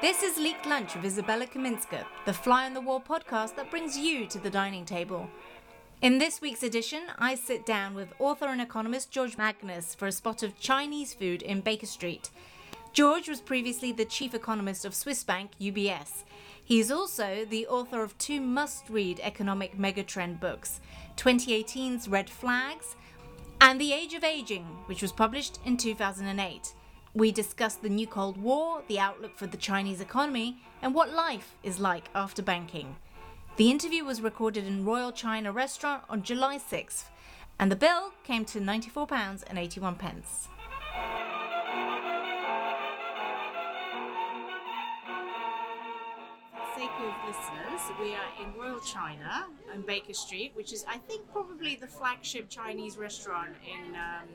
This is Leaked Lunch with Izabella Kaminska, the fly on the wall podcast that brings you to the dining table. In this week's edition, I sit down with author and economist George Magnus for a spot of Chinese food in Baker Street. George was previously the chief economist of Swiss bank UBS. He is also the author of two must read economic megatrend books 2018's Red Flags and The Age of Aging, which was published in 2008. We discuss the new Cold War, the outlook for the Chinese economy, and what life is like after banking. The interview was recorded in Royal China Restaurant on July 6th, and the bill came to £94.81. pence. Listeners, we are in Royal China on Baker Street, which is, I think, probably the flagship Chinese restaurant in um,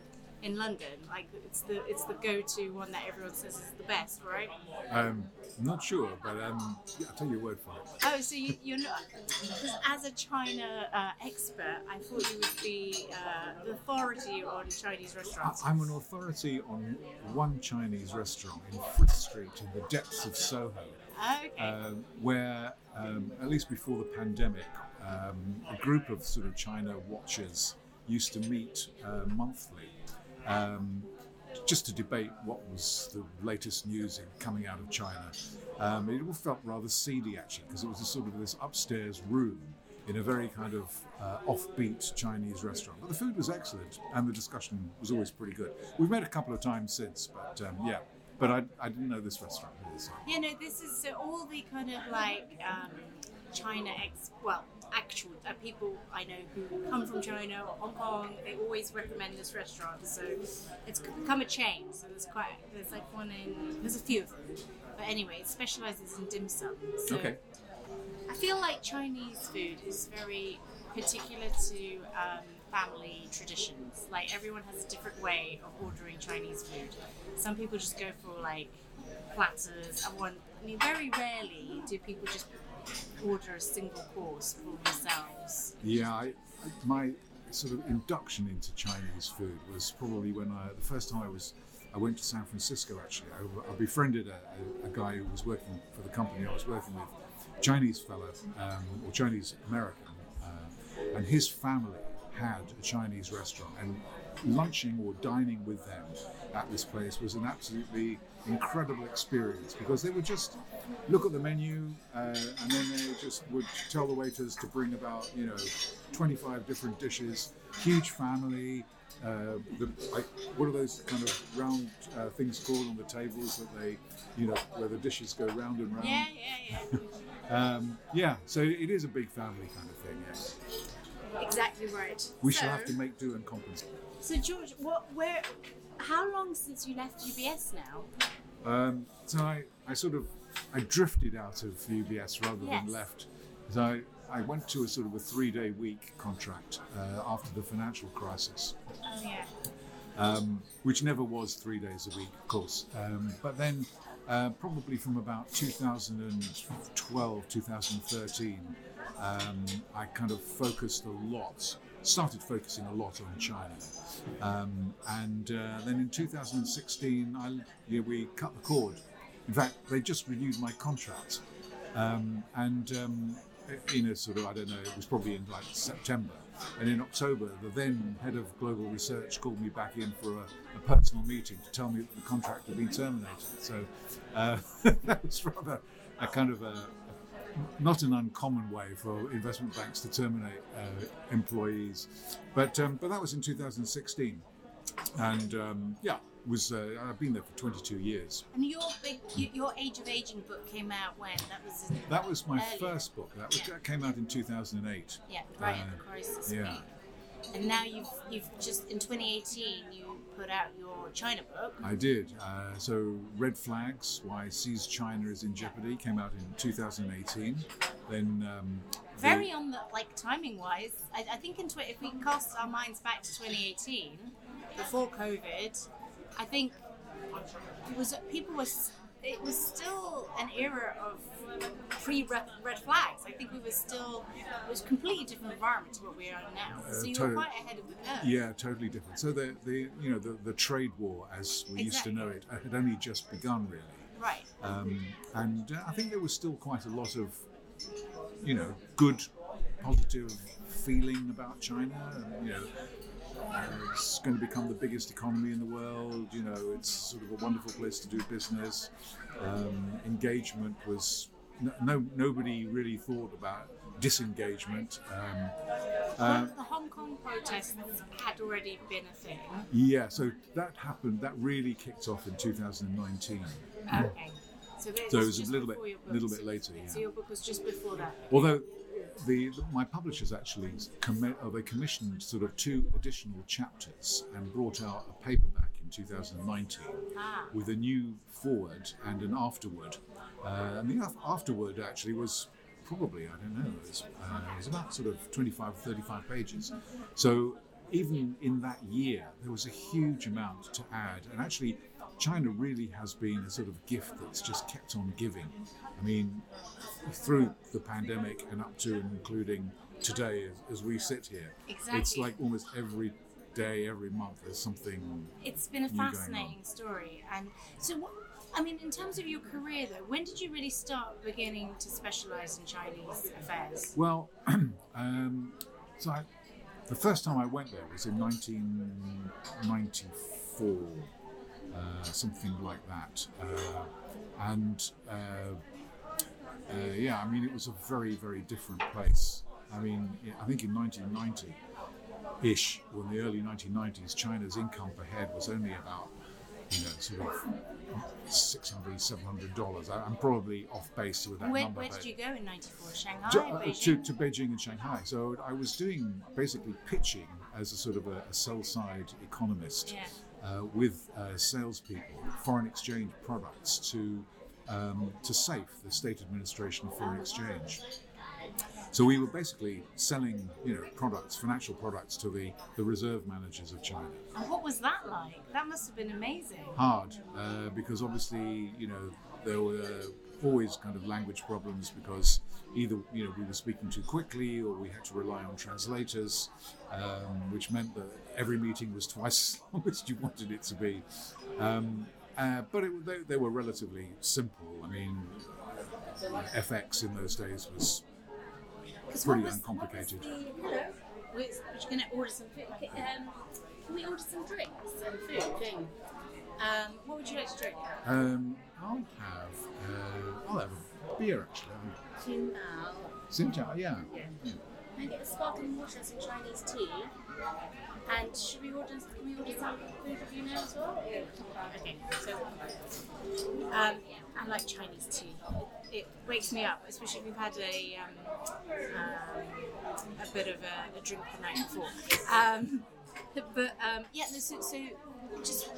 in London. Like it's the it's the go-to one that everyone says is the best, right? Um, I'm not sure, but um, yeah, I'll tell you a word for it. Oh, so you, you're not because as a China uh, expert, I thought you would be uh, the authority on Chinese restaurants. I, I'm an authority on one Chinese restaurant in Frith Street in the depths of Soho, okay. um, where, um, at least before the pandemic, um, a group of sort of China watchers used to meet uh, monthly um, just to debate what was the latest news in, coming out of China. Um, it all felt rather seedy actually, because it was a sort of this upstairs room in a very kind of uh, offbeat Chinese restaurant. But the food was excellent, and the discussion was always pretty good. We've met a couple of times since, but um, yeah. But I, I didn't know this restaurant. Really, so. Yeah, no, this is so all the kind of like um, China ex well actual uh, people I know who come from China or Hong Kong. They always recommend this restaurant, so it's become a chain. So there's quite there's like one in there's a few of them, but anyway, it specializes in dim sum. So Okay. I feel like Chinese food is very particular to um, family traditions. Like everyone has a different way of ordering Chinese food. Some people just go for like platters. Everyone, I mean, very rarely do people just order a single course for themselves. Yeah, I, my sort of induction into Chinese food was probably when I the first time I was I went to San Francisco. Actually, I, I befriended a, a, a guy who was working for the company I was working with, Chinese fellow um, or Chinese American, uh, and his family had a Chinese restaurant and lunching or dining with them at this place was an absolutely incredible experience because they would just look at the menu uh, and then they just would tell the waiters to bring about you know 25 different dishes huge family uh, the, like, what are those kind of round uh, things called on the tables that they you know where the dishes go round and round Yeah, yeah, yeah. um, yeah so it is a big family kind of thing yes exactly right. we so, shall have to make do and compensate So George, what, where, how long since you left UBS now? Um, so I, I sort of I drifted out of UBS rather Yes. than left. So I, I went to a sort of a three-day week contract uh, after the financial crisis, Oh yeah. um, which never was three days a week, of course. Um, but then, uh, probably from about 2012, 2013, um, I kind of focused a lot, started focusing a lot on China. Um, and uh, then in 2016, I, yeah, we cut the cord. In fact, they just renewed my contract. Um, and um, in a sort of, I don't know, it was probably in like September. And in October, the then head of global research called me back in for a, a personal meeting to tell me that the contract had been terminated. So uh, that was rather a kind of a, not an uncommon way for investment banks to terminate uh, employees. But um, but that was in 2016, and um, yeah, was uh, I've been there for 22 years. And your big, your Age of Aging book came out when? That was That was my Earlier. first book. That, was, Yeah. that came out in 2008. yeah, right at Uh, the crisis. yeah. peak. And now you've you've just in 2018 you put out your China book. I did. Uh, so, Red Flags: Why Xi's China is in Jeopardy came out in 2018. Then, um, the- Very on the like timing wise. I, I think in tw- if we cast our minds back to 2018, before COVID, I think it was people was it was still an era of pre red, flags. I think we were still it was a completely different environment to what we are now. Uh, so you were quite ahead of the curve. Yeah, totally different. So the, the you know the, the trade war as we used to know it had only just begun really. Right. Um, and uh, I think there was still quite a lot of, you know, good, positive feeling about China. And, you know, it's going to become the biggest economy in the world. You know, it's sort of a wonderful place to do business. Um, engagement was no, no, nobody really thought about disengagement. Um, Well, the Hong Kong protests had already been a thing. yeah, so that happened. That really kicked off in 2019. Okay. So, So it was a little bit, little bit later. Yeah. So your book was just before that. Although the, the my publishers actually commi- oh, they commissioned sort of two additional chapters and brought out a paperback in 2019 Ah. with a new forward and an afterword. Uh, and the af- afterword actually was probably I don't know it was, uh, it was about sort of 25 35 pages. So even in that year there was a huge amount to add and actually China really has been a sort of gift that's just kept on giving. I mean, through the pandemic and up to and including today as, as we sit here, it's like almost every day, every month, there's something. It's been a fascinating story. And so, what, I mean, in terms of your career, though, when did you really start beginning to specialize in Chinese affairs? Well, um, so I, the first time I went there was in 1994, uh, something like that. Uh, and uh, uh, yeah, I mean, it was a very, very different place. I mean, I think in 1990 ish, or in the early 1990s, China's income per head was only about, you know, sort of 600 $700. I- I'm probably off base with that Where, number. where did you go in '94? Shanghai, Ju- uh, Beijing. to, to Beijing and Shanghai. So I was doing basically pitching as a sort of a, a sell side economist Yeah. Uh, with uh, salespeople, foreign exchange products to um, to SAFE, the State Administration of Foreign Exchange. So we were basically selling, you know, products, financial products to the, the reserve managers of China. And what was that like? That must have been amazing. Hard, uh, because obviously, you know, there were always kind of language problems because either, you know, we were speaking too quickly or we had to rely on translators, um, which meant that every meeting was twice as long as you wanted it to be. Um, uh, but it, they, they were relatively simple. I mean, FX in those days was pretty what was- uncomplicated. What was the, hello, we're, we're going to order some food. Okay, um, can we order some drinks and food? Um, what would you like to drink? Um, I'll have, uh, I'll have a beer actually. Qingdao. Xinjiang, yeah. Can I get a sparkling water and some Chinese tea? And should we order? Can we order some food with you now as well? Okay, so um, I like Chinese tea. It, it wakes me up, especially if we've had a um, um, a bit of a, a drink the night before. Um, but um, yeah, no, so, so just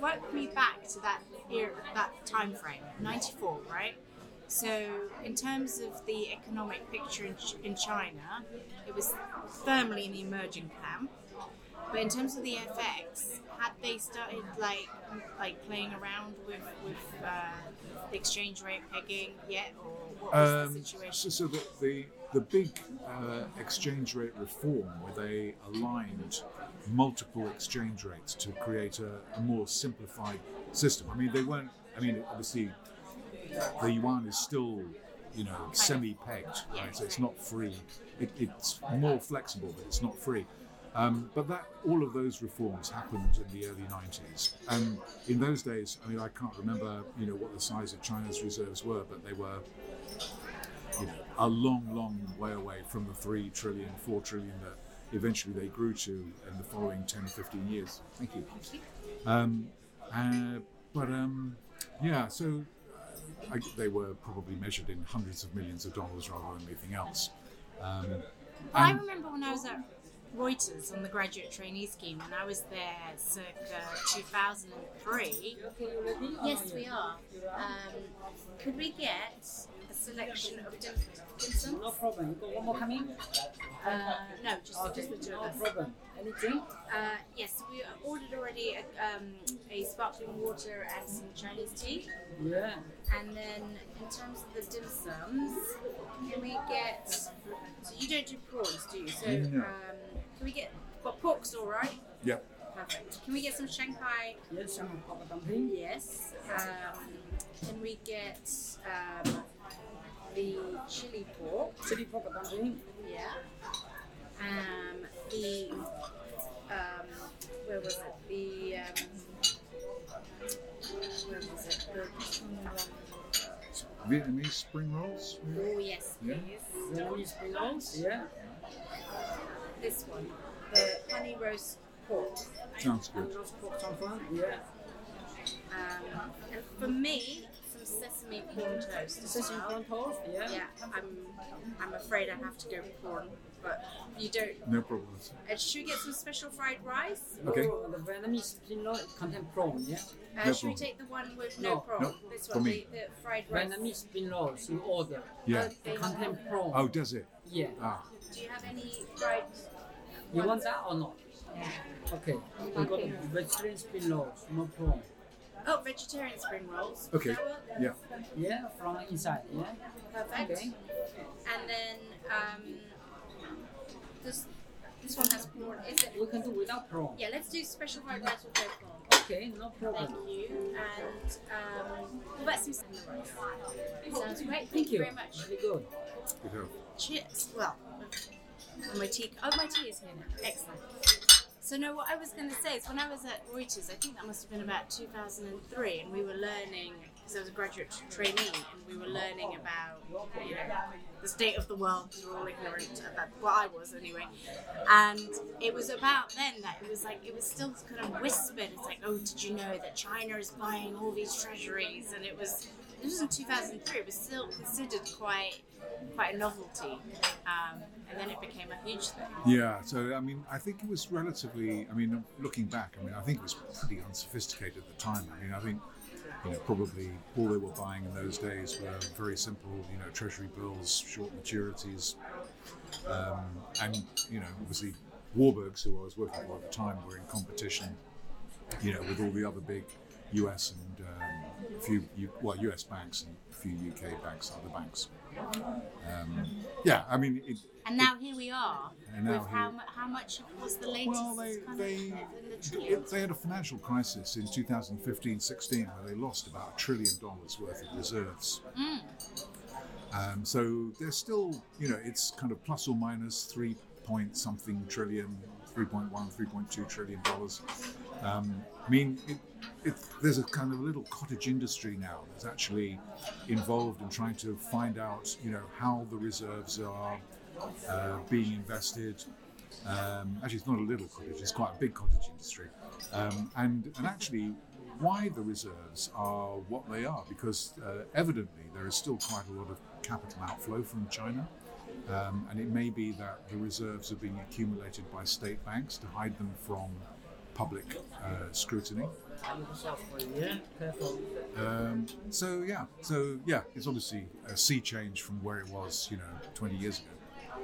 work me back to that era, that time frame, '94, right? So, in terms of the economic picture in, Ch- in China, it was firmly in the emerging camp. But in terms of the FX, had they started like like playing around with with uh, the exchange rate pegging yet, or what was the Um, situation? so, so the, the the big uh, exchange rate reform, where they aligned multiple exchange rates to create a, a more simplified system. I mean, they weren't. I mean, obviously, the yuan is still, you know, semi-pegged, right? So it's not free. It, it's more flexible, but it's not free. Um, but that all of those reforms happened in the early 90s, and in those days, I mean, I can't remember, you know, what the size of China's reserves were, but they were you know, a long, long way away from the 3 trillion, 4 trillion that eventually they grew to in the following 10 or 15 years. Thank you. Um, uh, but um, yeah, so uh, I, they were probably measured in hundreds of millions of dollars rather than anything else. Um, I remember when I was at Reuters on the graduate trainee scheme, and I was there circa 2003. Yes, we are. Um, could we get selection of dim, dim? No problem. You got one more coming? Uh, no, just, Okay, just the two of us. No problem. Any drink? Uh, yes, we ordered already a, um, a sparkling water and some Chinese tea. Yeah. And then in terms of the dim sums, can we get? So you don't do prawns, do you? So No. um, can we get? Well, pork's all right. yeah, Perfect. Can we get some Shanghai? Yes, some papa dumpling. Yes. Um, Can we get um, the chili pork? Chili pork dumpling. Yeah. Um, the um, where was it? The um, where was it? The, Vietnamese spring rolls. oh yes, Yeah. please. Vietnamese spring rolls. Yeah. This one, the honey roast pork. Sounds And good. roast pork confirm. Yeah. Um, and for me, some sesame corn toast. as Sesame well. corn toast. Yeah. Yeah, I'm. I'm afraid I have to go corn, but you don't. No problems. Uh, should we get some special fried rice? Okay. Oh, the Vietnamese spring roll contain prawn. Yeah. Uh, No should we take the one with no, No, prawn? no, This for one, me. The, the fried rice. Vietnamese spring rolls you order. Yeah. Okay. Contain prawn. Oh, does it? Yeah. Ah, Do you have any fried? You want that or not? Yeah. Okay. We got Okay. vegetarian spring rolls, no prawn. Oh, vegetarian spring rolls. Okay. Does yeah. Yeah, from inside. Yeah. Perfect. Okay. And then um, this this one has prawn. Is it? We can do without prawn. Yeah, let's do special fried rice with no prawn. Okay, no problem. Thank you. And um, what about some cinnamon rice? Sounds great. Thank, Thank you you. very much. Very good. Good help. Cheers. Well, and my tea. Oh, my tea is here now. Excellent. So, no, what I was going to say is when I was at Reuters, I think that must have been about 2003, and we were learning, because I was a graduate trainee, and we were learning about, you know, the state of the world. We were all ignorant about, well, I was anyway. And it was about then that it was like, it was still kind of whispered. It's like, oh, did you know that China is buying all these treasuries? And it was, this was in 2003, it was still considered quite quite a novelty, um, and then it became a huge thing. Yeah, so I mean, I think it was relatively. I mean, looking back, I mean, I think it was pretty unsophisticated at the time. I mean, I think you know probably all they were buying in those days were very simple, you know, treasury bills, short maturities, um, and you know, obviously Warburgs, who I was working for at the time, were in competition, you know, with all the other big U.S. and a few U- well U.S. banks and a few U.K. banks, other banks. Um, yeah, I mean, it, And now here we are And now with here- mu- how much was the latest Well, they kind they the they had a financial crisis in 2015-16 where they lost about a trillion dollars worth of reserves. Mm. Um, so they're still, you know, it's kind of plus or minus three point something trillion, 3.1, 3.2 trillion dollars. Um, I mean, it, it, there's a kind of a little cottage industry now that's actually involved in trying to find out, you know, how the reserves are uh, being invested. Um, actually, it's not a little cottage; it's quite a big cottage industry, um, and and actually, why the reserves are what they are, because uh, evidently there is still quite a lot of capital outflow from China, um, and it may be that the reserves are being accumulated by state banks to hide them from public uh, scrutiny. Yeah. Um, so yeah, so yeah, it's obviously a sea change from where it was, you know, 20 years ago.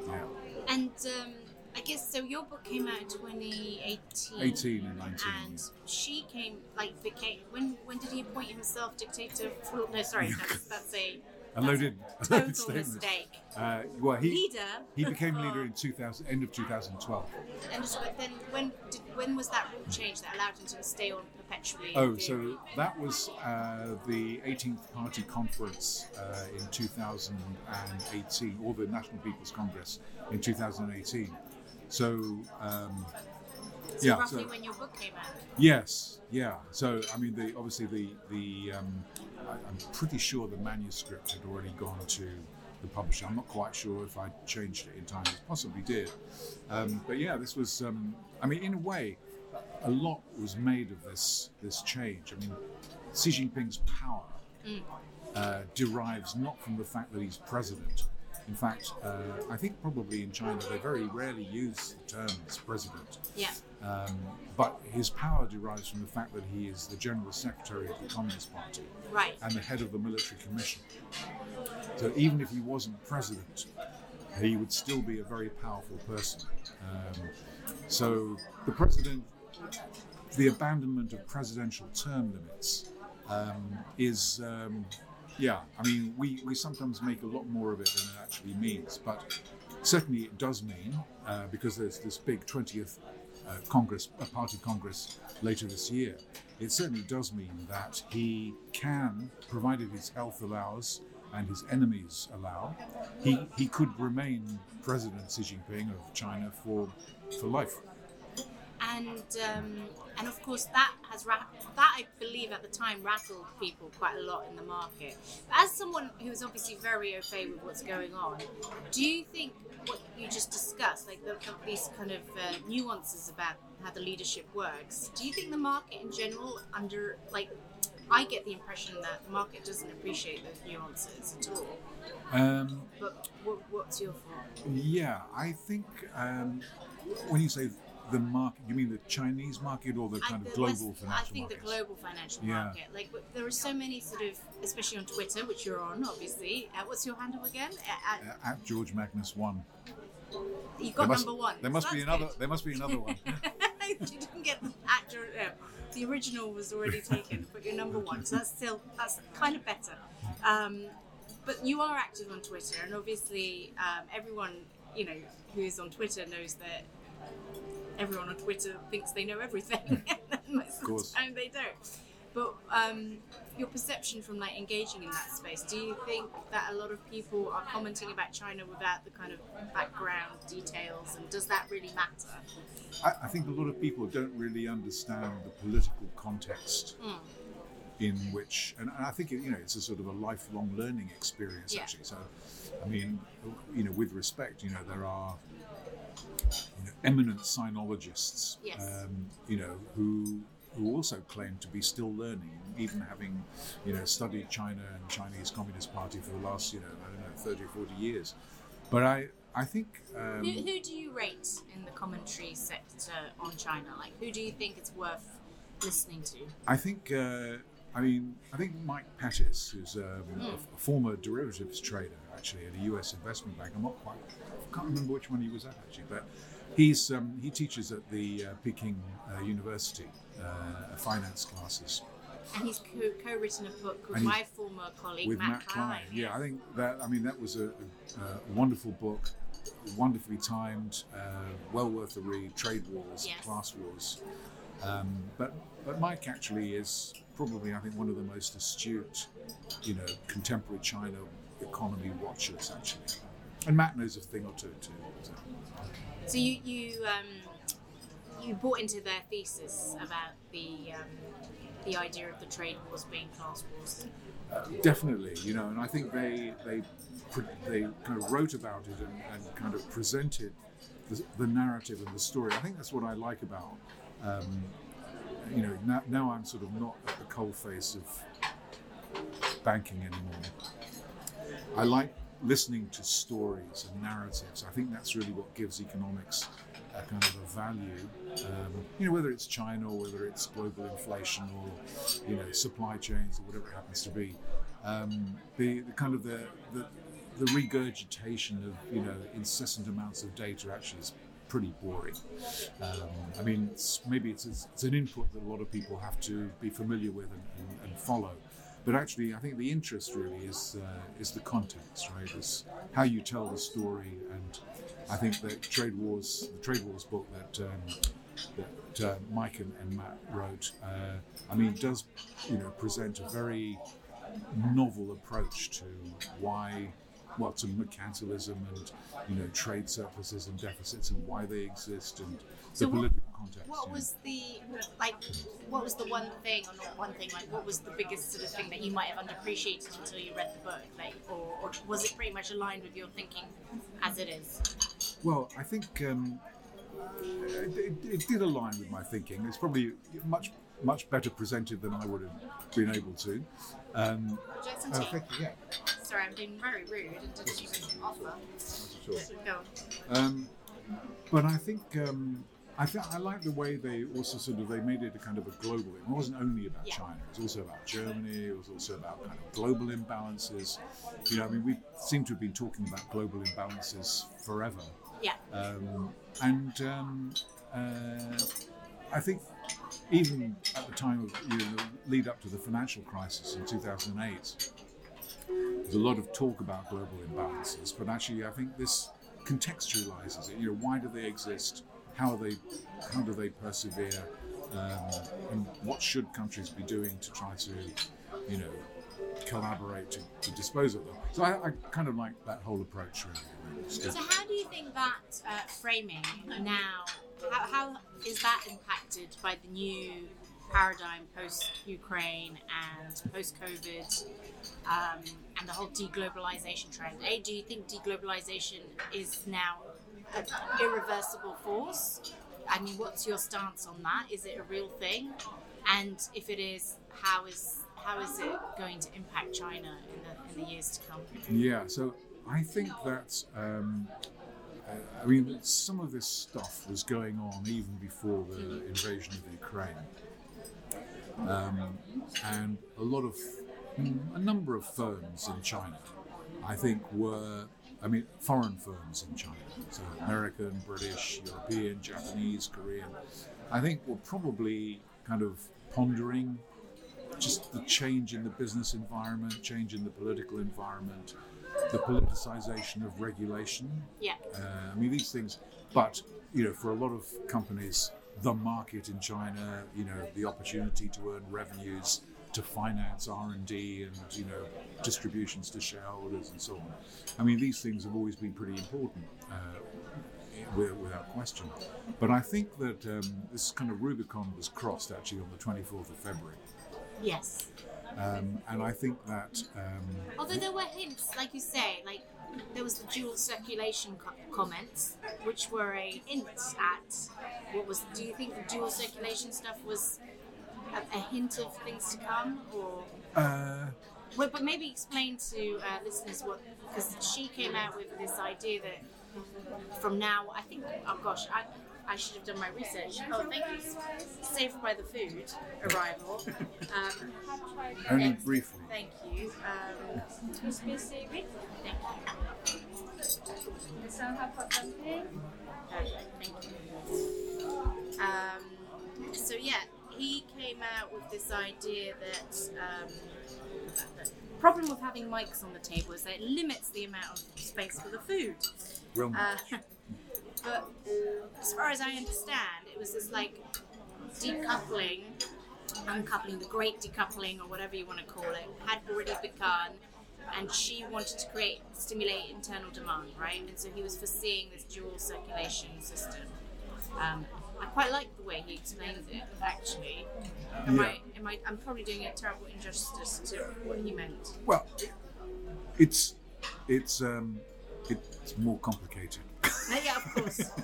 Yeah, And um, I guess so. Your book came out in 2018. 18 and 19. And Xi came like became when when did he appoint himself dictator? No, sorry, that's, that's a A loaded, a total loaded statement. mistake. Uh, well, he Leader. he became leader in 2000, end of 2012. And then when did, when was that rule change that allowed him to stay on perpetually? Oh, so that was uh, the 18th Party Conference uh, in 2018, or the National People's Congress in 2018. So, um, So yeah, roughly so- when your book came out. yes, yeah. So, I mean, the obviously the the um, I, I'm pretty sure the manuscript had already gone to the publisher. I'm not quite sure if I changed it in time. I possibly did, um, but yeah, this was. Um, I mean, in a way, a lot was made of this this change. I mean, Xi Jinping's power uh, derives not from the fact that he's president. In fact, uh, I think probably in China they very rarely use the terms president. Yeah. Um, but his power derives from the fact that he is the general secretary of the Communist Party Right. and the head of the military commission. So even if he wasn't president, he would still be a very powerful person. Um, so the president, the abandonment of presidential term limits um, is, um, yeah, I mean, we, we sometimes make a lot more of it than it actually means, but certainly it does mean, uh, because there's this big 20th uh, Congress, a party Congress later this year, it certainly does mean that he can, provided his health allows and his enemies allow, he, he could remain President Xi Jinping of China for for life. And um, and of course that has that I believe at the time rattled people quite a lot in the market. But as someone who's obviously very au fait with what's going on, do you think what you just discussed, like the, these kind of uh, nuances about how the leadership works, do you think the market in general under like I get the impression that the market doesn't appreciate those nuances at all. Um, But what, what's your thought? yeah, I think um, when you say the market, you mean the Chinese market or the I- kind of global West- financial market? I think markets? the global financial Yeah. market. Like there are so many sort of, especially on Twitter, which you're on, obviously. Uh, what's your handle again? Uh, uh, Uh, at George Magnus one. you got must, number one. There must so be another. good. There must be another one. you didn't get the actual. Uh, the original was already taken, but you're number one, so that's still that's kind of better. Um, but you are active on Twitter, and obviously um, everyone you know who is on Twitter knows that everyone on Twitter thinks they know everything. Most of, course. the time they don't. But um, your perception from like engaging in that space, do you think that a lot of people are commenting about China without the kind of background details, and does that really matter? I, I think a lot of people don't really understand the political context Mm. in which, and, I think you know it's a sort of a lifelong learning experience Yeah. actually. So, I mean, you know, with respect, you know, there are eminent sinologists, Yes. um, you know, who who also claim to be still learning, even having you know studied China and Chinese Communist Party for the last you know I don't know thirty or forty years. But I I think. Um, Who, who do you rate in the commentary sector on China? Like, who do you think it's worth listening to? I think, uh, I mean, I think Mike Pettis, who's um, a, Hmm. a former derivatives trader actually at a U.S. investment bank. I'm not quite, can't remember which one he was at actually, but he's um, he teaches at the uh, Peking uh, University uh, finance classes And he's co- co-written a book with And my former colleague with Matt, Matt Klein. Yeah. I think that. I mean, that was a, a, a wonderful book, wonderfully timed, uh, well worth the read. Trade wars, Yes. class wars. Um, but but Mike actually is probably, I think, one of the most astute, you know, contemporary China economy watchers actually. And Matt knows a thing or two too. So. So you you um, you bought into their thesis about the um, the idea of the trade wars being class wars. Uh, definitely, you know, and I think they they they kind of wrote about it and, and kind of presented the, the narrative and the story. I think that's what I like about, um, you know, now, now I'm sort of not at the coal face of banking anymore. I like listening to stories and narratives. I think that's really what gives economics a kind of a value. Um, you know, whether it's China or whether it's global inflation or you know supply chains or whatever it happens to be. Um, the, the kind of the, the the regurgitation of you know incessant amounts of data actually is pretty boring. Um, I mean, it's, maybe it's, it's an input that a lot of people have to be familiar with and, and, and follow. But actually, I think the interest really is uh, is the context, right? Is how you tell the story, and I think that Trade Wars, the Trade Wars book that um, that uh, Mike and, and Matt wrote, uh, I mean, does you know present a very novel approach to why, well, to mercantilism and you know trade surpluses and deficits and why they exist and So the what- political context. What yeah. was the like? What was the one thing, or not one thing? Like, what was the biggest sort of thing that you might have underappreciated until you read the book? Like, or, or was it pretty much aligned with your thinking as it is? Well, I think um, it, it, it did align with my thinking. It's probably much much better presented than I would have been able to. Um, Would you like some tea? thank you, yeah, Sorry, I'm being very rude and didn't even offer. sure. Go. Um, but I think um, I th- I like the way they also sort of they made it a kind of a global. Thing. It wasn't only about Yeah. China. It was also about Germany. It was also about kind of global imbalances. You know, I mean, we seem to have been talking about global imbalances forever. Yeah. Um, and um, uh, I think even at the time of you know, the lead up to the financial crisis in 2008, there's a lot of talk about global imbalances, but actually, I think this contextualizes it. You know, why do they exist? how they, how do they persevere, um, and what should countries be doing to try to, you know, collaborate to, to dispose of them. So I, I kind of like that whole approach really. So how do you think that uh, framing now? How, how is that impacted by the new paradigm post Ukraine and post COVID um, and the whole deglobalization trend? A, do you think deglobalization is now an irreversible force? I mean, what's your stance on that? Is it a real thing? And if it is, how is how is it going to impact China in the in the years to come? Yeah, so I think that um, I mean some of this stuff was going on even before the invasion of Ukraine, um, and a lot of a number of firms in China, I think, were I mean foreign firms in China, so American, British, European, Japanese, Korean, I think were probably kind of pondering just the change in the business environment, change in the political environment, the politicization of regulation. Yeah. Uh, I mean, these things, but, you know, for a lot of companies, the market in China, you know, the opportunity to earn revenues, to finance R&D and, you know, distributions to shareholders and so on. I mean, these things have always been pretty important. Uh, without question. But I think that um, this kind of Rubicon was crossed actually on the 24th of February. Yes. Um, and I think that. Um, Although there were hints, like you say, like there was the dual circulation co- comments, which were a hint at what was. Do you think the dual circulation stuff was a, a hint of things to come, or? Uh, well, but maybe explain to uh, listeners what because Xi came out with this idea that from now, I think, oh gosh, I, I should have done my research. Oh, thank you. Saved by the Food arrival. Um, Only yes, briefly. Thank you. Um, thank you. Some hot pot dumpling. Perfect. Thank you. Um, so yeah, he came out with this idea that um, the problem with having mics on the table is that it limits the amount of space for the food. Well, Uh, but as far as I understand, it was this like decoupling, uncoupling, the great decoupling, or whatever you want to call it, had already begun. And Xi wanted to create, stimulate internal demand, right? And so he was foreseeing this dual circulation system. Um, I quite like the way he explains it, actually. Am Yeah. I, am I, I'm probably doing a terrible injustice to what he meant. well, it's it's um, it's more complicated. No, yeah, of course.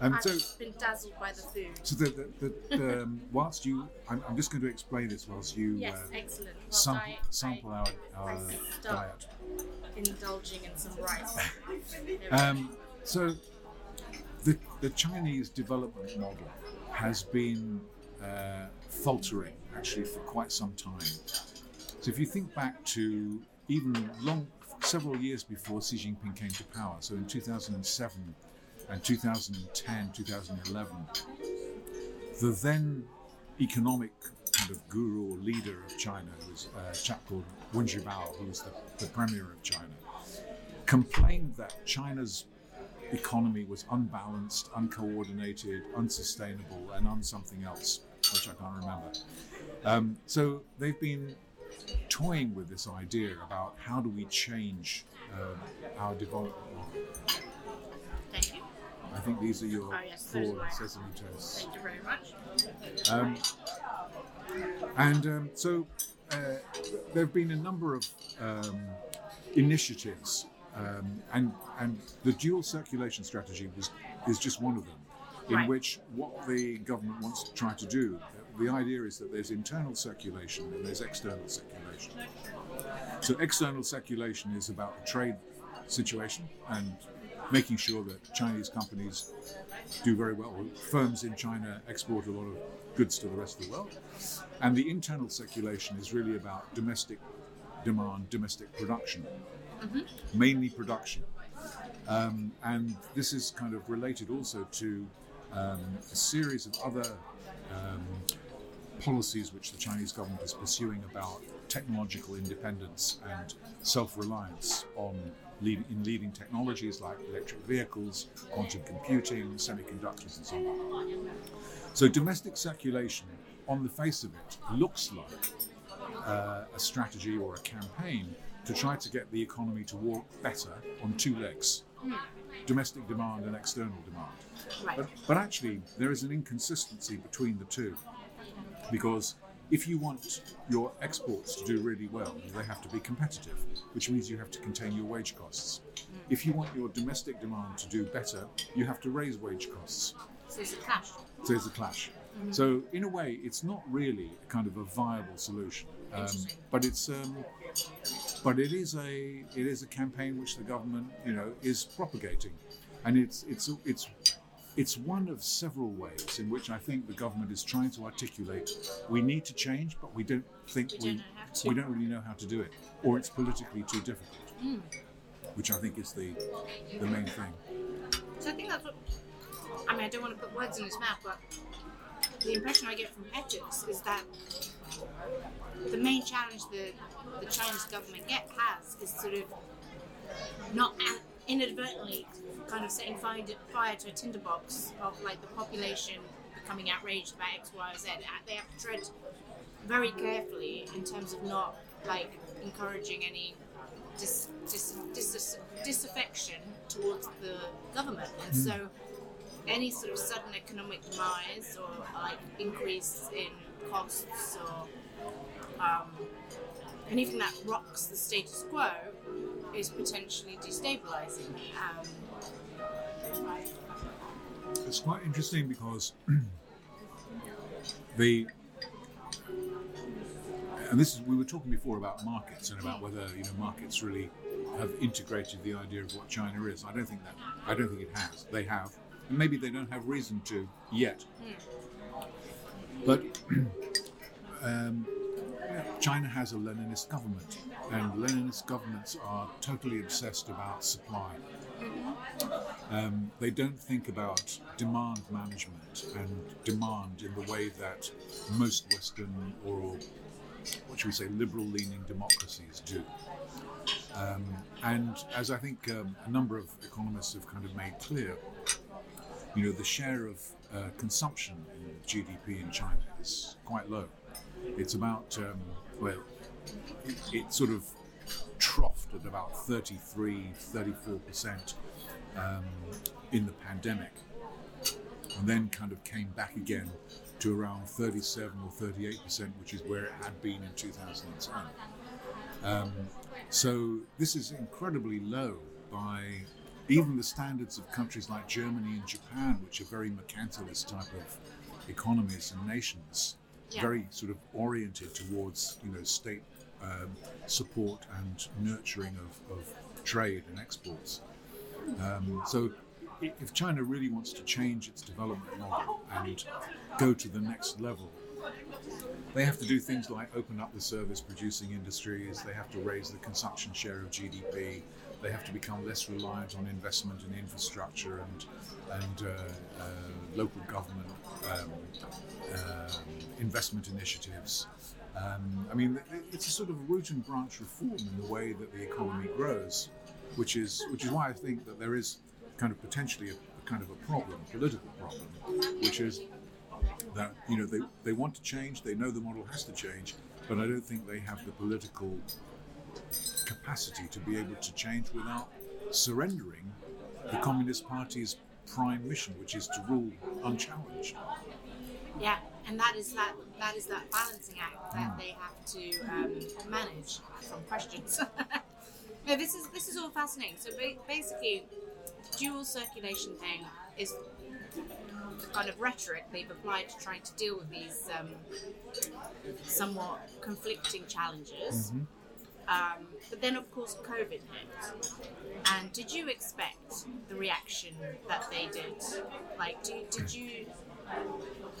Um, I've so, been dazzled by the food. so the, the, the, um, whilst you, I'm, I'm just going to explain this whilst you Yes, uh, excellent. Well, sample, I- sample our, our diet. indulging in some rice. Um, so, the, the Chinese development model has been uh, faltering actually for quite some time. So, if you think back to even long, several years before Xi Jinping came to power, so in 2007 and 2010, 2011, the then economic kind of guru or leader of China, who was a chap called Wen Jiabao, who was the, the premier of China, complained that China's economy was unbalanced, uncoordinated, unsustainable, and on something else, which I can't remember. Um, so they've been toying with this idea about how do we change um, our development model. Thank you. I think these are your Oh, yes, four sesame toasts. Thank you very much. Um, and um, so uh, there have been a number of um, initiatives, um, and and the dual circulation strategy was is just one of them, in Right. which what the government wants to try to do. The idea is that there's internal circulation and there's external circulation. So external circulation is about the trade situation and making sure that Chinese companies do very well. Firms in China export a lot of goods to the rest of the world. And the internal circulation is really about domestic demand, domestic production, mainly production. Um, and this is kind of related also to um, a series of other um, policies which the Chinese government is pursuing about technological independence and self reliance on lead, in leading technologies like electric vehicles, quantum computing, semiconductors, and so on. So domestic circulation, on the face of it, looks like uh, a strategy or a campaign to try to get the economy to walk better on two legs domestic demand and external demand. Right. But, but actually, there is an inconsistency between the two because if you want your exports to do really well, they have to be competitive, which means you have to contain your wage costs. If you want your domestic demand to do better, you have to raise wage costs. So it's a clash. So there's a clash. So in a way, it's not really a kind of a viable solution, um, but it's um, but it is a it is a campaign which the government you know is propagating, and it's it's it's it's one of several ways in which I think the government is trying to articulate we need to change, but we don't think We we don't know how to. we don't really know how to do it, or it's politically too difficult, hmm. which I think is the the main thing. So I think that's what. I mean, I don't want to put words in his mouth, but the impression I get from ethics is that the main challenge the the Chinese government get has is sort of not inadvertently kind of setting fire, fire to a tinderbox of like the population becoming outraged about X, Y, or Z. Uh, They have to tread very carefully in terms of not like encouraging any dis, dis, dis, disaffection towards the government, and so any sort of sudden economic demise or like increase in costs or um, anything that rocks the status quo is potentially destabilizing. Um, It's quite interesting because the and this is we were talking before about markets and about whether you know markets really have integrated the idea of what China is. I don't think that I don't think it has. They have, and maybe they don't have reason to yet. But um, China has a Leninist government, and Leninist governments are totally obsessed about supply. Um, they don't think about demand management and demand in the way that most Western or what should we say, liberal-leaning democracies do. Um, and as I think um, a number of economists have kind of made clear, you know, the share of uh, consumption in GDP in China is quite low. It's about, um, well, it, it sort of troughed at about 33, 34% um, in the pandemic, and then kind of came back again to around 37 or 38%, which is where it had been in 2010. Um, so this is incredibly low by even the standards of countries like Germany and Japan, which are very mercantilist type of economies and nations, Yeah. very sort of oriented towards you know state um, support and nurturing of, of trade and exports. Um, so if China really wants to change its development model and go to the next level, they have to do things like open up the service producing industries, they have to raise the consumption share of GDP, they have to become less reliant on investment in infrastructure and, and uh, uh, local government um, um investment initiatives. Um, I mean, it's a sort of root and branch reform in the way that the economy grows, which is which is why I think that there is kind of potentially a, a kind of a problem, a political problem, which is that you know they, they want to change, they know the model has to change, but I don't think they have the political capacity to be able to change without surrendering the Communist Party's prime mission, which is to rule unchallenged. yeah, and that is that that is that balancing act that they have to um, manage from questions. no, this is this is all fascinating. So ba- basically, dual circulation thing is the kind of rhetoric they've applied to trying to deal with these um, somewhat conflicting challenges. Um, but then, of course, COVID hit. And did you expect the reaction that they did? Like, do, did you?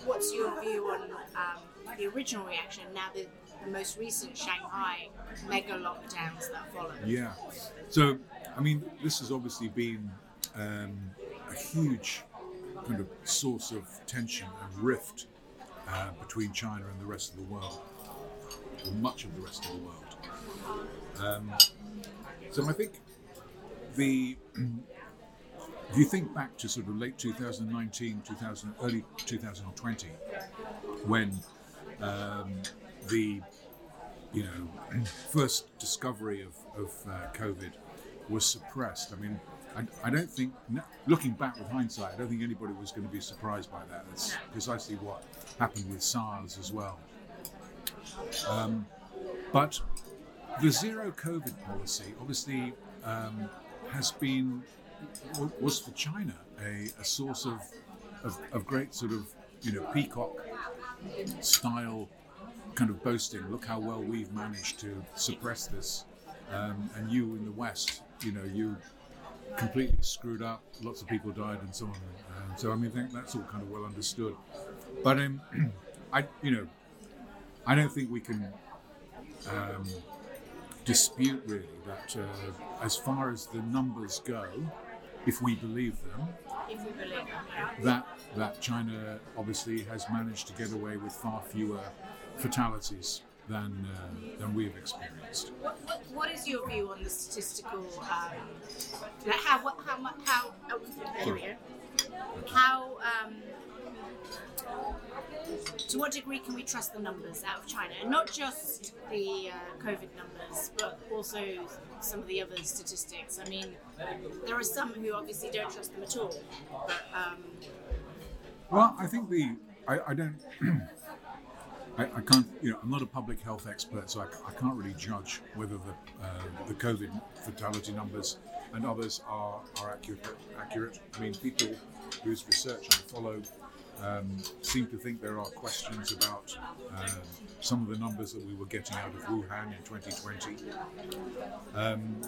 What's your view on um, the original reaction? Now the, the most recent Shanghai mega lockdowns that followed. Yeah. So, I mean, this has obviously been um, a huge kind of source of tension and rift uh, between China and the rest of the world, or much of the rest of the world. Um, so, I think the if you think back to sort of late 2019, 2000, early 2020, when um, the you know first discovery of, of uh, COVID was suppressed. I mean, I, I don't think, looking back with hindsight, I don't think anybody was going to be surprised by that. That's precisely what happened with SARS as well. Um, but the zero COVID policy obviously um, has been was for China a, a source of, of of great sort of you know peacock style kind of boasting. Look how well we've managed to suppress this, um, and you in the West, you know, you completely screwed up. Lots of people died and so on. Um, so I mean, I think that's all kind of well understood. But um, I, you know, I don't think we can um, dispute really that uh, as far as the numbers go, if we believe them, If we believe them. yeah. that that China obviously has managed to get away with far fewer fatalities than uh, than we have experienced. What, what, what is your view on the statistical, um, like how, what, how much, how, oh, there we go. How, um, to what degree can we trust the numbers out of China? And not just the uh, COVID numbers, but also some of the other statistics. I mean, there are some who obviously don't trust them at all. But, um, Well, I think the I, I don't. I, I can't, you know, I'm not a public health expert, so I, I can't really judge whether the uh, the COVID fatality numbers and others are, are accurate. Accurate. I mean, people whose research I follow um, seem to think there are questions about um, some of the numbers that we were getting out of Wuhan in 2020. Um,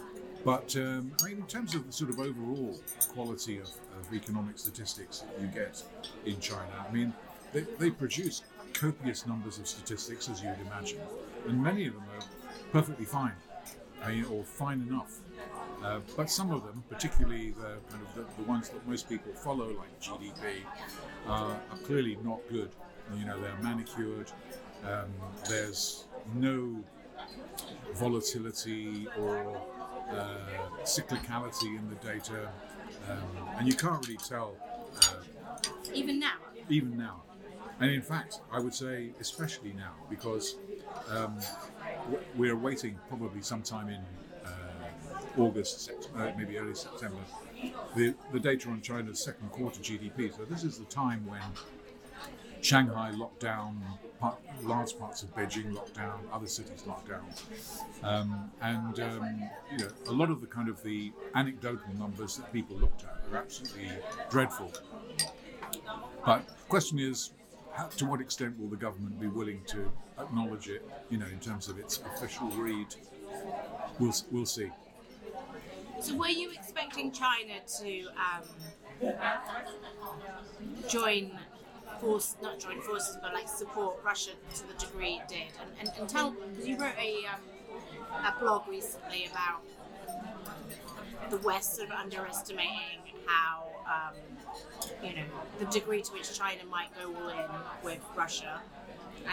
but um, I mean, in terms of the sort of overall quality of, of economic statistics that you get in China, I mean, they, they produce copious numbers of statistics, as you'd imagine, and many of them are perfectly fine, I mean, or fine enough. Uh, but some of them, particularly the kind of the, the ones that most people follow, like GDP, uh, are clearly not good. You know, they're manicured. Um, there's no volatility or uh, cyclicality in the data, um, and you can't really tell uh, even now, even now. And in fact, I would say especially now because um, we're waiting probably sometime in August, uh, maybe early September, the, the data on China's second quarter GDP. So this is the time when Shanghai locked down, part, large parts of Beijing locked down, other cities locked down, um, and um, you know a lot of the kind of the anecdotal numbers that people looked at are absolutely dreadful. But the question is, how, to what extent will the government be willing to acknowledge it? You know, in terms of its official read, we'll we'll see. So were you expecting China to um, join force, not join forces, but like support Russia to the degree it did? And, and, and tell, because you wrote a, um, a blog recently about the West sort of underestimating how, um, you know, the degree to which China might go all in with Russia.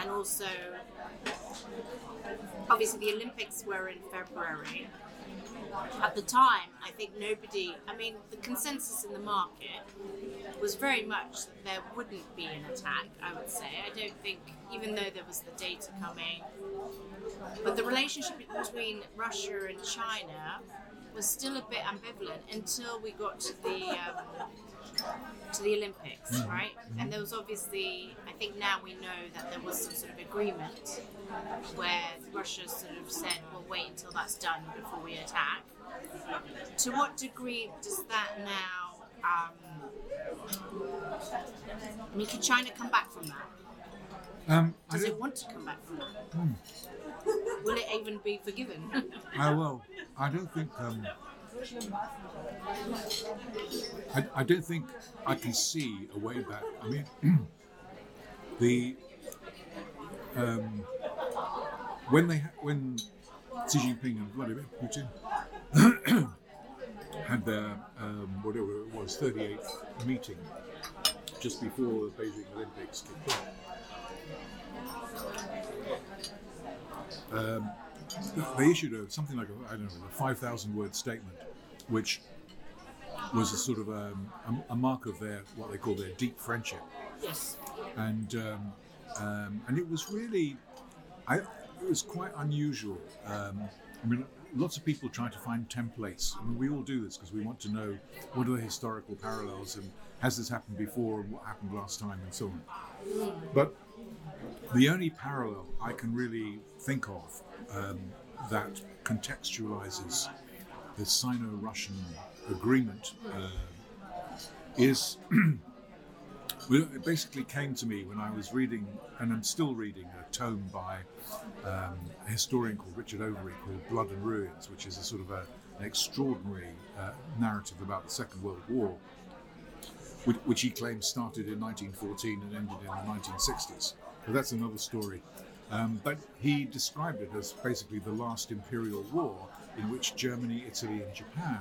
And also, obviously, the Olympics were in February at the time, I think nobody, I mean, the consensus in the market was very much that there wouldn't be an attack, I would say. I don't think, even though there was the data coming, but the relationship between Russia and China was still a bit ambivalent until we got to the. Um, to the Olympics, right? And there was obviously, I think now we know that there was some sort of agreement where Russia sort of said, "We'll wait until that's done before we attack." To what degree does that now? Um, I mean, can China come back from that? Um, I Does it want to come back from that? Will it even be forgiven? Uh, well, I don't think. Um, I, I don't think I can see a way back. I mean, the um, when they when Xi Jinping and Vladimir Putin had their um, whatever it was 38th meeting just before the Beijing Olympics kicked off. Um, they issued a, something like a, I don't know, a 5,000 word statement which was a sort of um, a, a mark of their what they call their deep friendship Yes. and um, um, and it was really, I it was quite unusual. Um, I mean, lots of people try to find templates. I mean, we all do this because we want to know what are the historical parallels and has this happened before and what happened last time and so on. But the only parallel I can really think of um, that contextualizes the Sino-Russian agreement uh, is it basically came to me when I was reading, and I'm still reading, a tome by um, a historian called Richard Overy called Blood and Ruins, which is a sort of a, an extraordinary uh, narrative about the Second World War, which, which he claims started in 1914 and ended in the 1960s. But that's another story. Um, but he described it as basically the last imperial war in which Germany, Italy, and Japan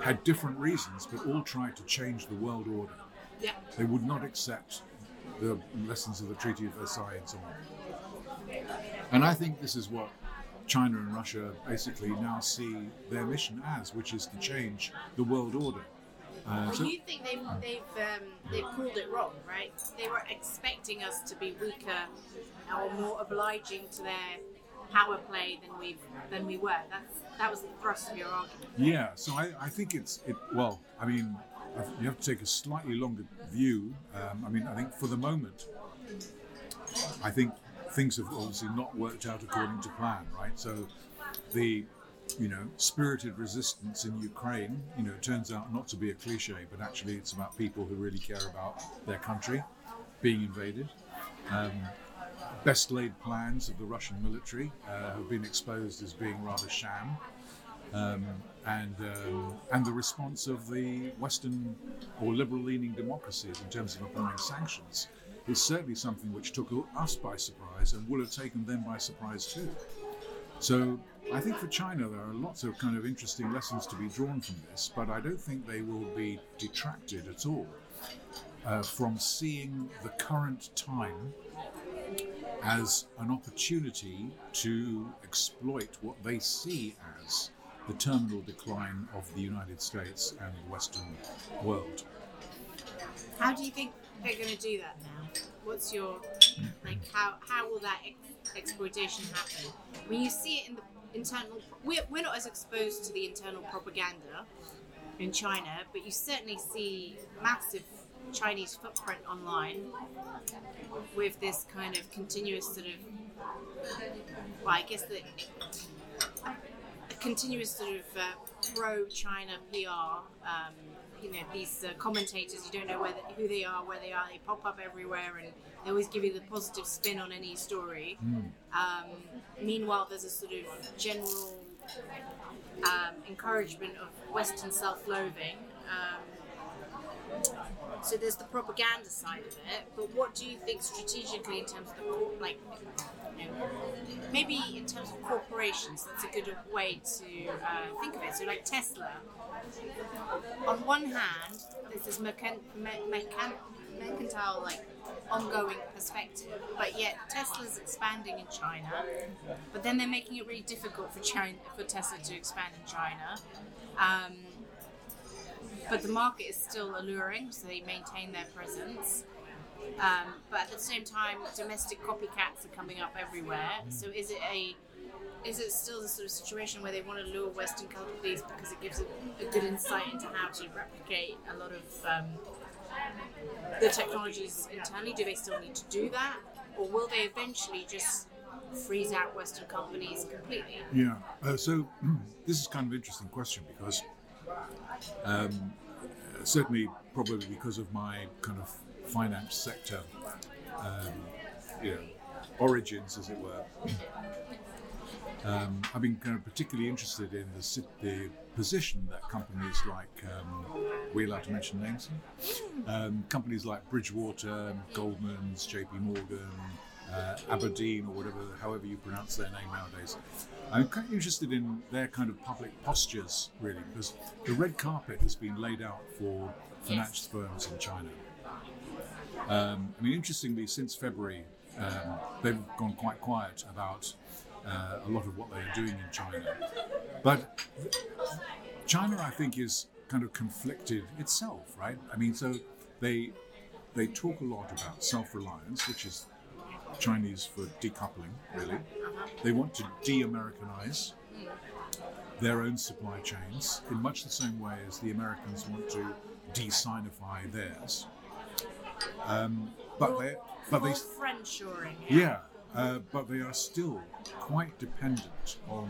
had different reasons, but all tried to change the world order. Yeah. They would not accept the lessons of the Treaty of Versailles and so on. And I think this is what China and Russia basically now see their mission as, which is to change the world order. Uh, so, you think they've they've um, they've pulled it wrong, right? They were expecting us to be weaker or more obliging to their power play than we than we were. That's that was the thrust of your argument. yeah, so I, I think it's, it. well, I mean, you have to take a slightly longer view. Um, I mean, I think for the moment, I think things have obviously not worked out according to plan, right? So the you know spirited resistance in Ukraine, you know, it turns out not to be a cliche, but actually it's about people who really care about their country being invaded. Um, best laid plans of the Russian military uh, have been exposed as being rather sham. Um, and um, and the response of the Western or liberal-leaning democracies in terms of applying sanctions is certainly something which took us by surprise and would have taken them by surprise too. So I think for China there are lots of kind of interesting lessons to be drawn from this, but I don't think they will be detracted at all uh, from seeing the current time as an opportunity to exploit what they see as the terminal decline of the United States and the Western world. How do you think they're going to do that now? What's your like? How how will that ex- exploitation happen? When you see it in the internal, we're, we're not as exposed to the internal propaganda in China, but you certainly see massive Chinese footprint online with this kind of continuous sort of, well, I guess the a continuous sort of uh, pro-China PR. Um, you know, these uh, commentators, you don't know whether, who they are, where they are. They pop up everywhere, and they always give you the positive spin on any story. Um, meanwhile, there's a sort of general um, encouragement of Western self-loathing. Um, so there's the propaganda side of it, but what do you think strategically in terms of the like, you know, maybe in terms of corporations? That's a good way to uh, think of it. So like Tesla, on one hand, there's this mercan- me- mercan- mercantile like ongoing perspective, but yet Tesla's expanding in China, but then they're making it really difficult for China for Tesla to expand in China. Um, but the market is still alluring, so they maintain their presence. Um, but at the same time, domestic copycats are coming up everywhere. So is it a is it still the sort of situation where they want to lure Western companies because it gives a, a good insight into how to replicate a lot of um, the technologies internally? Do they still need to do that, or will they eventually just freeze out Western companies completely? Yeah. Uh, so this is kind of interesting question because um, certainly, probably because of my kind of finance sector, um, you know, origins, as it were. Um, I've been kind of particularly interested in the, the position that companies like, um, we allowed to mention names? Um, companies like Bridgewater, Goldman's, JP Morgan, uh, Aberdeen, or whatever, however you pronounce their name nowadays. I'm kind of interested in their kind of public postures, really, because the red carpet has been laid out for finance firms in China. Um, I mean, interestingly, since February, um, they've gone quite quiet about uh, a lot of what they are doing in China. But China, I think, is kind of conflicted itself, right? I mean, so they they talk a lot about self-reliance, which is Chinese for decoupling, really. They want to de-Americanize their own supply chains in much the same way as the Americans want to de-Sinify theirs. Um, but they, but they, More friendshoring. yeah, uh, but they are still quite dependent on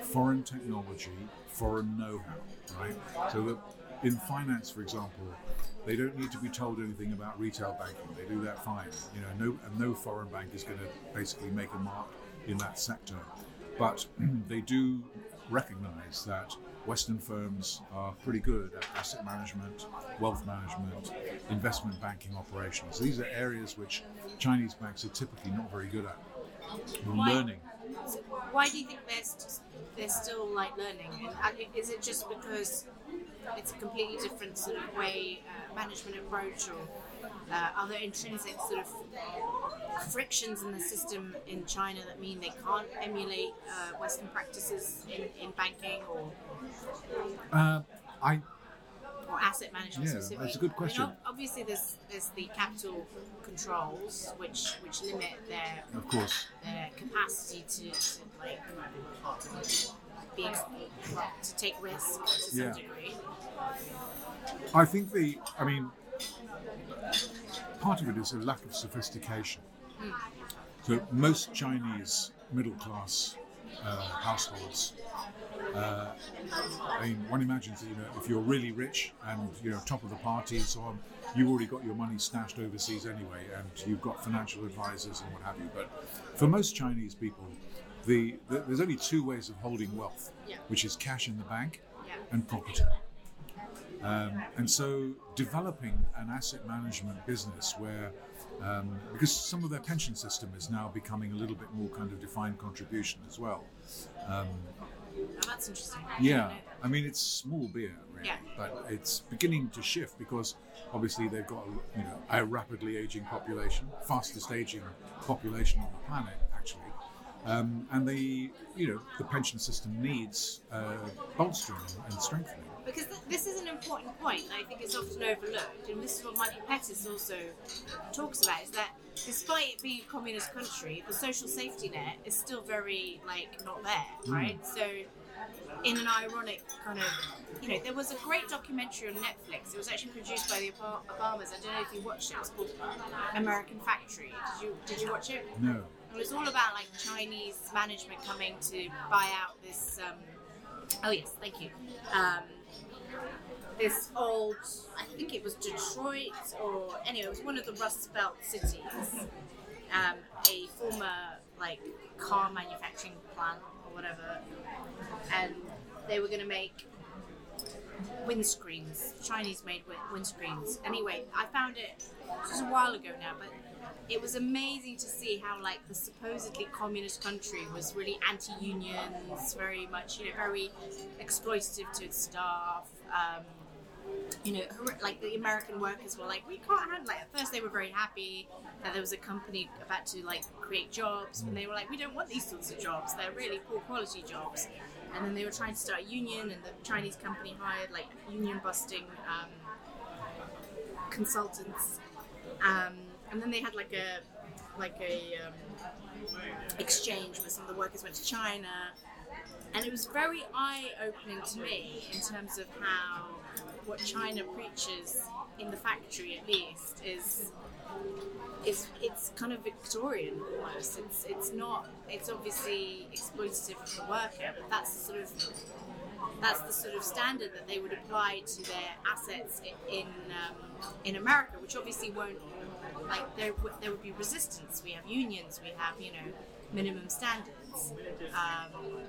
foreign technology, foreign know-how, right? So that in finance, for example, they don't need to be told anything about retail banking. They do that fine. You know, no, and no foreign bank is going to basically make a mark in that sector. But they do recognize that Western firms are pretty good at asset management, wealth management, investment banking operations. These are areas which Chinese banks are typically not very good at. We're Why- learning. So why do you think they're still like learning? And uh, is it just because it's a completely different sort of way, uh, management approach, or uh, are there intrinsic sort of frictions in the system in China that mean they can't emulate uh, Western practices in, in banking or, Uh, I or asset management Yeah, specifically? that's a good I mean, question. obviously, there's there's the capital controls which which limit their of course their capacity to, to like be to take risks to some Yeah. degree. I think the, I mean, part of it is a lack of sophistication. So most Chinese middle class uh, households, uh, I mean, one imagines that you know if you're really rich and you know top of the party and so on, you've already got your money stashed overseas anyway, and you've got financial advisors and what have you. But for most Chinese people, the, the there's only two ways of holding wealth, Yeah. which is cash in the bank Yeah. and property. Um, and so developing an asset management business where, um, because some of their pension system is now becoming a little bit more kind of defined contribution as well. Um, that's interesting. Yeah, I mean it's small beer, really, Yeah. but it's beginning to shift because obviously they've got a, you know a rapidly aging population, fastest aging population on the planet actually, um, and the you know the pension system needs uh, bolstering and strengthening. Because th- this is an important point that I think is often overlooked, and this is what Michael Pettis also talks about: is that despite it being a communist country, the social safety net is still very like not there, right? So in an ironic kind of, you know, there was a great documentary on Netflix. It was actually produced by the Ob- Obamas. I don't know if you watched it. It was called American Factory. Did you Did you watch it? No. It was all about like Chinese management coming to buy out this. Um, oh yes, thank you. Um, this old, I think it was Detroit, or anyway, it was one of the Rust Belt cities. Um, a former like car manufacturing plant or whatever, and they were going to make windscreens, Chinese-made win- windscreens. Anyway, I found it just a while ago now, but it was amazing to see how like the supposedly communist country was really anti-unions, very much you know very exploitative to its staff. Um, you know, like the American workers were like, we can't handle. Like at first, they were very happy that there was a company about to like create jobs, and they were like, we don't want these sorts of jobs. They're really poor quality jobs. And then they were trying to start a union, and the Chinese company hired like union busting um, consultants. Um, and then they had like a like a um, exchange where some of the workers went to China, and it was very eye opening to me in terms of how what China preaches in the factory, at least, is is it's kind of Victorian almost. It's it's not. It's obviously exploitative of the worker, but that's the sort of that's the sort of standard that they would apply to their assets in um, in America, which obviously won't like there there would be resistance. We have unions, we have you know minimum standards. Um,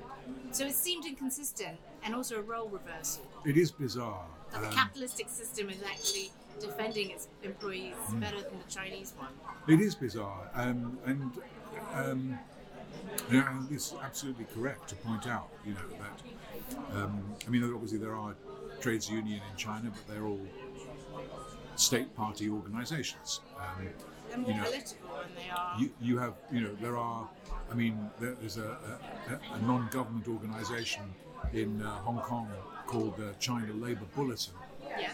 so it seemed inconsistent and also a role reversal. It is bizarre. That the Um, capitalistic system is actually defending its employees better than the Chinese one. It is bizarre, um, and um, you know, it's absolutely correct to point out, you know, that um, I mean, obviously there are trades union in China, but they're all state party organizations. Um, They're more you know, political than they are. you, you have, you know, there are, I mean, there, there's a, a, a non government organization in uh, Hong Kong called the China Labour Bulletin yeah.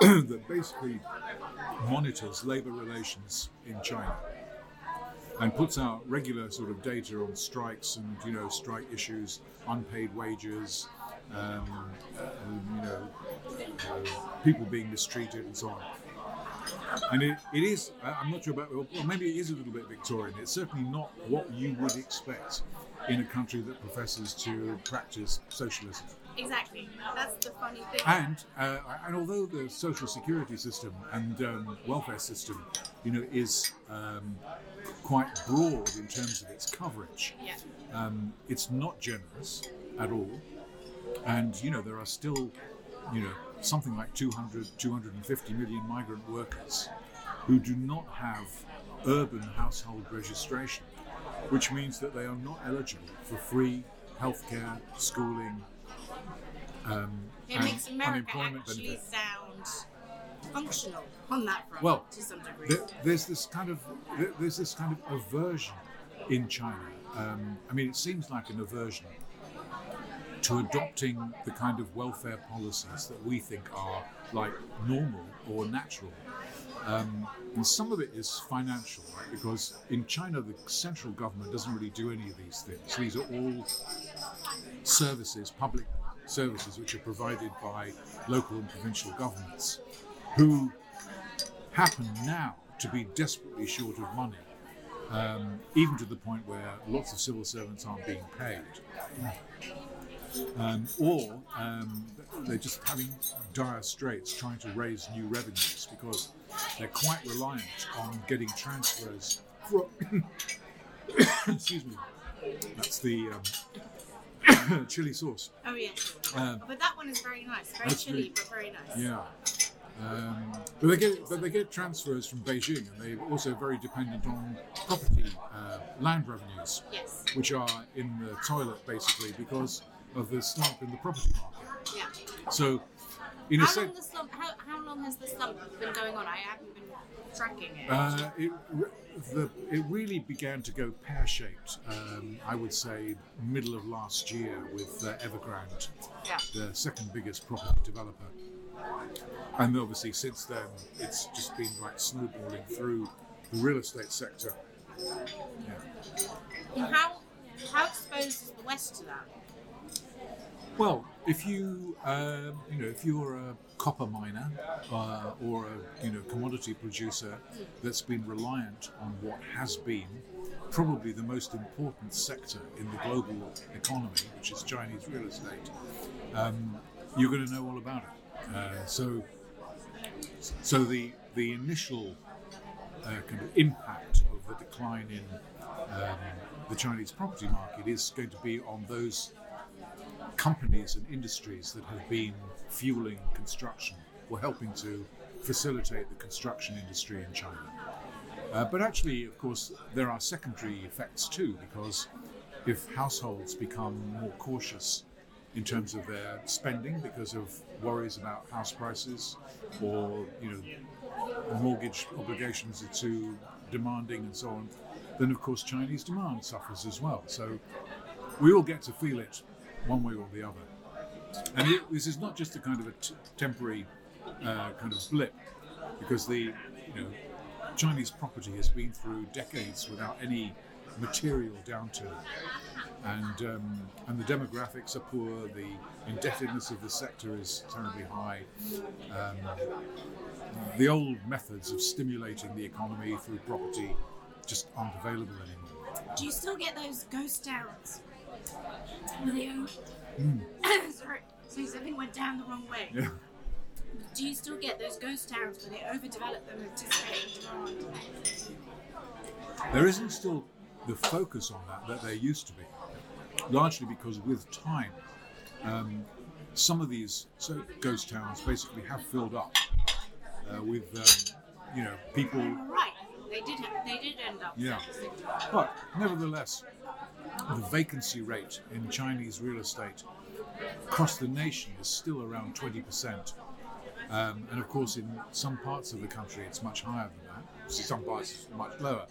that basically monitors labor relations in China and puts out regular sort of data on strikes and you know strike issues, unpaid wages, um, uh, you know, uh, people being mistreated and so on. And it, it is, I'm not sure about, well, maybe it is a little bit Victorian. It's certainly not what you would expect in a country that professes to practice socialism. Exactly. That's the funny thing. And uh, and although the social security system and um, welfare system, you know, is um, quite broad in terms of its coverage, yeah. um, it's not generous at all. And you know, there are still, you know, something like 200, 250 million migrant workers who do not have urban household registration, which means that they are not eligible for free healthcare, schooling. Um, It makes America unemployment actually benefit. sound functional on that front Well, to some degree. There, there's this kind of there- there's this kind of aversion in China. Um, I mean, it seems like an aversion to adopting the kind of welfare policies that we think are like normal or natural. Um, and some of it is financial, right? Because in China, the central government doesn't really do any of these things. These are all services, public services, which are provided by local and provincial governments, who happen now to be desperately short of money, um, even to the point where lots of civil servants aren't being paid. Um, or um, they're just having dire straits trying to raise new revenues because they're quite reliant on getting transfers from. excuse me. That's the um, chili sauce. oh yeah. Um, But that one is very nice. Very really- but very nice. Yeah. Um, but they get but they get transfers from Beijing, and they're also very dependent on property uh, land revenues, Yes. which are in the toilet basically because of the slump in the property market. Yeah. So, in a How long sense, slump? How, how long has the slump been going on? I haven't been tracking it. uh, it, the, it really began to go pear-shaped. Um, I would say middle of last year with uh, Evergrande, yeah. the second biggest property developer. And obviously, since then, it's just been like snowballing through the real estate sector. Yeah. How how exposed is the West to that? Well, if you um, you know if you're a copper miner uh, or a you know commodity producer that's been reliant on what has been probably the most important sector in the global economy, which is Chinese real estate, um, you're going to know all about it. Uh, so, so the the initial uh, kind of impact of the decline in um, the Chinese property market is going to be on those companies and industries that have been fueling construction or helping to facilitate the construction industry in China. Uh, but actually, of course, there are secondary effects too, because if households become more cautious in terms of their spending because of worries about house prices or you know mortgage obligations are too demanding and so on, then of course Chinese demand suffers as well. So we all get to feel it one way or the other. And it, this is not just a kind of a t- temporary uh, kind of blip, because the you know Chinese property has been through decades without any material downturn, and um, and the demographics are poor. The indebtedness of the sector is terribly high. Um, the old methods of stimulating the economy through property just aren't available anymore. Do you still get those ghost towns? Own... Sorry, so something went down the wrong way. Yeah. Do you still get those ghost towns where they overdevelop them, anticipating demand? There isn't still the focus on that that there used to be, largely because with time, um, some of these so ghost towns basically have filled up uh, with, um, you know, people. Right. They did. Ha- they did end up. Yeah. But nevertheless, the vacancy rate in Chinese real estate across the nation is still around 20%. Um, and of course, in some parts of the country, it's much higher than that. Some parts it's much lower.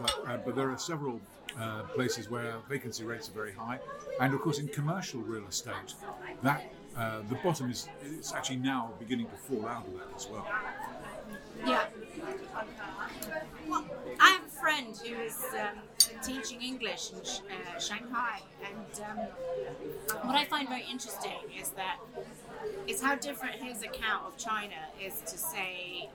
But, uh, but there are several uh, places where vacancy rates are very high. And of course, in commercial real estate, that uh, the bottom is it's actually now beginning to fall out of that as well. Yeah. Well, I have a friend who is um, teaching English in uh, Shanghai, and um, what I find very interesting is that is how different his account of China is to say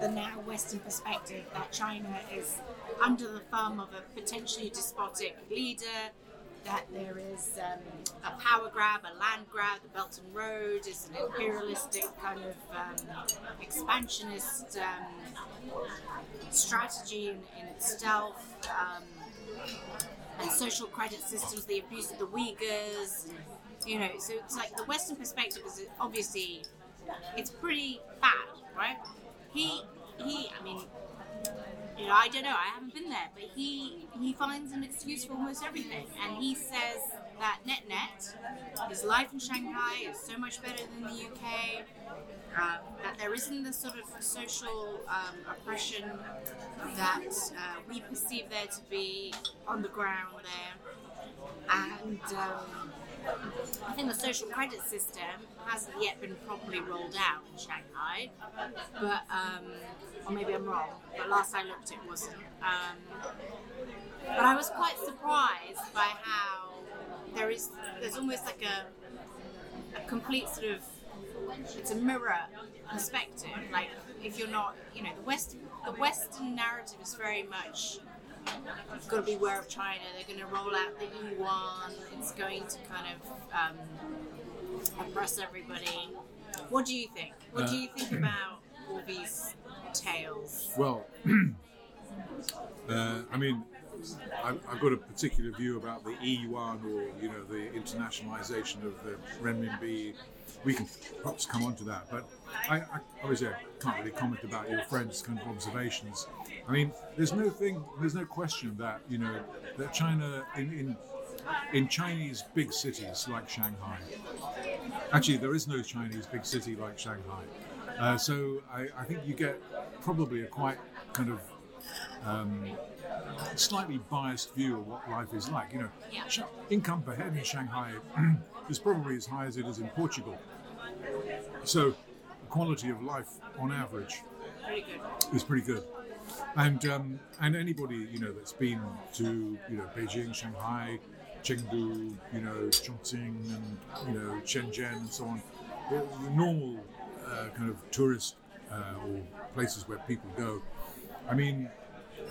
the now Western perspective that China is under the thumb of a potentially despotic leader, that there is um, a power grab, a land grab, the Belt and Road is an imperialistic kind of um, expansionist um, strategy in, in itself. Um, and social credit systems, the abuse of the Uyghurs, you know, so it's like the Western perspective is obviously it's pretty bad, right? He he, I mean, you know, I don't know, I haven't been there, but he he finds an excuse for almost everything, and he says that net net, his life in Shanghai is so much better than the UK. Uh, that there isn't the sort of social um, oppression that uh, we perceive there to be on the ground there, and um, I think the social credit system hasn't yet been properly rolled out in Shanghai, but um, or maybe I'm wrong. But last I looked, it wasn't. Um, but I was quite surprised by how there is there's almost like a a complete sort of it's a mirror perspective. Like if you're not, you know, the West the Western narrative is very much you've got to be aware of China. They're going to roll out the yuan. It's going to kind of um, oppress everybody. What do you think? What do you think about all these tales? Well, uh, I mean, I've, I've got a particular view about the e-yuan or you know the internationalization of the renminbi. We can perhaps come on to that, but I, I obviously I can't really comment about your friend's kind of observations. I mean, there's no thing, there's no question that you know that China in in, in Chinese big cities like Shanghai. Actually, there is no Chinese big city like Shanghai. Uh, so I, I think you get probably a quite kind of um, slightly biased view of what life is like. You know, income per head in Shanghai is probably as high as it is in Portugal. So, the quality of life on average is pretty good. And um, and anybody you know that's been to you know Beijing, Shanghai, Chengdu, you know Chongqing, and you know Shenzhen, and so on, the, the normal uh, kind of tourist uh, or places where people go. I mean,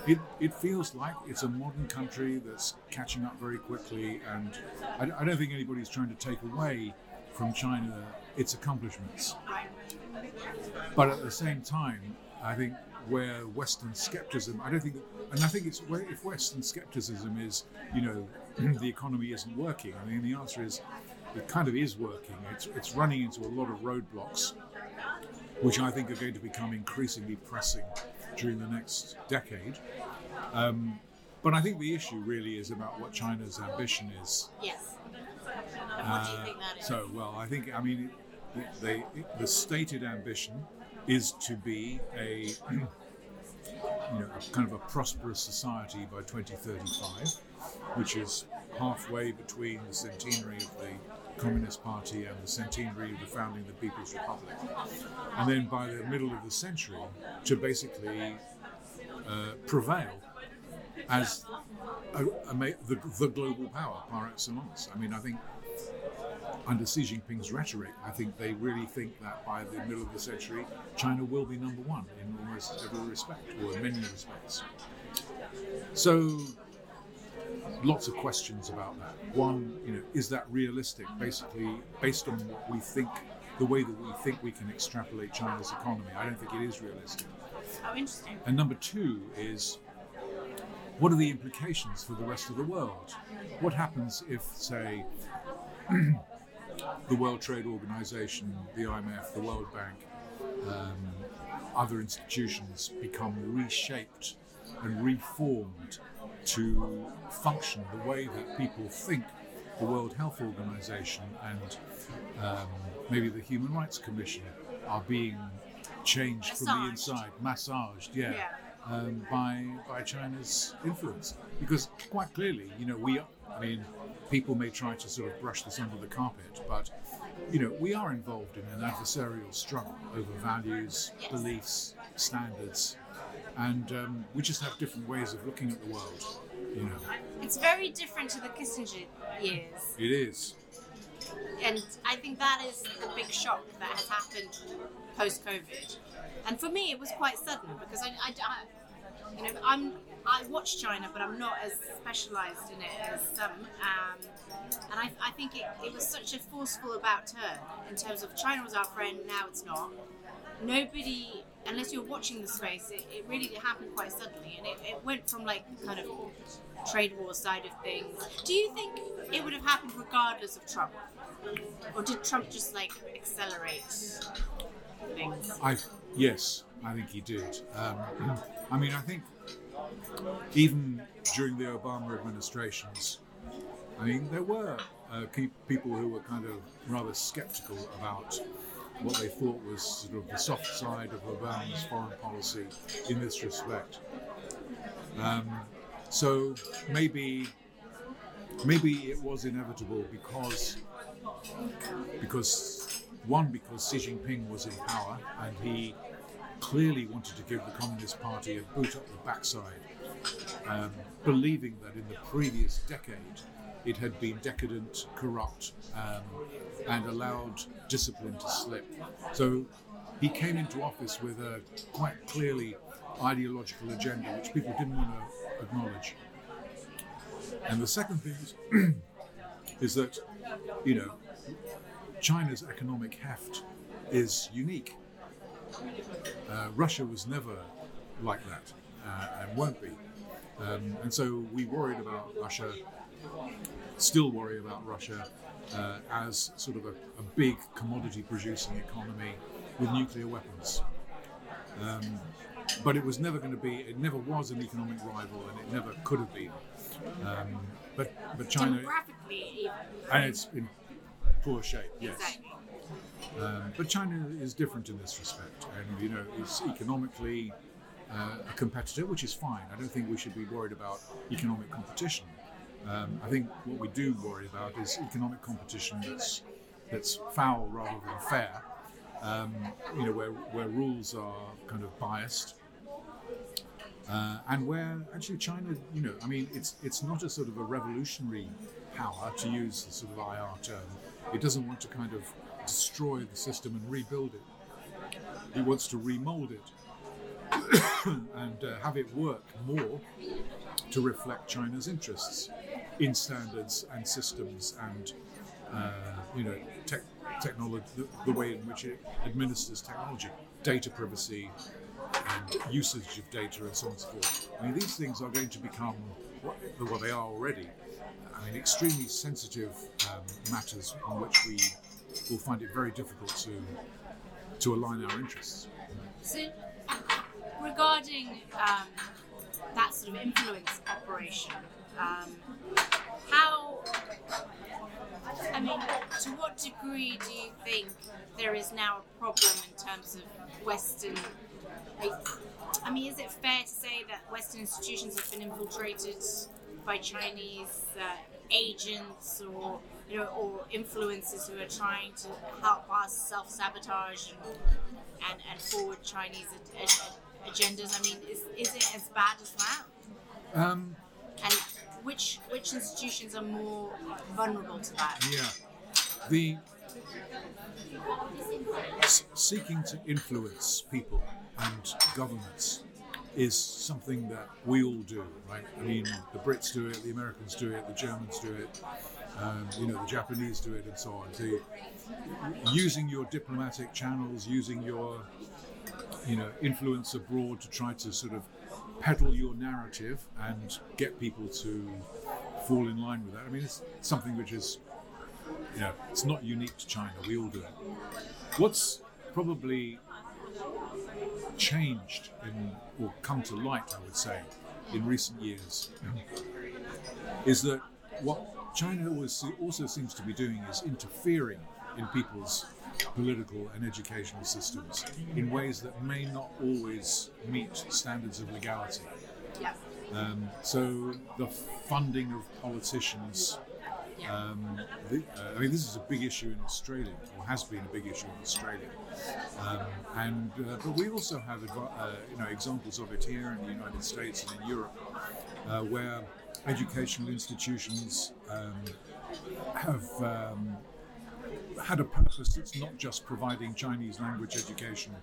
it, it feels like it's a modern country that's catching up very quickly, and I, I don't think anybody's trying to take away from China its accomplishments. But at the same time, I think where Western skepticism, I don't think, and I think it's where if Western skepticism is, you know, the economy isn't working. I mean, the answer is, it kind of is working. It's it's running into a lot of roadblocks, which I think are going to become increasingly pressing during the next decade. Um, but I think the issue really is about what China's ambition is. Yes. And what do you think that is? So, well, I think, I mean, they, the stated ambition is to be a, you know, a kind of a prosperous society by 2035, which is halfway between the centenary of the Communist Party and the centenary of the founding of the People's Republic. And then by the middle of the century, to basically uh, prevail as a, a, the, the global power par excellence. I mean, I think under Xi Jinping's rhetoric, I think they really think that by the middle of the century, China will be number one in almost every respect, or in many respects. So, lots of questions about that. One, you know, is that realistic? Basically, based on what we think, the way that we think we can extrapolate China's economy, I don't think it is realistic. Oh, interesting. And number two is what are the implications for the rest of the world? What happens if, say, the World Trade Organization, the IMF, the World Bank, um, other institutions become reshaped and reformed to function the way that people think the World Health Organization and um, maybe the Human Rights Commission are being changed from the inside, massaged, yeah, Yeah. Um, by by China's influence. Because quite clearly, you know, we, are, I mean, people may try to sort of brush this under the carpet, but you know, we are involved in an adversarial struggle over values, Yes. beliefs, standards, and um, we just have different ways of looking at the world. You know, It's very different to the Kissinger years. it is. and I think that is the big shock that has happened post COVID. And for me, it was quite sudden because I, I, I- you know, I'm I watch China, but I'm not as specialised in it as some. Um, and I, I think it, it was such a forceful about turn in terms of China was our friend, now it's not. Nobody, unless you're watching the space, it, it really happened quite suddenly, and it, it went from like kind of trade war side of things. Do you think it would have happened regardless of Trump? Or did Trump just like accelerate things? I yes, I think he did. Um, I mean, I think even during the Obama administrations, I mean, there were uh, pe- people who were kind of rather skeptical about what they thought was sort of the soft side of Obama's foreign policy in this respect. Um, so maybe maybe it was inevitable because because one because Xi Jinping was in power and he clearly wanted to give the Communist Party a boot up the backside, um, believing that in the previous decade it had been decadent, corrupt, um, and allowed discipline to slip. So he came into office with a quite clearly ideological agenda which people didn't want to acknowledge. And the second thing is, is that, you know, China's economic heft is unique. Uh, Russia was never like that uh, and won't be. Um, and so we worried about Russia, still worry about Russia uh, as sort of a, a big commodity producing economy with nuclear weapons. Um, but it was never going to be, it never was an economic rival and it never could have been. Um, but, but China, and it's in poor shape, yes. Exactly. Um, but China is different in this respect, and you know, it's economically uh, a competitor, which is fine. I don't think we should be worried about economic competition. Um, I think what we do worry about is economic competition that's that's foul rather than fair. Um, you know, where where rules are kind of biased. Uh, and where actually China, you know, I mean, it's it's not a sort of a revolutionary power to use the sort of IR term. It doesn't want to kind of destroy the system and rebuild it. It wants to remold it and uh, have it work more to reflect China's interests in standards and systems and uh, you know tech technology, the, the way in which it administers technology, data privacy, and usage of data and so on and so forth. I mean, these things are going to become what, what they are already. I mean, extremely sensitive um, matters on which we will find it very difficult to to align our interests. So, regarding um, that sort of influence operation, um, how, I mean, to what degree do you think there is now a problem in terms of Western? Like, I mean, is it fair to say that Western institutions have been infiltrated by Chinese uh, agents or you know, or influencers who are trying to help us self-sabotage and and, and forward Chinese ad- ad- agendas. I mean, is, is it as bad as that? Um, And which which institutions are more vulnerable to that? yeah, the seeking to influence people and governments is something that we all do, right? I mean, the Brits do it, the Americans do it, the Germans do it, um, you know, the Japanese do it, and so on. So, using your diplomatic channels, using your, you know, influence abroad to try to sort of peddle your narrative and get people to fall in line with that. I mean, it's something which is, you know, it's not unique to China. We all do it. What's probably changed in, or come to light, I would say, in recent years, is that what China also seems to be doing is interfering in people's political and educational systems in ways that may not always meet standards of legality. Yeah. Um, so the funding of politicians. Um, the, uh, I mean, this is a big issue in Australia, or has been a big issue in Australia, um, and uh, but we also have uh, you know examples of it here in the United States and in Europe, uh, where educational institutions um, have um, had a purpose that's not just providing Chinese language education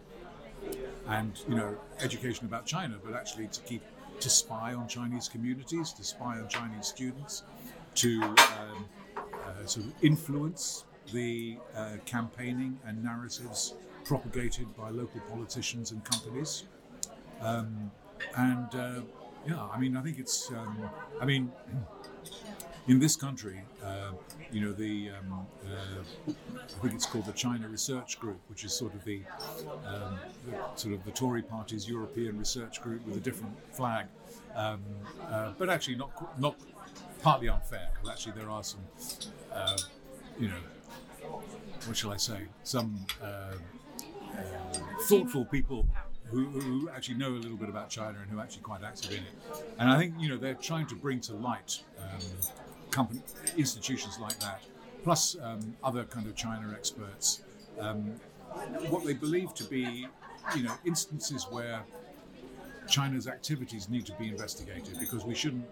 and you know education about China, but actually to keep to spy on Chinese communities, to spy on Chinese students, to um, uh, sort of influence the uh, campaigning and narratives propagated by local politicians and companies. Um, and uh, yeah, I mean, I think it's. Um, I mean, in this country, uh, you know, the um, uh, I think it's called the China Research Group, which is sort of the, um, the sort of the Tory Party's European Research Group with a different flag, um, uh, but actually not not partly unfair because actually there are some, uh, you know, what shall I say, some uh, uh, thoughtful people who, who actually know a little bit about China and who are actually quite active in it. And I think you know they're trying to bring to light um, company institutions like that, plus um, other kind of China experts, um, what they believe to be you know instances where China's activities need to be investigated because we shouldn't.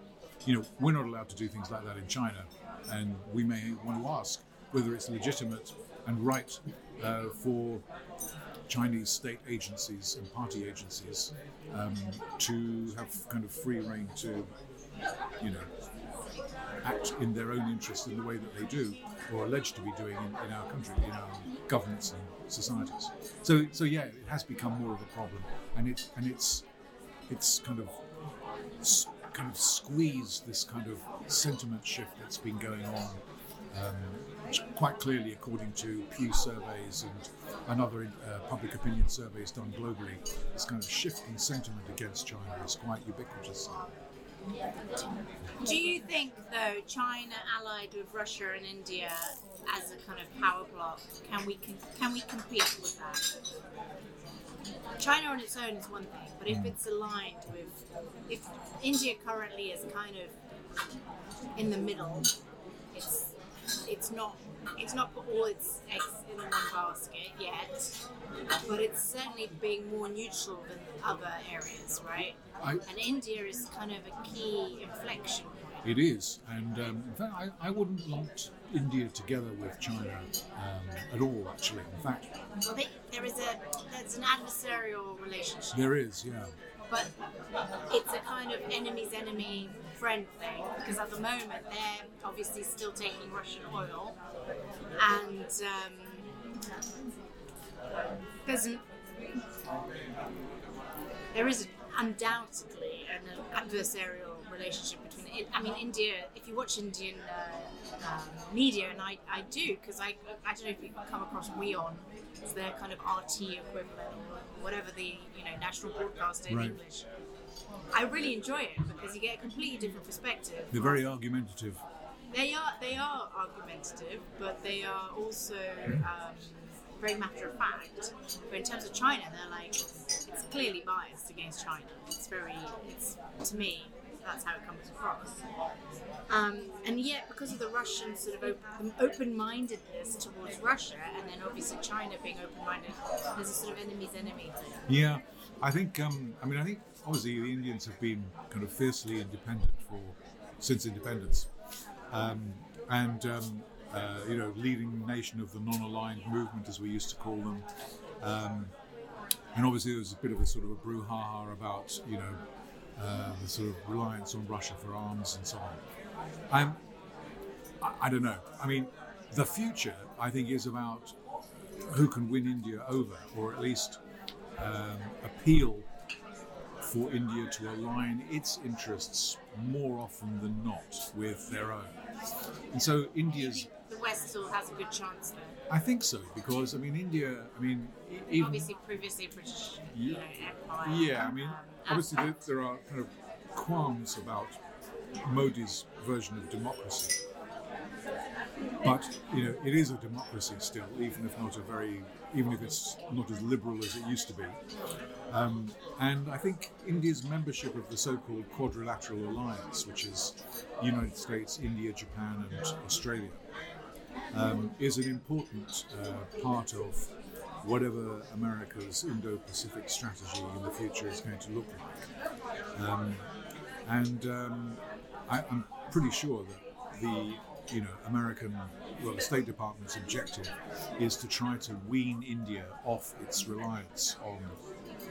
You know, we're not allowed to do things like that in China, and we may want to ask whether it's legitimate and right uh, for Chinese state agencies and party agencies um, to have kind of free rein to, you know, act in their own interest in the way that they do, or alleged to be doing in, in our country, in our governments and societies. So, so yeah, it has become more of a problem, and it and it's it's kind of kind of squeezed this kind of sentiment shift that's been going on um, quite clearly, according to Pew surveys and, and other uh, public opinion surveys done globally, this kind of shifting sentiment against China is quite ubiquitous. Do you think, though, China allied with Russia and India as a kind of power bloc, can we can, can we compete with that? China on its own is one thing, but if mm. it's aligned with, if India currently is kind of in the middle, it's it's not it's not put all its eggs in one basket yet, but it's certainly being more neutral than other areas, right? I, And India is kind of a key inflection point. it is, and um, in fact, I, I wouldn't lump India together with China um, at all. Actually, in fact, Well, they, there is a there's an adversarial relationship, there is, yeah. But it's a kind of enemy's enemy friend thing because at the moment they're obviously still taking Russian oil, and um, there's an there is undoubtedly an adversarial relationship it. I mean, India. If you watch Indian uh, um, media, and I, I do because I I don't know if you've come across WION. It's their kind of RT equivalent, or whatever the you know national broadcaster in Right. English. I really enjoy it because you get a completely different perspective. They're very argumentative. They are they are argumentative, but they are also um, very matter of fact. But in terms of China, they're like it's clearly biased against China. It's very it's to me that's how it comes across. Um, and yet, because of the Russian sort of open, open-mindedness towards Russia, and then obviously China being open-minded, there's a sort of enemy's enemy. Yeah, I think. Um, I mean, I think obviously the Indians have been kind of fiercely independent for since independence, um, and um, uh, you know, leading nation of the non-aligned movement, as we used to call them. Um, and obviously, there was a bit of a sort of a brouhaha about you know uh, the sort of reliance on Russia for arms and so on. I, I don't know. I mean, the future, I think, is about who can win India over, or at least um, appeal for India to align its interests more often than not with their own. And so India's, The West still has a good chance there. I think so, because I mean, India, I mean, even. Obviously, previously British you know, empire. Yeah, I mean, um, obviously there, there are kind of qualms about Modi's version of democracy. but you know, it is a democracy still, even if not a very, even if it's not as liberal as it used to be. Um, and I think India's membership of the so-called Quadrilateral Alliance, which is United States, India, Japan, and Australia, um, is an important uh, part of whatever America's Indo-Pacific strategy in the future is going to look like. Um, and um, I, I'm pretty sure that the you know American well the State Department's objective is to try to wean India off its reliance on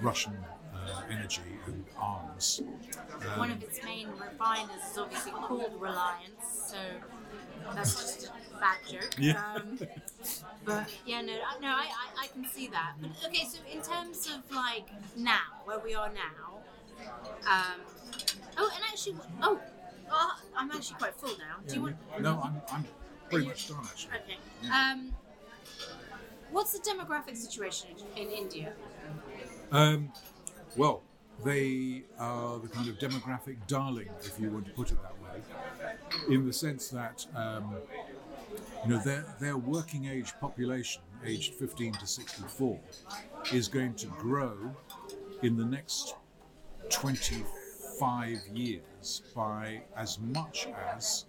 Russian uh, energy and arms. Um, One of its main refiners is obviously called Reliance, so that's just a bad joke. Yeah. Um, but yeah, no, I- no, I, I, I can see that. But okay, so in terms of like now, where we are now, um, oh, and actually, oh, oh, I'm actually quite full now. Do you want? no, I'm, I'm pretty much done actually. Okay. Um, what's the demographic situation in, in India? Um, well, they are the kind of demographic darling, if you want to put it that way, in the sense that um, you know their their working age population, aged 15 to 64, is going to grow in the next 25 years by as much as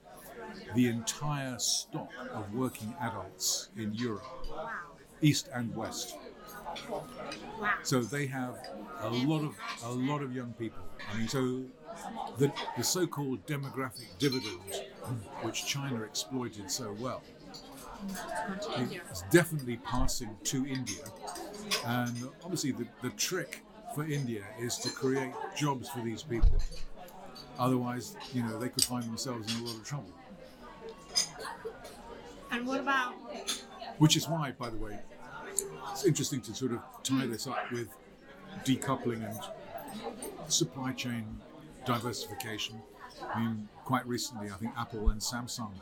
the entire stock of working adults in Europe, east and west. Wow. So they have a lot of a lot of young people. I mean, so the, the so-called demographic dividend, which China exploited so well, is definitely passing to India. And obviously, the, the trick for India is to create jobs for these people. Otherwise, you know, they could find themselves in a lot of trouble. And what about? Which is why, by the way, it's interesting to sort of tie this up with decoupling and supply chain diversification. I mean, quite recently, I think Apple and Samsung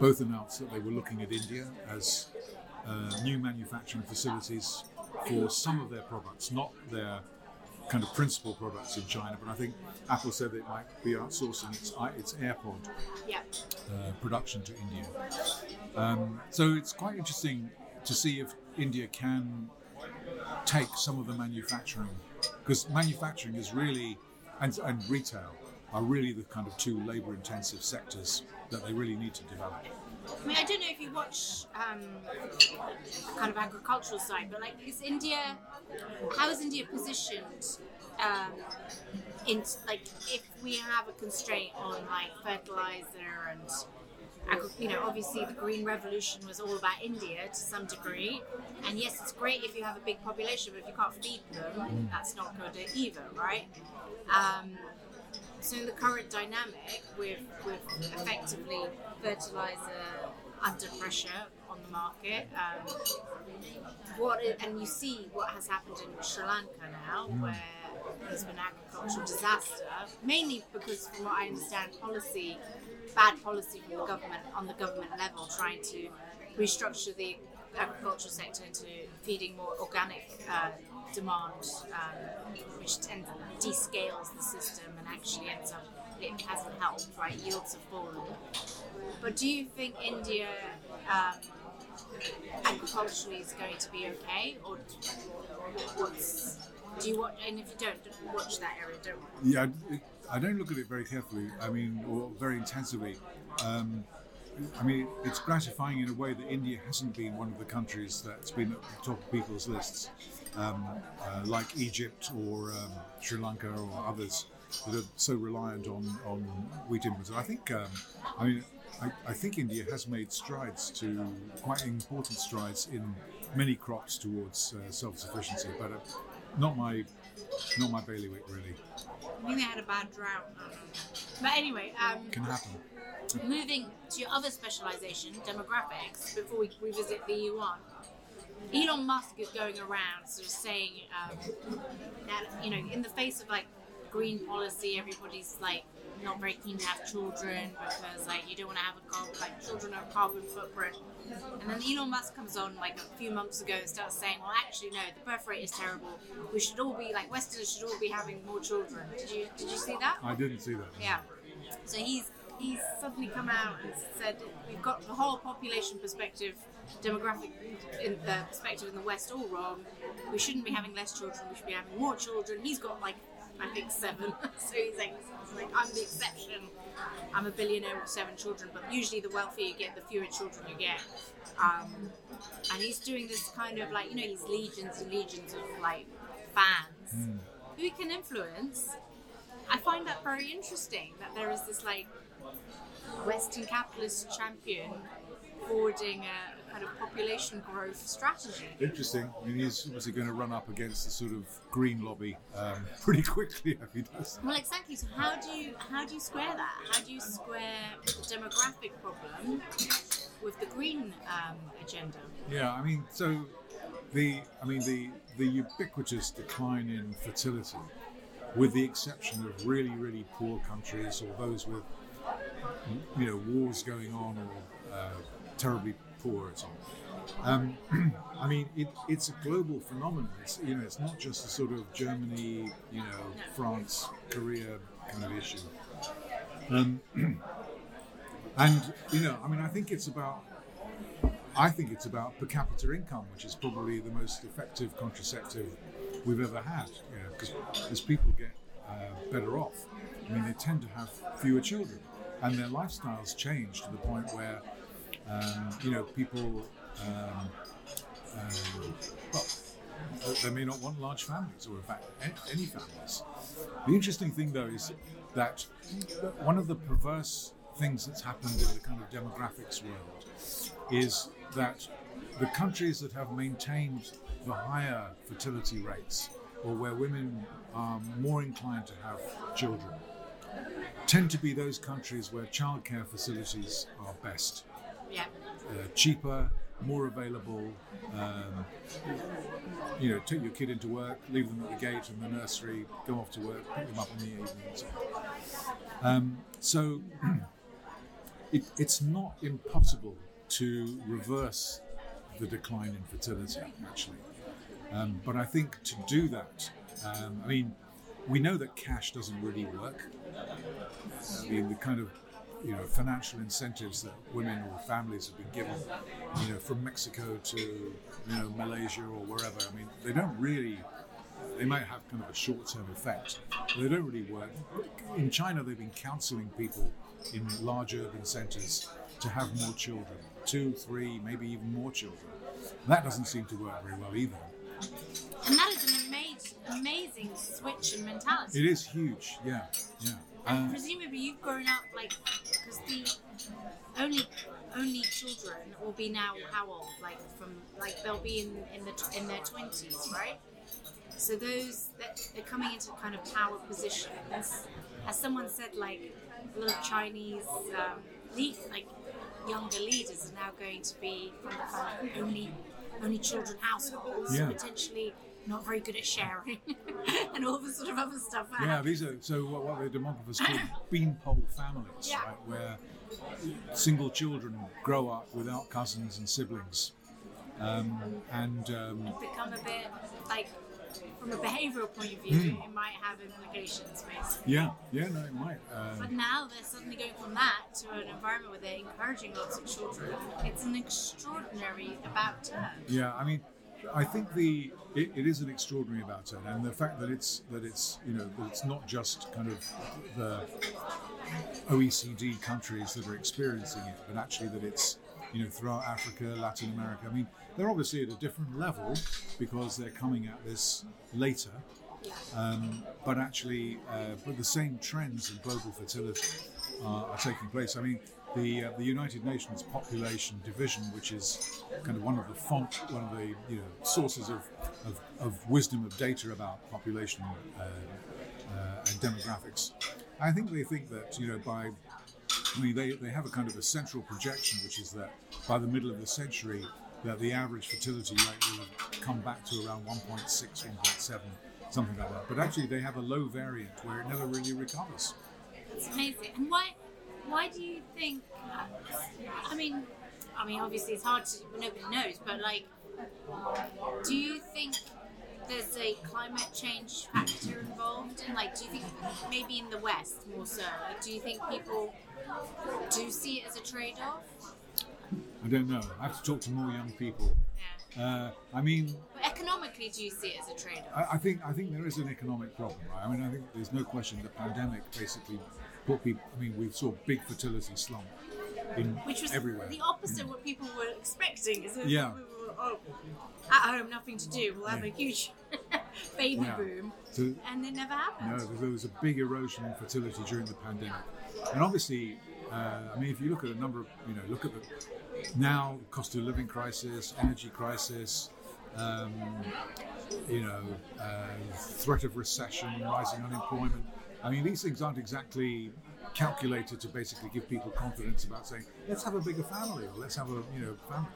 both announced that they were looking at India as uh, new manufacturing facilities for some of their products, not their kind of principal products in China. But I think Apple said it might be outsourcing its i- its AirPod Yeah. uh, production to India. Um, so it's quite interesting to see if India can take some of the manufacturing, because manufacturing is really, and, and retail are really the kind of two labour intensive sectors that they really need to develop. I mean, I don't know if you watch um, kind of agricultural side, but like, is India? How is India positioned? Um, in like, if we have a constraint on like fertilizer and, you know, obviously the green revolution was all about India to some degree, and yes, it's great if you have a big population, but if you can't feed them, that's not good either, right? Um, so in the current dynamic with with effectively fertilizer under pressure on the market, um, what i- and you see what has happened in Sri Lanka now, where there's been agricultural disaster, mainly because, from what I understand, policy, bad policy from the government on the government level, trying to restructure the agricultural sector into feeding more organic uh, demand, um, which tends descales the system and actually ends up it hasn't helped. Right, yields have fallen. But do you think India um, agriculturally is going to be okay, or what's do you watch? And if you don't watch that area, don't. It, Yeah, I don't look at it very carefully. I mean, or very intensively. Um, I mean, it's gratifying in a way that India hasn't been one of the countries that's been at the top of people's lists, um, uh, like Egypt or um, Sri Lanka or others that are so reliant on, on wheat imports. I think, um, I mean, I, I think India has made strides to quite important strides in many crops towards uh, self-sufficiency, but uh, not my not my bailiwick really. I think they had a bad drought. I don't know. But anyway, um, Can happen. moving to your other specialization, demographics, before we revisit the EU1, Elon Musk is going around sort of saying um, that, you know, in the face of like green policy, everybody's like not very keen to have children because like you don't want to have a carbon, like children have a carbon footprint. And then Elon Musk comes on like a few months ago and starts saying, well, actually, no, the birth rate is terrible. We should all be like Westerners should all be having more children. Did you did you see that? I didn't see that. Yeah. So he's he's suddenly come out and said we've got the whole population perspective, demographic in the perspective in the West all wrong. We shouldn't be having less children. We should be having more children. He's got like I think seven, so he's like, like I'm the exception. I'm a billionaire with seven children, but usually the wealthier you get, the fewer children you get. Um, and he's doing this kind of like you know he's legions and legions of like fans who he can influence. I find that very interesting that there is this like Western capitalist champion forwarding a kind of population growth strategy. Interesting. I mean, he's obviously going to run up against the sort of green lobby um, pretty quickly if he does. Well, exactly. So how do you how do you square that? How do you square the demographic problem with the green um, agenda? Yeah, I mean, so the I mean the the ubiquitous decline in fertility, with the exception of really really poor countries or those with you know wars going on or uh, terribly poor at all. Um, I mean, it, it's a global phenomenon. It's you know, it's not just a sort of Germany, you know, France, Korea kind of issue. Um, and you know, I mean, I think it's about I think it's about per capita income, which is probably the most effective contraceptive we've ever had. You know, because as people get uh, better off, I mean, they tend to have fewer children, and their lifestyles change to the point where, um, you know, people, um, um, well, uh, they may not want large families, or in fact, any families. The interesting thing, though, is that one of the perverse things that's happened in the kind of demographics world is that the countries that have maintained the higher fertility rates, or where women are more inclined to have children, tend to be those countries where childcare facilities are best Yeah. uh, cheaper, more available. Um, you know, take your kid into work, leave them at the gate in the nursery, go off to work, pick them up in the evening. So, um, so it, it's not impossible to reverse the decline in fertility, actually. Um, but I think to do that, um, I mean, we know that cash doesn't really work. I mean, the kind of you know financial incentives that women or families have been given, you know, from Mexico to you know Malaysia or wherever. I mean, they don't really. They might have kind of a short-term effect, but they don't really work. In China, they've been counselling people in large urban centres to have more children, two, three, maybe even more children. That doesn't seem to work very well either. And that is an amazing, amazing switch in mentality. It is huge, yeah, yeah. And presumably you've grown up like because the only only children will be now how old? Like from like they'll be in in the in their twenties, right? So those that they're coming into kind of power positions. As someone said, like a lot of Chinese um, lead, like younger leaders are now going to be from the kind of only only children households, Yeah. potentially not very good at sharing, and all the sort of other stuff. that Yeah, happens. these are so what, what the demographers call beanpole families, Yeah. right? Where single children grow up without cousins and siblings, um, and um, become a bit like from a behavioural point of view, it might have implications, basically. yeah, yeah, no, it might. But Um, now they're suddenly going from that to an environment where they're encouraging lots of children. It's an extraordinary about turn. yeah, I mean, I think the it, it is an extraordinary about it, and the fact that it's that it's you know that it's not just kind of the OECD countries that are experiencing it, but actually that it's you know throughout Africa, Latin America. I mean, they're obviously at a different level because they're coming at this later. Um, but actually, uh, but the same trends in global fertility are, are taking place. I mean, the uh, the United Nations Population Division, which is kind of one of the font, one of the you know sources of of, of wisdom of data about population uh, uh, and demographics. I think they think that you know by I mean, they, they have a kind of a central projection, which is that by the middle of the century, that the average fertility rate will come back to around 1.6, 1.7, something like that. But actually, they have a low variant where it never really recovers. It's amazing. And? Why do you think? I mean, I mean, obviously it's hard to nobody knows, but like, do you think there's a climate change factor involved? And like, do you think maybe in the West more so? Like, do you think people do see it as a trade-off? I don't know. I have to talk to more young people. Yeah. Uh, I mean, But economically, do you see it as a trade-off? I, I think I think there is an economic problem, right? I mean, I think there's no question the pandemic basically put people. I mean, we saw big fertility slump in Which was everywhere. the opposite of what people were expecting. Is that Yeah. people were, oh, at home, nothing to do. We'll have Yeah. a huge baby Yeah. boom, So and it never happened. No, because there was a big erosion in fertility during the pandemic, and obviously, uh, I mean, if you look at a number of, you know, look at the now cost of living crisis, energy crisis, um, you know, uh, threat of recession, rising unemployment. I mean, these things aren't exactly calculated to basically give people confidence about saying, let's have a bigger family or let's have a, you know, family.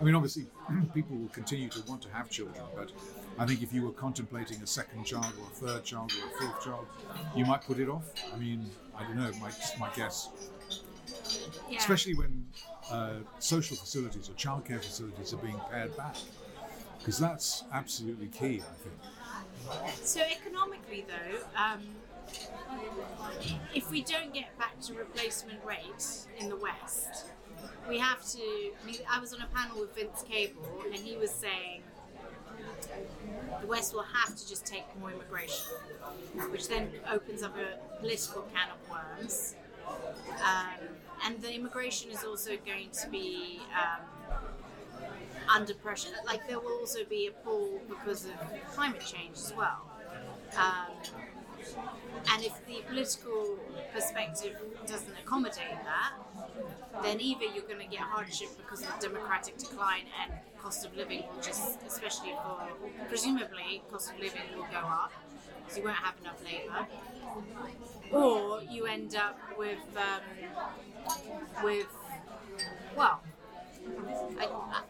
I mean, obviously, people will continue to want to have children, but I think if you were contemplating a second child or a third child or a fourth child, you might put it off. I mean, I don't know, my, my guess. Yeah. Especially when uh, social facilities or childcare facilities are being pared back. Because that's absolutely key, I think. So economically, though, um, if we don't get back to replacement rate in the West, we have to. I mean, I was on a panel with Vince Cable, and he was saying the West will have to just take more immigration, which then opens up a political can of worms. Um, and the immigration is also going to be um, under pressure. Like there will also be a pull because of climate change as well. Um, and if the political perspective doesn't accommodate that, then either you're going to get hardship because of democratic decline and cost of living will just, especially for, presumably, cost of living will go up because you won't have enough labour. Or you end up with, um, with, well, I, I,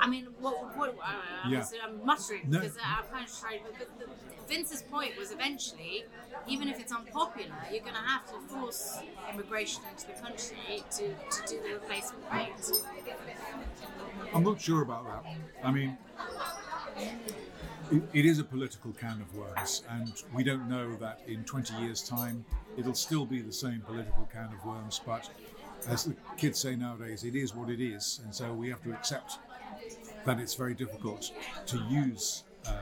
I mean, what, what, uh, Yeah. I'm muttering No. because I'm kind of trying, but, but the, Vince's point was eventually, even if it's unpopular, you're going to have to force immigration into the country to, to do the replacement rate. I'm not sure about that. I mean, it, it is a political can of worms, and we don't know that in 20 years' time it'll still be the same political can of worms. But as the kids say nowadays, it is what it is, and so we have to accept that it's very difficult to use um,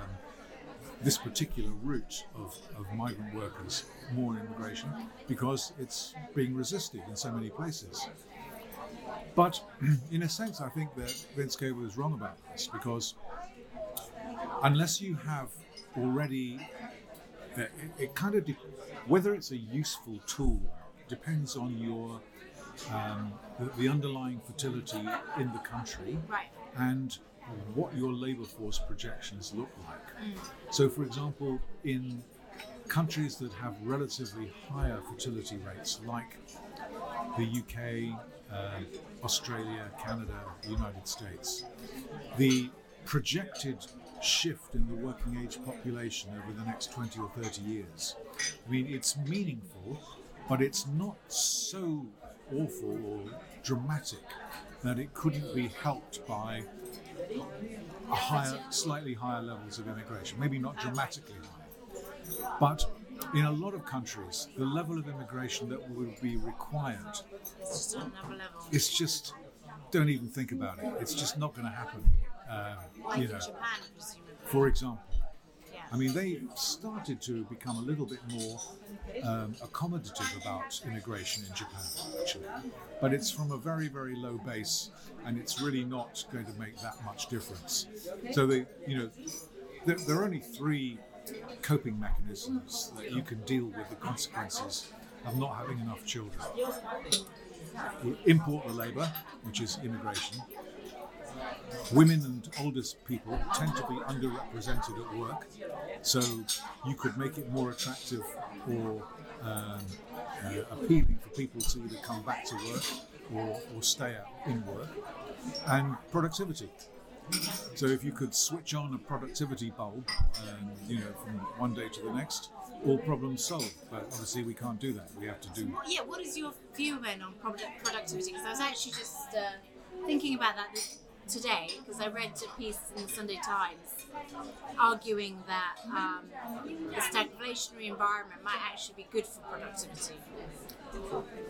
this particular route of, of migrant workers, more immigration, because it's being resisted in so many places. But in a sense, I think that Vince Cable is wrong about this because unless you have already, uh, it, it kind of de- whether it's a useful tool depends on your um, the, the underlying fertility in the country Right. and what your labour force projections look like. So, for example, in countries that have relatively higher fertility rates, like the UK, uh, Australia, Canada, the United States, the projected shift in the working age population over the next 20 or 30 years, I mean, it's meaningful, but it's not so awful or dramatic that it couldn't be helped by higher, slightly higher levels of immigration, maybe not dramatically higher. But in a lot of countries, the level of immigration that would be required It's just on another level. it's just don't even think about it. It's just not going to happen. Um, you know, for example. I mean, they started to become a little bit more um, accommodative about immigration in Japan, actually. But it's from a very, very low base, and it's really not going to make that much difference. So they, you know, there, there are only three coping mechanisms that you can deal with the consequences of not having enough children. You import the labour, which is immigration. Women and oldest people tend to be underrepresented at work, so you could make it more attractive or um, uh, appealing for people to either come back to work or, or stay out in work. And productivity. So if you could switch on a productivity bulb, um, you know, from one day to the next, all problems solved. But obviously we can't do that. We have to do. Yeah, what is your view then on product productivity? Because I was actually just uh, thinking about that. Today because I read a piece in the Sunday Times arguing that um, the stagflationary environment might actually be good for productivity.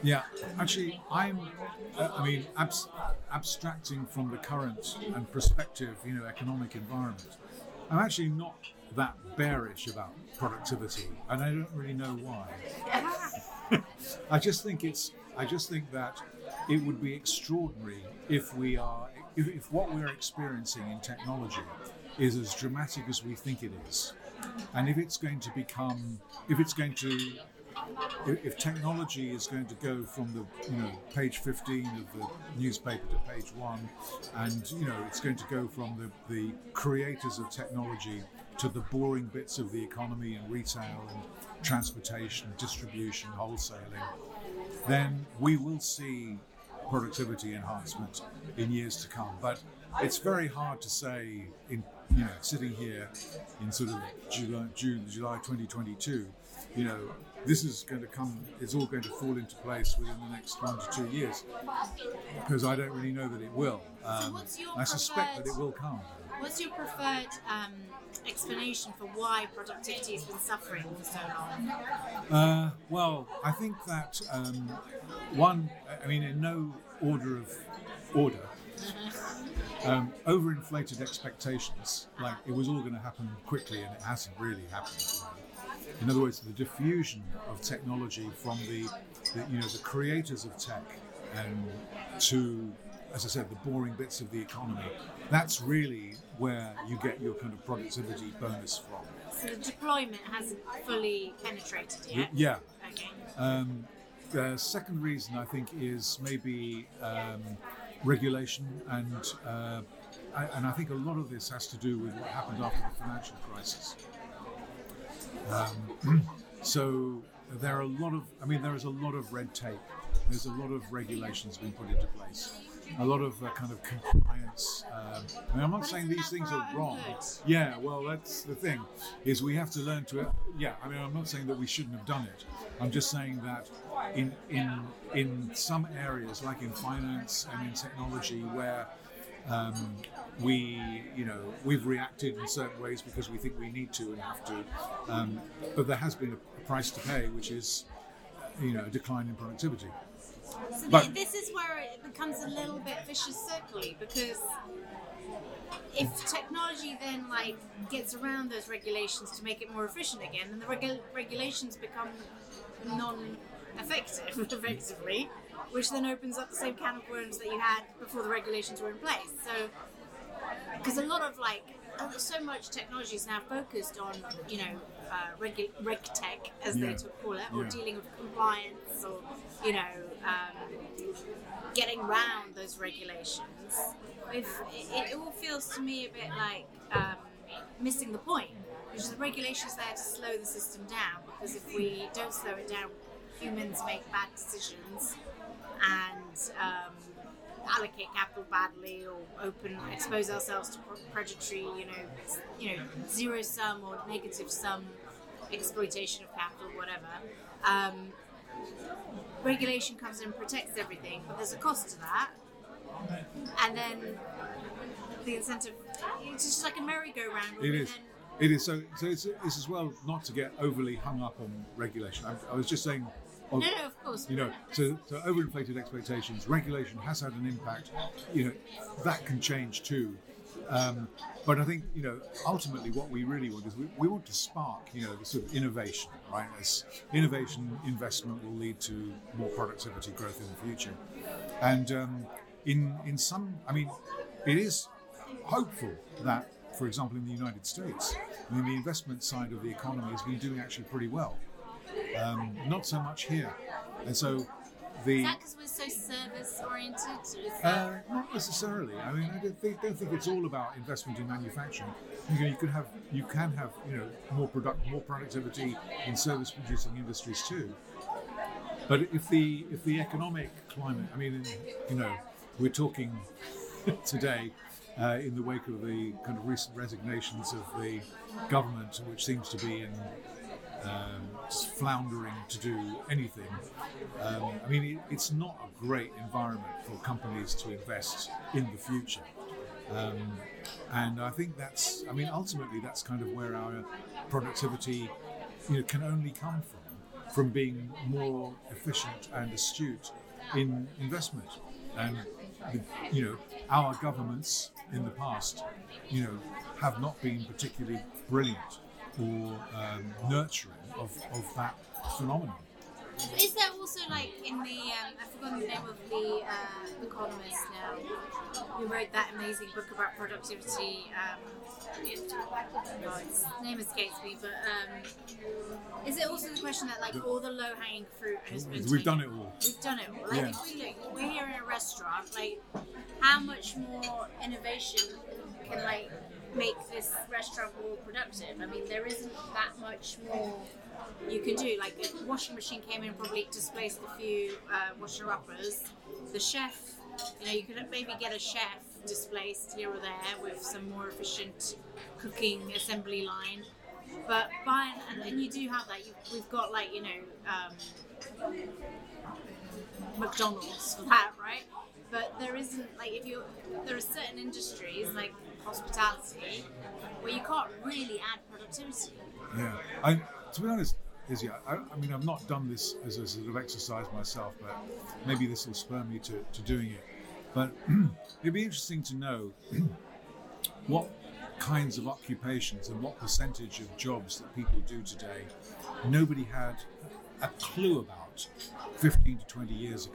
Yeah, actually, I'm. Uh, I mean, abs- abstracting from the current and prospective, you know, economic environment, I'm actually not that bearish about productivity, and I don't really know why. I just think it's. I just think that it would be extraordinary if we are, if, if what we're experiencing in technology is as dramatic as we think it is, and if it's going to become, if it's going to if, technology is going to go from the you know page 15 of the newspaper to page one and you know it's going to go from the, the creators of technology to the boring bits of the economy and retail and transportation distribution wholesaling then we will see productivity enhancement in years to come but it's very hard to say in you know sitting here in sort of July, June July 2022 you know this is going to come, it's all going to fall into place within the next one to two years because I don't really know that it will. Um, your I suspect that it will come. What's your preferred um, explanation for why productivity has been suffering for so long? Uh, well, I think that um, one, I mean, in no order of order, um, overinflated expectations, like it was all going to happen quickly and it hasn't really happened. In other words, the diffusion of technology from the, the you know, the creators of tech and to, as I said, the boring bits of the economy. That's really where you get your kind of productivity bonus from. So the deployment hasn't fully penetrated yet. Yeah, Okay. Um, the second reason I think is maybe um, regulation, and uh, I, and I think a lot of this has to do with what happened after the financial crisis. Um, so there are a lot of, I mean, there is a lot of red tape. There's a lot of regulations being put into place. A lot of uh, kind of compliance. Um, I mean, I'm not saying these things are wrong. Yeah, well, that's the thing, is we have to learn to. Yeah, I mean, I'm not saying that we shouldn't have done it. I'm just saying that in in in some areas, like in finance and in technology, where um, we, you know, we've reacted in certain ways because we think we need to and have to, um, but there has been a, a price to pay, which is, uh, you know, a decline in productivity. So But- thi- this is where it becomes a little bit vicious circly because if technology then like gets around those regulations to make it more efficient again, then the regu- regulations become non-effective effectively, which then opens up the same can of worms that you had before the regulations were in place. So because a lot of like so much technology is now focused on you know uh, regu- reg tech as Yeah. they to call it or Yeah. dealing with compliance or you know um, getting around those regulations if it, it all feels to me a bit like um, missing the point because the regulations there to slow the system down because if we don't slow it down humans make bad decisions and um, allocate capital badly or open expose ourselves to predatory you know, you know zero sum or negative sum exploitation of capital whatever. Um, regulation comes in and protects everything but there's a cost to that and then the incentive it's just like a merry-go-round It is. then It is. So, so it's, it's as well not to get overly hung up on regulation. I, I was just saying. no of- no of course You know, so, so overinflated expectations, regulation has had an impact. You know, that can change too. Um, but I think you know, ultimately, what we really want is we, we want to spark, you know, the sort of innovation, right? As innovation investment will lead to more productivity growth in the future, and um, in in some, I mean, it is hopeful that, for example, in the United States, I mean, the investment side of the economy has been doing actually pretty well. Um, not so much here, and so the. is that because we're so service oriented Uh, not necessarily. I mean, I don't think, don't think it's all about investment in manufacturing. You, know, you could have, you can have, you know, more product, more productivity in service-producing industries too. But if the if the economic climate, I mean, you know, we're talking today uh, in the wake of the kind of recent resignations of the government, which seems to be in um, floundering to do anything. Um, I mean, it, it's not a great environment for companies to invest in the future. Um, and I think that's, I mean, ultimately, that's kind of where our productivity you know, can only come from, from being more efficient and astute in investment. And, you know, our governments in the past, you know, have not been particularly brilliant or um, nurturing of, of that phenomenon. Is there also like in the um, I've forgotten the name of the uh, economist now who wrote that amazing book about productivity? Um, its name escapes me, but um, is it also the question that like all the low hanging fruit has been? We've taken? done it all. We've done it all. Like Yeah. if we look, we're here in a restaurant. Like, how much more innovation can like make this restaurant more productive? I mean, there isn't that much more you can do. Like the washing machine came in, probably displaced a few uh, washer uppers. The chef, you know, you could maybe get a chef displaced here or there with some more efficient cooking assembly line. But by and, and you do have that. You, we've got like you know. Um, McDonald's for that, right? But there isn't like if you there are certain industries like hospitality where you can't really add productivity. Yeah, I, to be honest, Izzy, I, I mean, I've not done this as a sort of exercise myself, but maybe this will spur me to, to doing it. But it'd be interesting to know what kinds of occupations and what percentage of jobs that people do today nobody had a clue about 15 to 20 years ago.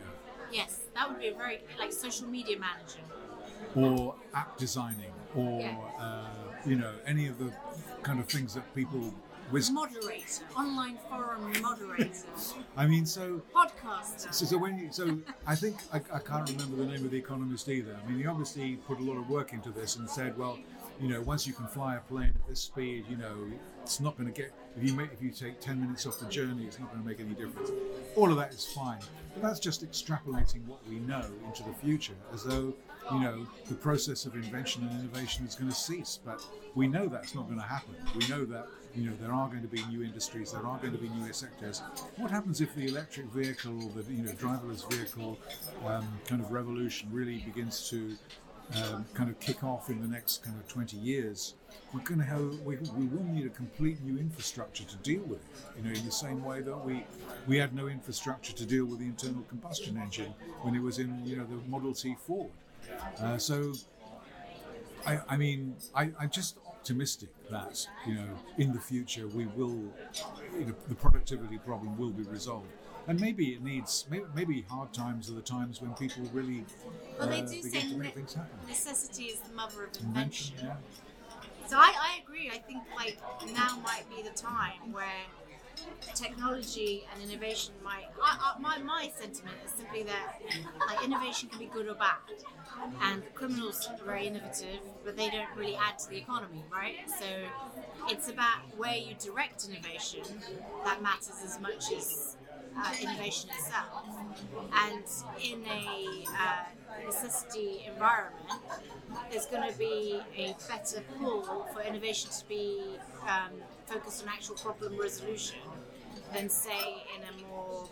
Yes, that would be a very like social media manager. or app designing, or uh, you know any of the kind of things that people whiz. Moderator, online forum moderator, I mean, so podcaster. so, so when you so I think I, I can't remember the name of the economist either. I mean, he obviously put a lot of work into this and said, well, you know, once you can fly a plane at this speed, you know, it's not going to get if you make if you take ten minutes off the journey, it's not going to make any difference. All of that is fine, but that's just extrapolating what we know into the future, as though you know the process of invention and innovation is going to cease. But we know that's not going to happen. We know that you know there are going to be new industries, there are going to be new sectors. What happens if the electric vehicle or the you know driverless vehicle um, kind of revolution really begins to um, kind of kick off in the next kind of 20 years, we're going to have we, we will need a complete new infrastructure to deal with it. You know, in the same way that we we had no infrastructure to deal with the internal combustion engine when it was in you know the Model T Ford. Uh, so, I, I mean, I, I'm just optimistic that you know in the future we will you know, the productivity problem will be resolved. And maybe it needs maybe, maybe hard times are the times when people really Well, they uh, do say to make things happen. necessity is the mother of Invention, invention. yeah. So I, I agree. I think like now might be the time where technology and innovation might. I, I, my my sentiment is simply that like innovation can be good or bad, and criminals are very innovative, but they don't really add to the economy, right? So it's about where you direct innovation that matters as much as uh, innovation itself. And in a uh, necessity environment, there's going to be a better pull for innovation to be um, focused on actual problem resolution than, say, in a more,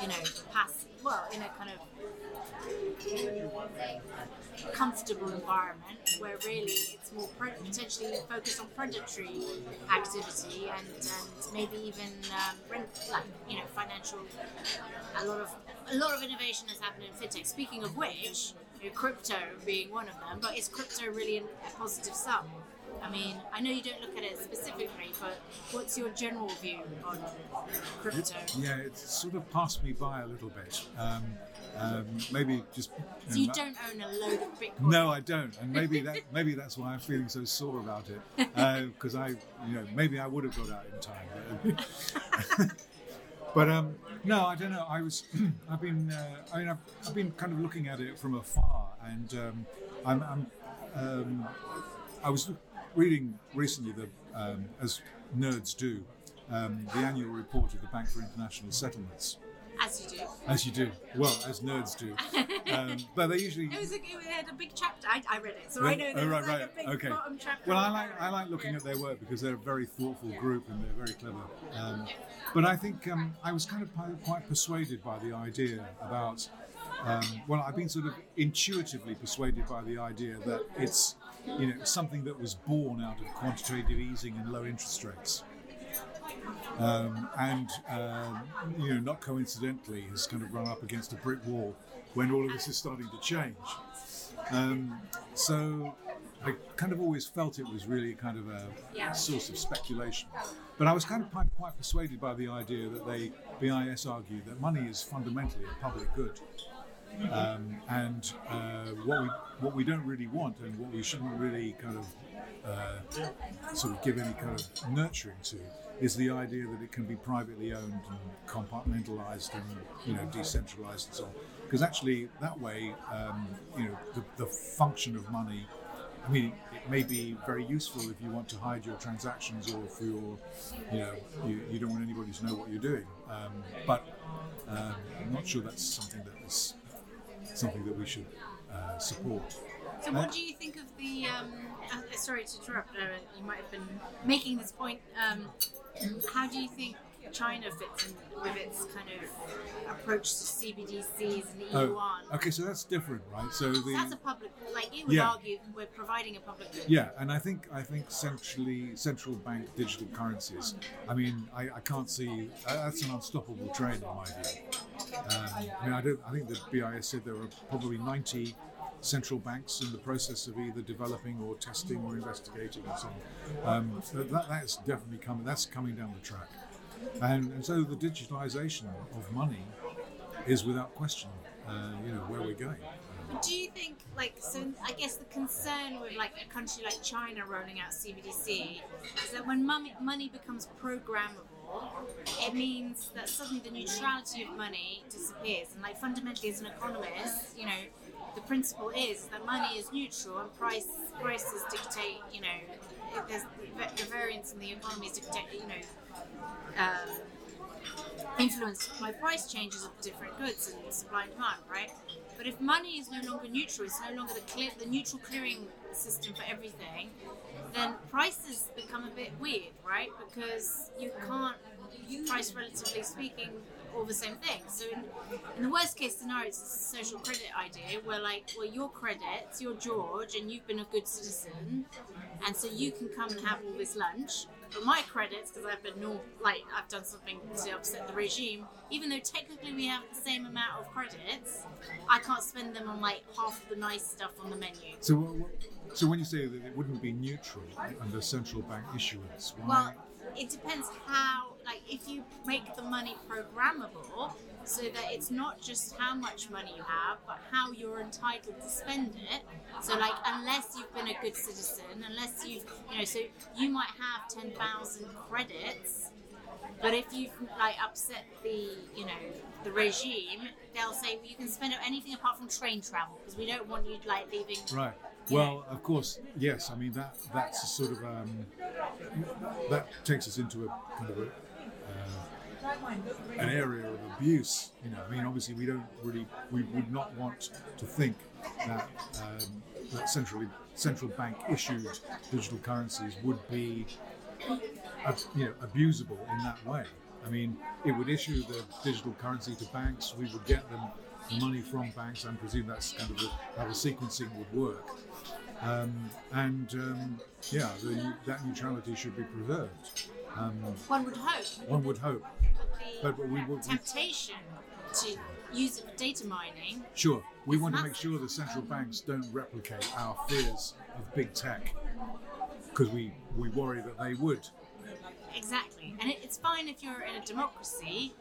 you know, passive, well, in a kind of comfortable environment where really it's more potentially focused on predatory activity and, and maybe even um, rent, like you know financial a lot of a lot of innovation has happened in fintech. Speaking of which you know, crypto being one of them but is crypto really a positive sum I mean, I know you don't look at it specifically, but what's your general view on crypto? Yeah, it's sort of passed me by a little bit. Um, um, maybe just. So you know, don't own a load of Bitcoin? No, I don't, and maybe that maybe that's why I'm feeling so sore about it. Because I, you know, maybe I would have got out in time. But, but um, no, I don't know. I was, I've been, uh, I mean, I've, I've been kind of looking at it from afar, and um, I'm, I'm um, I was reading recently the, um, as nerds do, um, the annual report of the Bank for International Settlements. As you do. As you do, well, as nerds do, um, but they usually It was a, it had a big chapter. I, I read it, so I know Oh, right, like right. Okay. Well, I like I like looking at their work because they're a very thoughtful group and they're very clever. Um, but I think um, I was kind of quite persuaded by the idea about um, well, I've been sort of intuitively persuaded by the idea that it's you know something that was born out of quantitative easing and low interest rates. Um, and um, you know, not coincidentally, has kind of run up against a brick wall when all of this is starting to change. Um, so I kind of always felt it was really kind of a source of speculation. But I was kind of quite, quite persuaded by the idea that they, BIS argued that money is fundamentally a public good. Um, and uh, what we what we don't really want and what we shouldn't really kind of uh, sort of give any kind of nurturing to is the idea that it can be privately owned and compartmentalized and you know decentralized and so on. Because actually, that way, um, you know, the, the function of money. I mean, it may be very useful if you want to hide your transactions or for your, you know, you, you don't want anybody to know what you're doing. Um, but um, I'm not sure that's something that is something that we should uh, support. So, what do you think of the? Um, uh, sorry to interrupt. Uh, you might have been making this point. Um, how do you think China fits in with its kind of approach to CBDCs and the Oh, okay, so that's different, right? So the That's a public. Like you would Yeah. argue, we're providing a public good. Yeah, and I think I think centrally central bank digital currencies. I mean, I, I can't see uh, that's an unstoppable train in my view. Um, I mean, I don't. I think the BIS said there are probably ninety central banks in the process of either developing or testing or investigating or something. Um, that, that's definitely coming. That's coming down the track, and, and so the digitalization of money is without question, uh, you know, where we're going. Do you think, like, so I guess the concern with like a country like China rolling out CBDC is that when money, money becomes programmable, it means that suddenly the neutrality of money disappears. And like fundamentally, as an economist, you know, the principle is that money is neutral and price prices dictate. You know, the variance in the economy is dictate. You know. Um, influenced by price changes of different goods and supply and demand, right? But if money is no longer neutral, it's no longer the clear, the neutral clearing system for everything, then prices become a bit weird, right? Because you can't price, relatively speaking, all the same thing. So in, in the worst case scenario, it's a social credit idea where, like, well, your credits, you're George, and you've been a good citizen, and so you can come and have all this lunch. But my credits, because I've been no, like I've done something to upset the regime, even though technically we have the same amount of credits, I can't spend them on like half of the nice stuff on the menu. So, what, what- so when you say that it wouldn't be neutral under central bank issuance, why? Well, it depends how, like, if you make the money programmable so that it's not just how much money you have, but how you're entitled to spend it. So, like, unless you've been a good citizen, unless you've, you know, so you might have 10,000 credits. But if you've like upset the, you know, the regime, they'll say well, you can spend it on anything apart from train travel because we don't want you like leaving. right. Well, of course, yes. I mean that that's a sort of um, that takes us into a kind of a, an area of abuse. You know, I mean, obviously, we don't really we would not want to think that um, that centrally central bank issued digital currencies would be you know, abusable in that way. I mean, it would issue the digital currency to banks. We would get them the money from banks. I presume that's kind of how the sequencing would work. Um, and um, yeah, the, that neutrality should be preserved. Um, One would hope. one would hope. But we we- temptation to use it for data mining. Sure, we want to make sure the central banks don't replicate our fears of big tech because we, we worry that they would. Exactly. And it, it's fine if you're in a democracy,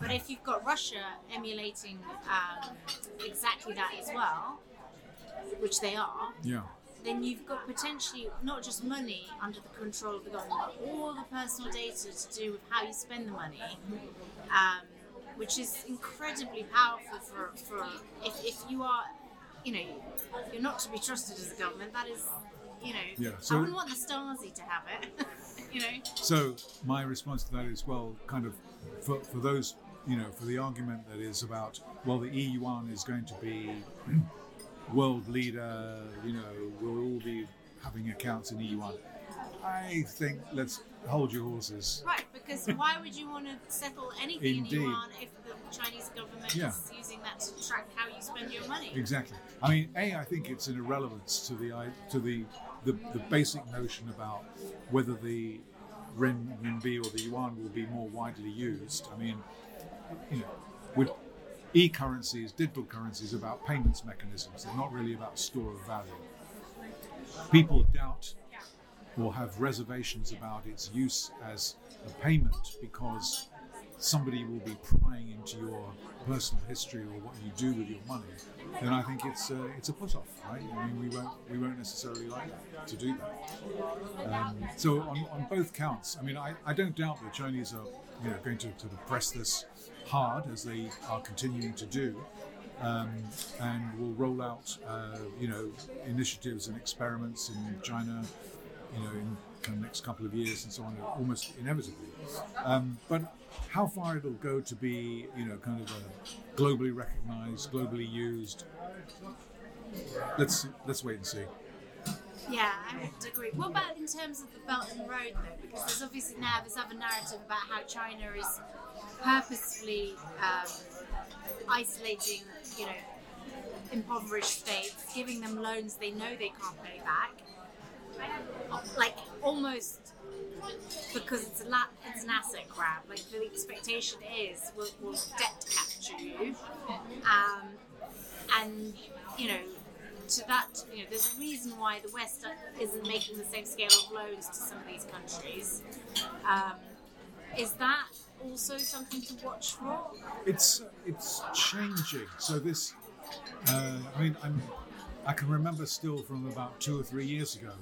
but if you've got Russia emulating um, exactly that as well, which they are, Yeah. Then you've got potentially not just money under the control of the government, but all the personal data to do with how you spend the money, um, which is incredibly powerful for, for if, if you are, you know, you're not to be trusted as a government, that is, you know, Yeah, so I wouldn't want the Stasi to have it, you know. So my response to that is, well, kind of for, for those, you know, for the argument that is about, well, the e-yuan is going to be world leader, you know, we'll all be having accounts in e-yuan. I think let's hold your horses. Right, because why would you want to settle anything Indeed. in Yuan if the Chinese government Yeah. is using that to track how you spend your money? Exactly. I mean, a, I think it's an irrelevance to the to the the, the basic notion about whether the renminbi or the yuan will be more widely used. I mean, you know, with e-currencies, digital currencies, about payments mechanisms. They're not really about store of value. People doubt or have reservations about its use as a payment because somebody will be prying into your personal history or what you do with your money, then I think it's a, it's a put off, right? I mean, we won't we won't necessarily like to do that. Um, so on, on both counts, I mean, I, I don't doubt the Chinese are you know going to of press this hard as they are continuing to do. Um, and will roll out, uh, you know, initiatives and experiments in China, you know, in the next couple of years and so on, almost inevitably. Um, but how far it'll go to be, you know, kind of a globally recognised, globally used, let's let's wait and see. Yeah, I would agree. What about in terms of the Belt and Road, though? Because there's obviously now this other narrative about how China is purposefully um, isolating, you know, impoverished states, giving them loans they know they can't pay back, like almost because it's a la- it's an asset grab. Like the expectation is we'll, we'll debt capture you, um, and you know to that, you know, there's a reason why the West isn't making the same scale of loans to some of these countries. Um, is that also something to watch for? It's it's changing. So this, uh, I mean, I'm, I can remember still from about two or three years ago,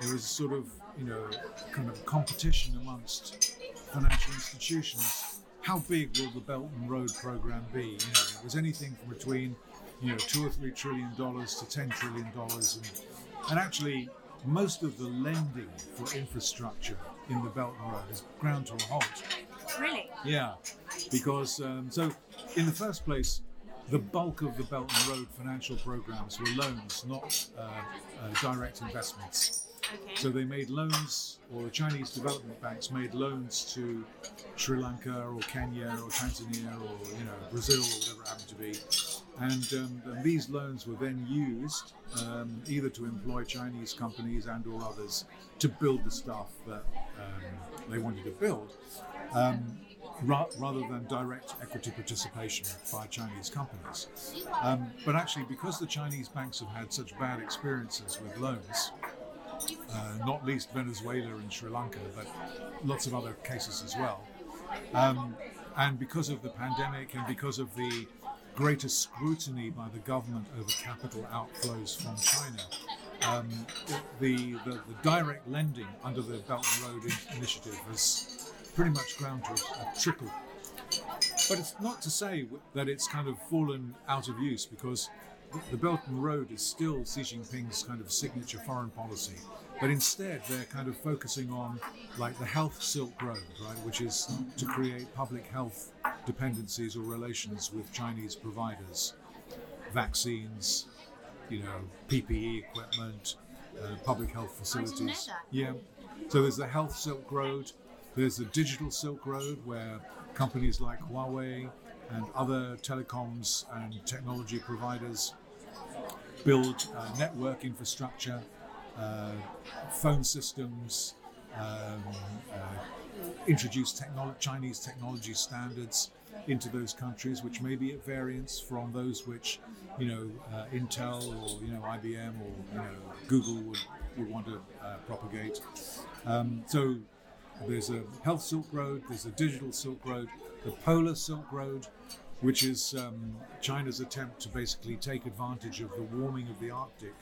there was sort of you know kind of competition amongst financial institutions. How big will the Belt and Road program be? You know, it was anything from between you know two or three trillion dollars to ten trillion dollars, and and actually most of the lending for infrastructure in the Belt and Road is ground to a halt. Really? Yeah, because um, so in the first place, the bulk of the Belt and Road financial programs were loans, not uh, uh, direct investments. Okay. So they made loans, or the Chinese development banks made loans to Sri Lanka or Kenya or Tanzania or you know Brazil or whatever it happened to be, and, um, and these loans were then used um, either to employ Chinese companies and or others to build the stuff that um, they wanted to build. Um, ra- rather than direct equity participation by Chinese companies. Um, but actually, because the Chinese banks have had such bad experiences with loans, uh, not least Venezuela and Sri Lanka, but lots of other cases as well. Um, and because of the pandemic and because of the greater scrutiny by the government over capital outflows from China, um, the, the, the direct lending under the Belt and Road Initiative has pretty much ground to a, a trickle. But it's not to say that it's kind of fallen out of use because the Belt and Road is still Xi Jinping's kind of signature foreign policy. But instead, they're kind of focusing on like the health Silk Road, right, which is to create public health dependencies or relations with Chinese providers, vaccines, you know, PPE equipment, uh, public health facilities. Yeah. So there's the health Silk Road. There's the digital Silk Road, where companies like Huawei and other telecoms and technology providers build uh, network infrastructure, phone systems, um, uh, introduce technolo- Chinese technology standards into those countries, which may be at variance from those which, you know, uh, Intel or you know IBM or you know Google would, would want to uh, propagate. Um, so there's a health Silk Road, there's a digital Silk Road, the polar Silk Road, which is um, China's attempt to basically take advantage of the warming of the Arctic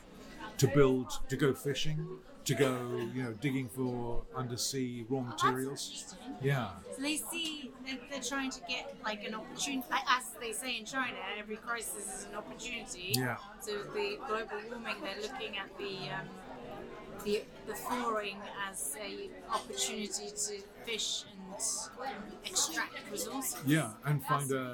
to build, to go fishing, to go, you know, digging for undersea raw materials. Yeah, So they see they're, they're trying to get like an opportunity, as they say in China, every crisis is an opportunity. Yeah. So the global warming, they're looking at the um, the the thawing as a opportunity to fish and extract resources. yeah, and find a,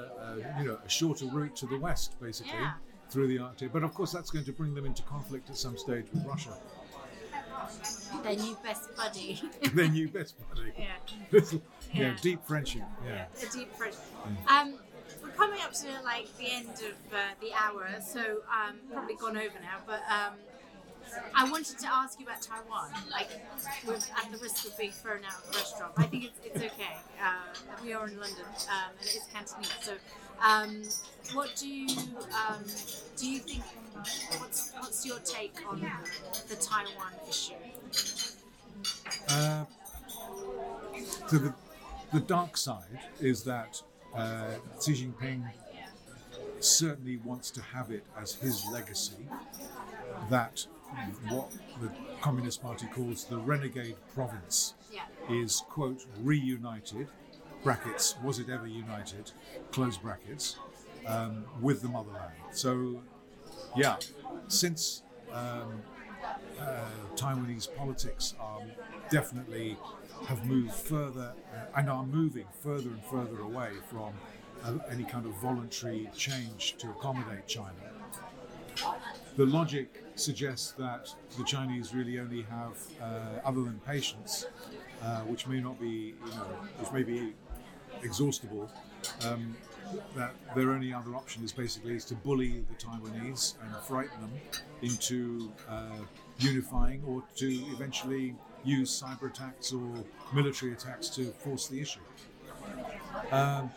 a you know a shorter route to the west, basically Yeah. Through the Arctic. But of course, that's going to bring them into conflict at some stage with Russia. their new best buddy. their new best buddy. yeah. yeah, Yeah. deep friendship. Yeah. a deep friend. Um, we're coming up to like the end of uh, the hour, so um, probably gone over now. But um, I wanted to ask you about Taiwan, like with, at the risk of being thrown out of the restaurant. I think it's, it's okay. Uh, we are in London, um, and it is Cantonese. So, um, what do you um, do? You think? What's what's your take on the Taiwan issue? Uh, so the, the dark side is that uh, Xi Jinping certainly wants to have it as his legacy that what the Communist Party calls the renegade province Yeah. is, quote, reunited, brackets, was it ever united, close brackets, um, with the motherland. So, yeah, since um, uh, Taiwanese politics are definitely have moved further uh, and are moving further and further away from uh, any kind of voluntary change to accommodate China. The logic suggests that the Chinese really only have, uh, other than patience, uh, which may not be, you know, which may be exhaustible, um, that their only other option is basically is to bully the Taiwanese and frighten them into uh, unifying or to eventually use cyber attacks or military attacks to force the issue. Um,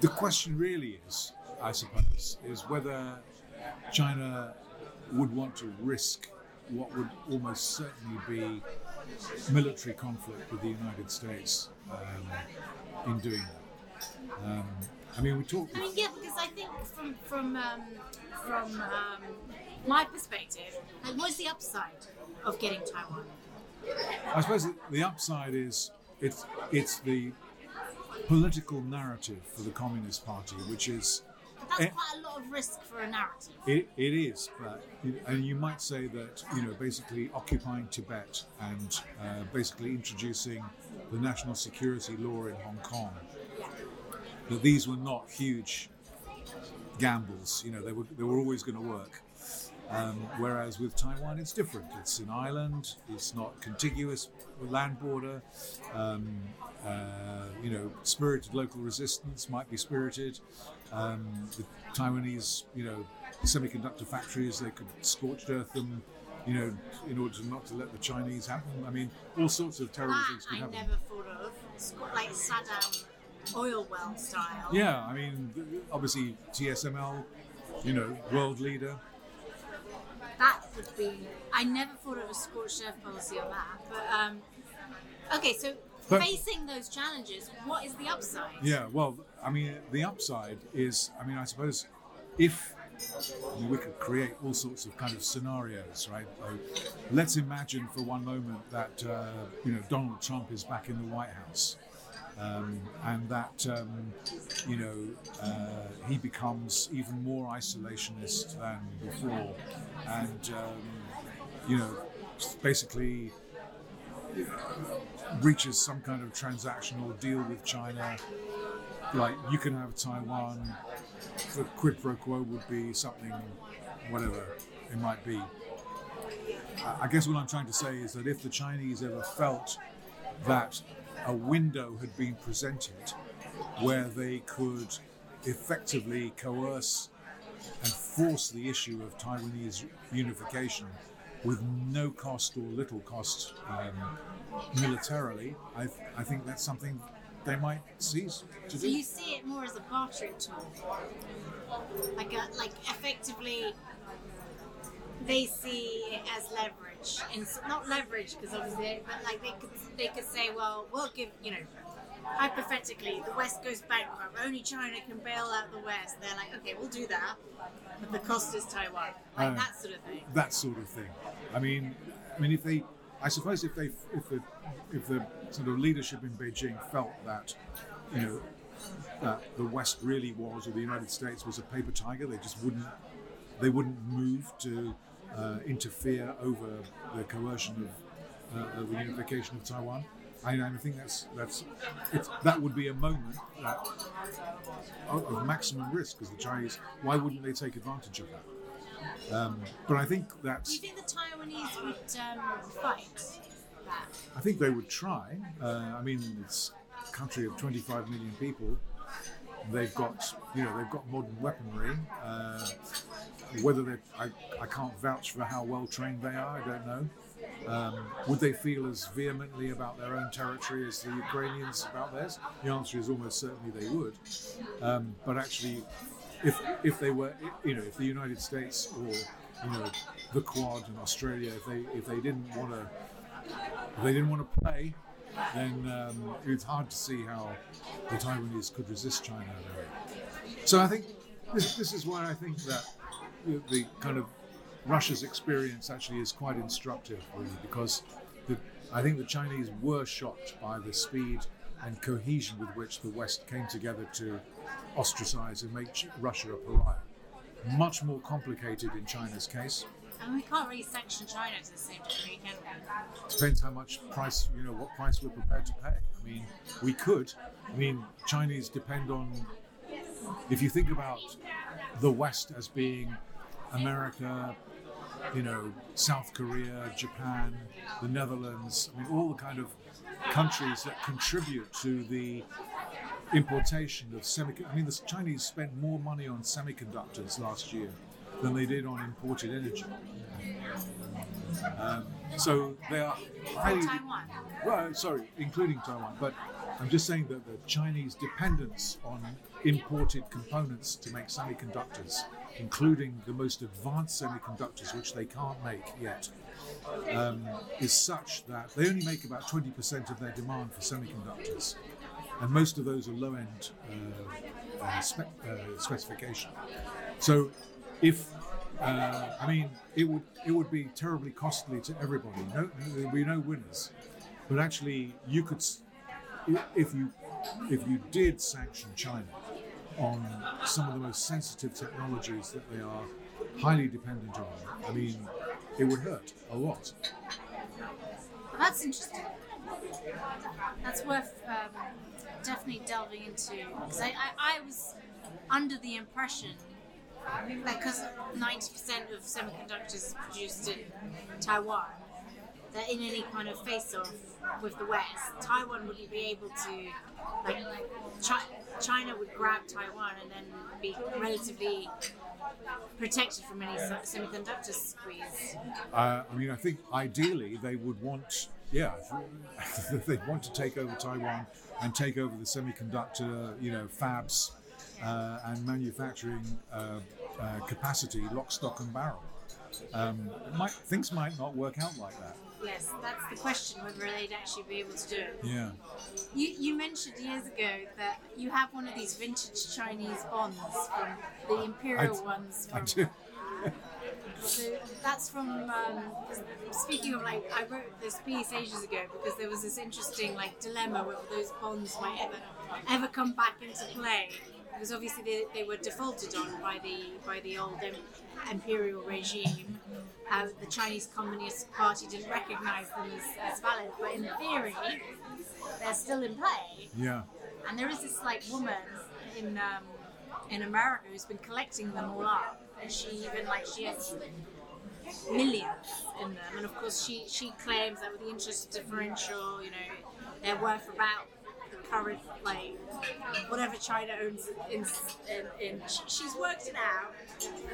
the question really is, I suppose, is whether China would want to risk what would almost certainly be military conflict with the United States um, in doing that. Um, I mean, we talked. I mean, yeah, because I think from from um, from um, my perspective, like, what's the upside of getting Taiwan? I suppose the- upside is it's it's the political narrative for the Communist Party, which is That's quite a lot of risk for a narrative. It, it is, but and you might say that you know basically occupying Tibet and uh, basically introducing the national security law in Hong Kong. That these were not huge gambles. You know they were they were always going to work. Um, whereas with Taiwan, it's different. It's an island. It's not contiguous land border. Um, uh, you know, spirited local resistance might be spirited. Um, the Taiwanese, you know, semiconductor factories, they could scorched earth them, you know, in order to not to let the Chinese happen. I mean, all sorts of terrible That things could I happen. never thought of. It's got like Saddam oil well style. Yeah, I mean, obviously TSMC, you know, world leader. That would be. I never thought of a scorched earth policy on that. But um, okay, so But- facing those challenges, what is the upside? Yeah, well, I mean, the upside is, I mean, I suppose if We could create all sorts of kind of scenarios, right? So let's imagine for one moment that uh, you know Donald Trump is back in the White House, um, and that um, you know uh, he becomes even more isolationist than before, and um, you know basically reaches some kind of transactional deal with China. Like you can have Taiwan, the quid pro quo would be something, whatever it might be. I- guess what I'm trying to say is that if the Chinese ever felt that a window had been presented where they could effectively coerce and force the issue of Taiwanese unification with no cost or little cost um, militarily, I, I think that's something they might seize to So do. you see it more as a bartering tool, like a, like effectively, they see it as leverage, and s- not leverage because obviously, but like they could they could say, well, we'll give you know. Hypothetically, the West goes bankrupt. Only China can bail out the West. They're like, okay, we'll do that, but the cost is Taiwan, like Uh, that sort of thing. that sort of thing. I mean, I mean, if they, I suppose, if they, if the, if the sort of leadership in Beijing felt that, you know, that the West really was, or the United States was a paper tiger, they just wouldn't, they wouldn't move to uh, interfere over the coercion of, uh, of the unification of Taiwan. I, I think that's that's that would be a moment that, of, of maximum risk because the Chinese. Why wouldn't they take advantage of that? Um, but I think Do you that's think the Taiwanese Taiwanese would um, fight that? I think they would try. Uh, I mean, it's a country of 25 million people. They've got, you know, they've got modern weaponry. Uh, whether they, I, I can't vouch for how well trained they are. I don't know. Um, would they feel as vehemently about their own territory as the Ukrainians about theirs? The answer is almost certainly they would. Um, but actually, if if they were, you know, if the United States or you know the Quad and Australia, if they if they didn't want to, they didn't want to play, then um, it's hard to see how the Taiwanese could resist China. So I think this, this is why I think that the, the kind of Russia's experience actually is quite instructive, really, because the, I think the Chinese were shocked by the speed cohesion with which the West came together to ostracize and make Russia a pariah. Much more complicated in China's case. And we can't really sanction China to the same degree, can we? Depends how much price, you know, what price we're prepared to pay. I mean, we could. I mean, Chinese depend on. If you think about the West as being America, you know, South Korea, Japan, the Netherlands, I mean, all the kind of countries that contribute to the importation of semiconductors. I mean, the Chinese spent more money on semiconductors last year than they did on imported energy. Um, so they are highly. Taiwan. Well, sorry, including Taiwan, but I'm just saying that the Chinese dependence on imported components to make semiconductors, including the most advanced semiconductors, which they can't make yet, um, is such that they only make about 20% of their demand for semiconductors. And most of those are low end uh, uh, uh, specification. So if uh, I mean, it would it would be terribly costly to everybody. No, there would be no winners. But actually, you could, if you if you did sanction China on some of the most sensitive technologies that they are highly dependent on, I mean, it would hurt a lot. That's interesting. That's worth um, definitely delving into because I, I, I was under the impression because 90% of semiconductors produced in Taiwan, that in any kind of face-off with the West, Taiwan wouldn't be able to like Chi- China would grab Taiwan and then be relatively protected from any semiconductor squeeze. Uh, I mean, I think ideally they would want, yeah, they'd want to take over Taiwan and take over the semiconductor, you know, fabs uh, and manufacturing uh, uh, capacity, lock, stock, and barrel. Um, might, things might not work out like that. Yes, that's the question whether they'd actually be able to do it. Yeah. You, you mentioned years ago that you have one of these vintage Chinese bonds from the imperial I- ones. I do. so that's from. Um, speaking of like, I wrote this piece ages ago because there was this interesting like dilemma whether those bonds might ever ever come back into play. Because obviously they, they were defaulted on by the by the old imperial regime. Uh, the Chinese Communist Party didn't recognise them as, as valid, but in theory, they're still in play. Yeah. And there is this like woman in um, in America who's been collecting them all up, and she even like she has millions in them. And of course, she she claims that with the interest differential, you know, they're worth about current like whatever China owns in in. in she's worked it out.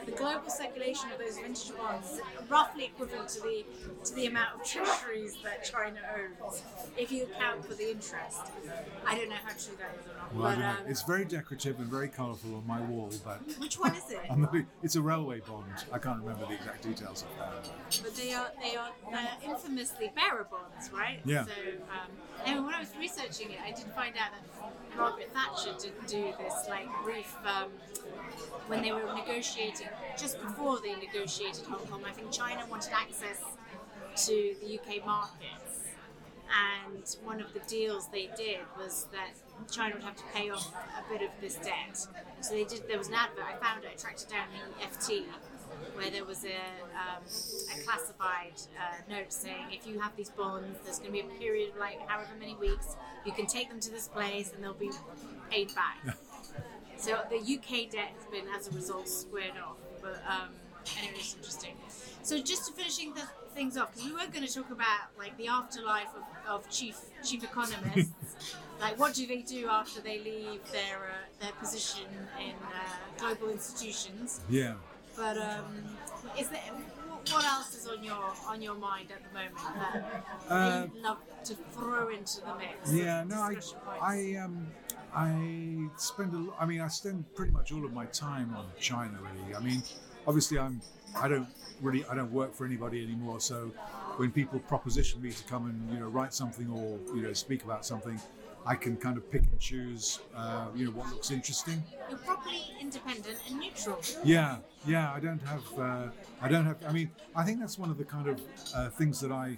The global circulation of those vintage bonds is roughly equivalent to the to the amount of treasuries that China owns, if you account for the interest. I don't know how true that is or not, Well, but um, it's very decorative and very colourful on my wall, but which one is it? I'm it's a railway bond. I can't remember the exact details of that. But they are they are infamously bearer bonds, right? Yeah. So um, and when I was researching it, I did find out that Margaret Thatcher did do this like brief um, when they were negotiating just before they negotiated Hong Kong. I think China wanted access to the UK markets. And one of the deals they did was that China would have to pay off a bit of this debt. So they did. There was an advert. I found it. I tracked it down in the FT, where there was a, um, a classified uh, note saying if you have these bonds, there's going to be a period of like however many weeks. You can take them to this place and they'll be paid back. so the UK debt has been, as a result, squared off. But um, anyway, it's interesting. So just to finishing the things off, because we were going to talk about like the afterlife of, of chief chief economists. like, what do they do after they leave their uh, their position in uh, global institutions? Yeah. But um, is there what- else is on your on your mind at the moment that, uh, you'd love to throw into the mix? Yeah, no, I, points? I, um, I spend a lot. I mean, I spend pretty much all of my time on China. Really, I mean, obviously, I'm. I don't really. I don't work for anybody anymore. So, when people proposition me to come and you know write something or you know speak about something, I can kind of pick and choose. Uh, you know what looks interesting. You're properly independent and neutral. Yeah, yeah. I don't have. Uh, I don't have. I mean, I think that's one of the kind of uh, things that I,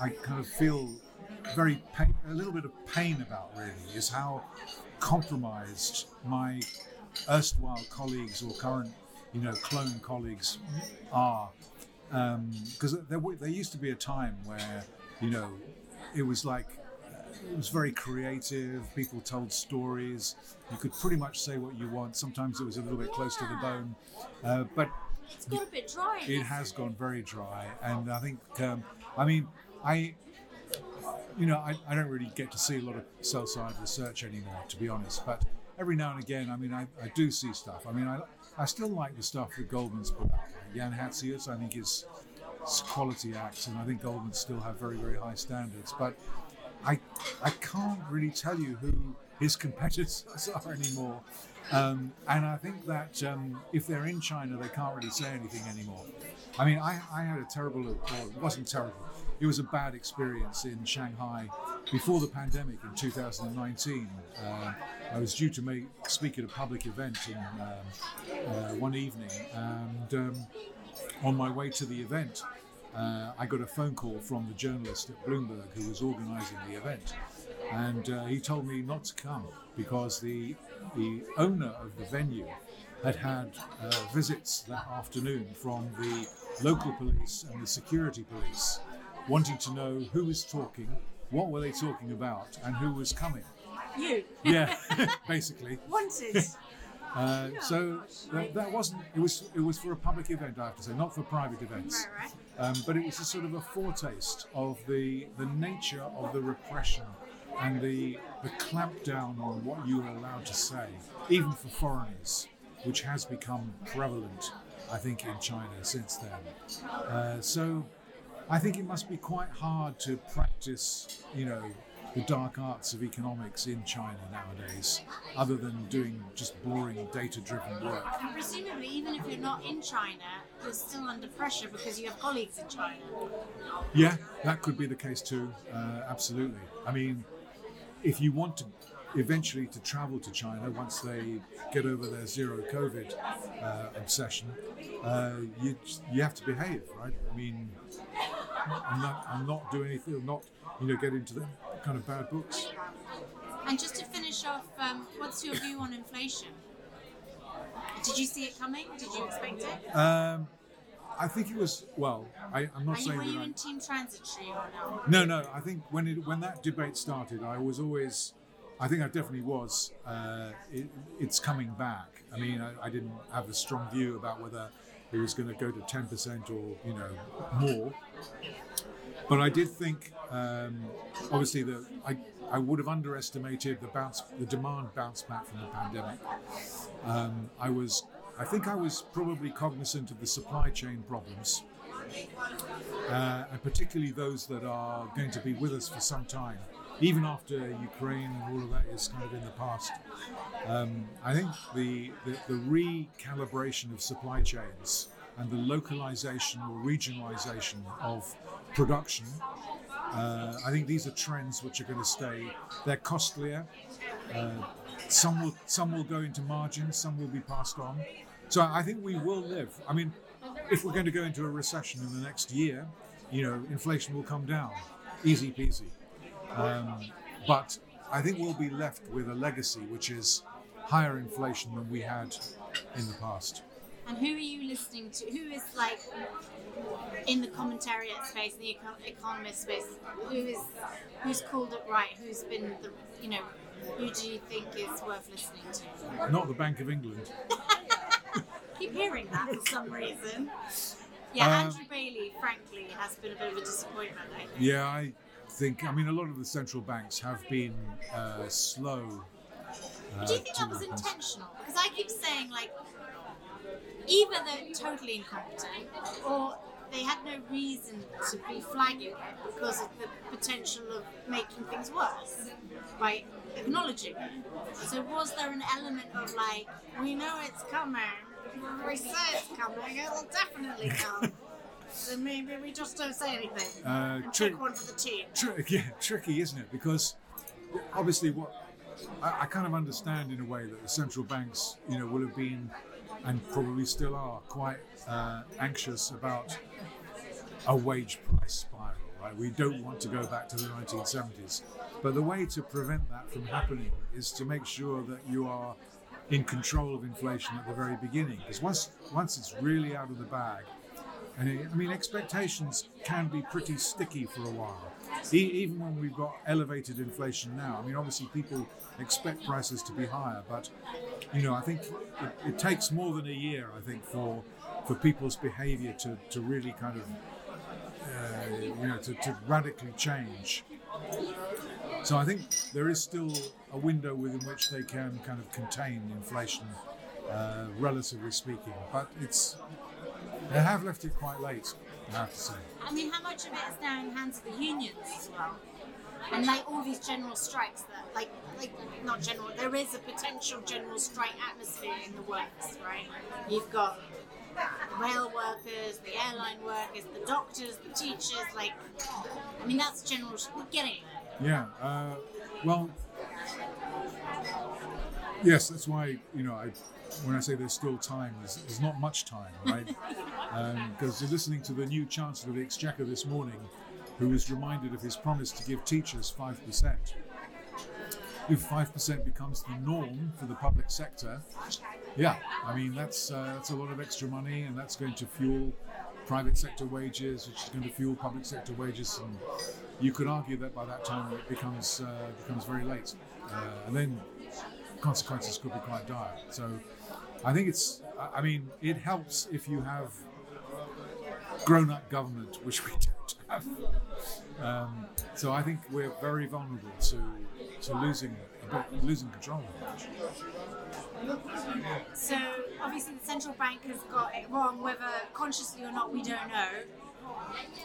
I kind of feel very pain, a little bit of pain about. Really, is how compromised my erstwhile colleagues or current, you know, clone colleagues are. Because there, there used to be a time where, you know, it was like it was very creative. People told stories. You could pretty much say what you want. Sometimes it was a little bit close to the bone, uh, but It's got a bit dry. it has gone very dry. And I think, um, I mean, I, you know, I, I don't really get to see a lot of sell side research anymore, to be honest. But every now and again, I mean, I, I do see stuff. I mean, I, I still like the stuff that Goldman's put out. Jan Hatzius, I think, is is quality acts, and I think Goldman still have very, very high standards. But I, I can't really tell you who his competitors are anymore. Um, and I think that um, if they're in China, they can't really say anything anymore. I mean, I, I had a terrible, well, it wasn't terrible, it was a bad experience in Shanghai before the pandemic in 2019. Uh, I was due to make, speak at a public event in um, uh, one evening, and um, on my way to the event, uh, I got a phone call from the journalist at Bloomberg who was organising the event, and uh, he told me not to come because the the owner of the venue had had uh, visits that afternoon from the local police and the security police, wanting to know who was talking, what were they talking about, and who was coming. You Yeah, basically. wanted. Uh, so that, that wasn't. It was. It was for a public event, I have to say, not for private events. right, right. Um, but it was a sort of a foretaste of the the nature of the repression and the the clampdown on what you were allowed to say, even for foreigners, which has become prevalent, I think, in China since then. Uh, so, I think it must be quite hard to practice, you know, the dark arts of economics in China nowadays, other than doing just boring data-driven work. And presumably, even if you're not in China, you're still under pressure because you have colleagues in China. Yeah, that could be the case too. Uh, absolutely. I mean, if you want to eventually to travel to China once they get over their zero COVID uh, obsession, uh, you you have to behave, right? I mean, I'm not I'm not doing anything, not you know get into the kind of bad books. And just to finish off, um, what's your view on inflation? Did you see it coming? Did you expect it? Um, I think it was well. I, I'm not Are you, were you I, in team transitory or no? No, no. I think when it when that debate started, I was always, I think I definitely was. Uh, it, it's coming back. I mean, I, I didn't have a strong view about whether it was going to go to ten percent or you know more. But I did think, um, obviously, that I I would have underestimated the bounce, the demand bounce back from the pandemic. Um, I was, I think, I was probably cognizant of the supply chain problems uh, and particularly those that are going to be with us for some time, even after Ukraine and all of that is kind of in the past. Um, I think the, the, the recalibration of supply chains and the localization or regionalization of production, uh, I think these are trends which are going to stay. They're costlier. Uh, some will some will go into margins, some will be passed on. So I think we will live. I mean, if we're going to go into a recession in the next year, you know, inflation will come down, easy peasy. Um, but I think we'll be left with a legacy which is higher inflation than we had in the past. And who are you listening to? Who is like in the commentariat space, the econ- economist space? Who is who's called it right? Who's been the you know? Who do you think is worth listening to? Not the Bank of England. keep hearing that for some reason. Yeah, Uh, Andrew Bailey, frankly, has been a bit of a disappointment. I think. Yeah, I think. I mean, a lot of the central banks have been uh, slow. Uh, Do you think that was intentional? Because I keep saying like, either they're totally incompetent, or they had no reason to be flagging it because of the potential of making things worse by acknowledging it. So was there an element of like, we know it's coming, we say it's coming, it'll definitely come. So maybe we just don't say anything Uh, and tri- take one for the team. Tri- yeah, tricky, isn't it? Because obviously, what I, I kind of understand in a way that the central banks, you know, will have been and probably still are quite uh, anxious about a wage price spiral. Right? We don't want to go back to the 1970s, but the way to prevent that from happening is to make sure that you are in control of inflation at the very beginning. Because once once it's really out of the bag, and it, I mean, expectations can be pretty sticky for a while. Even when we've got elevated inflation now, I mean, obviously people expect prices to be higher, but you know, I think it, it takes more than a year, I think, for for people's behaviour to, to really kind of, uh, you know, to, to radically change. So I think there is still a window within which they can kind of contain inflation, uh, relatively speaking, but it's they have left it quite late, I have to say. I mean, how much of it is now in the hands of the unions as well? And like all these general strikes that, like, like not general, there is a potential general strike atmosphere in the works, right? You've got the rail workers, the airline workers, the doctors, the teachers, like, I mean, that's general, we're getting it. Yeah. Uh, well, yes, that's why you know I, when I say there's still time, there's, there's not much time, right? Because you're listening to the new Chancellor of the Exchequer this morning, who was reminded of his promise to give teachers five percent. If five percent becomes the norm for the public sector, yeah, I mean that's uh, that's a lot of extra money, and that's going to fuel private sector wages, which is going to fuel public sector wages, and you could argue that by that time it becomes uh, becomes very late, uh, and then consequences could be quite dire. So, I think it's. I- mean, it helps if you have grown-up government, which we don't have. Um, so I think we're very vulnerable to to losing losing control. So obviously the central bank has got it wrong, whether consciously or not, we don't know.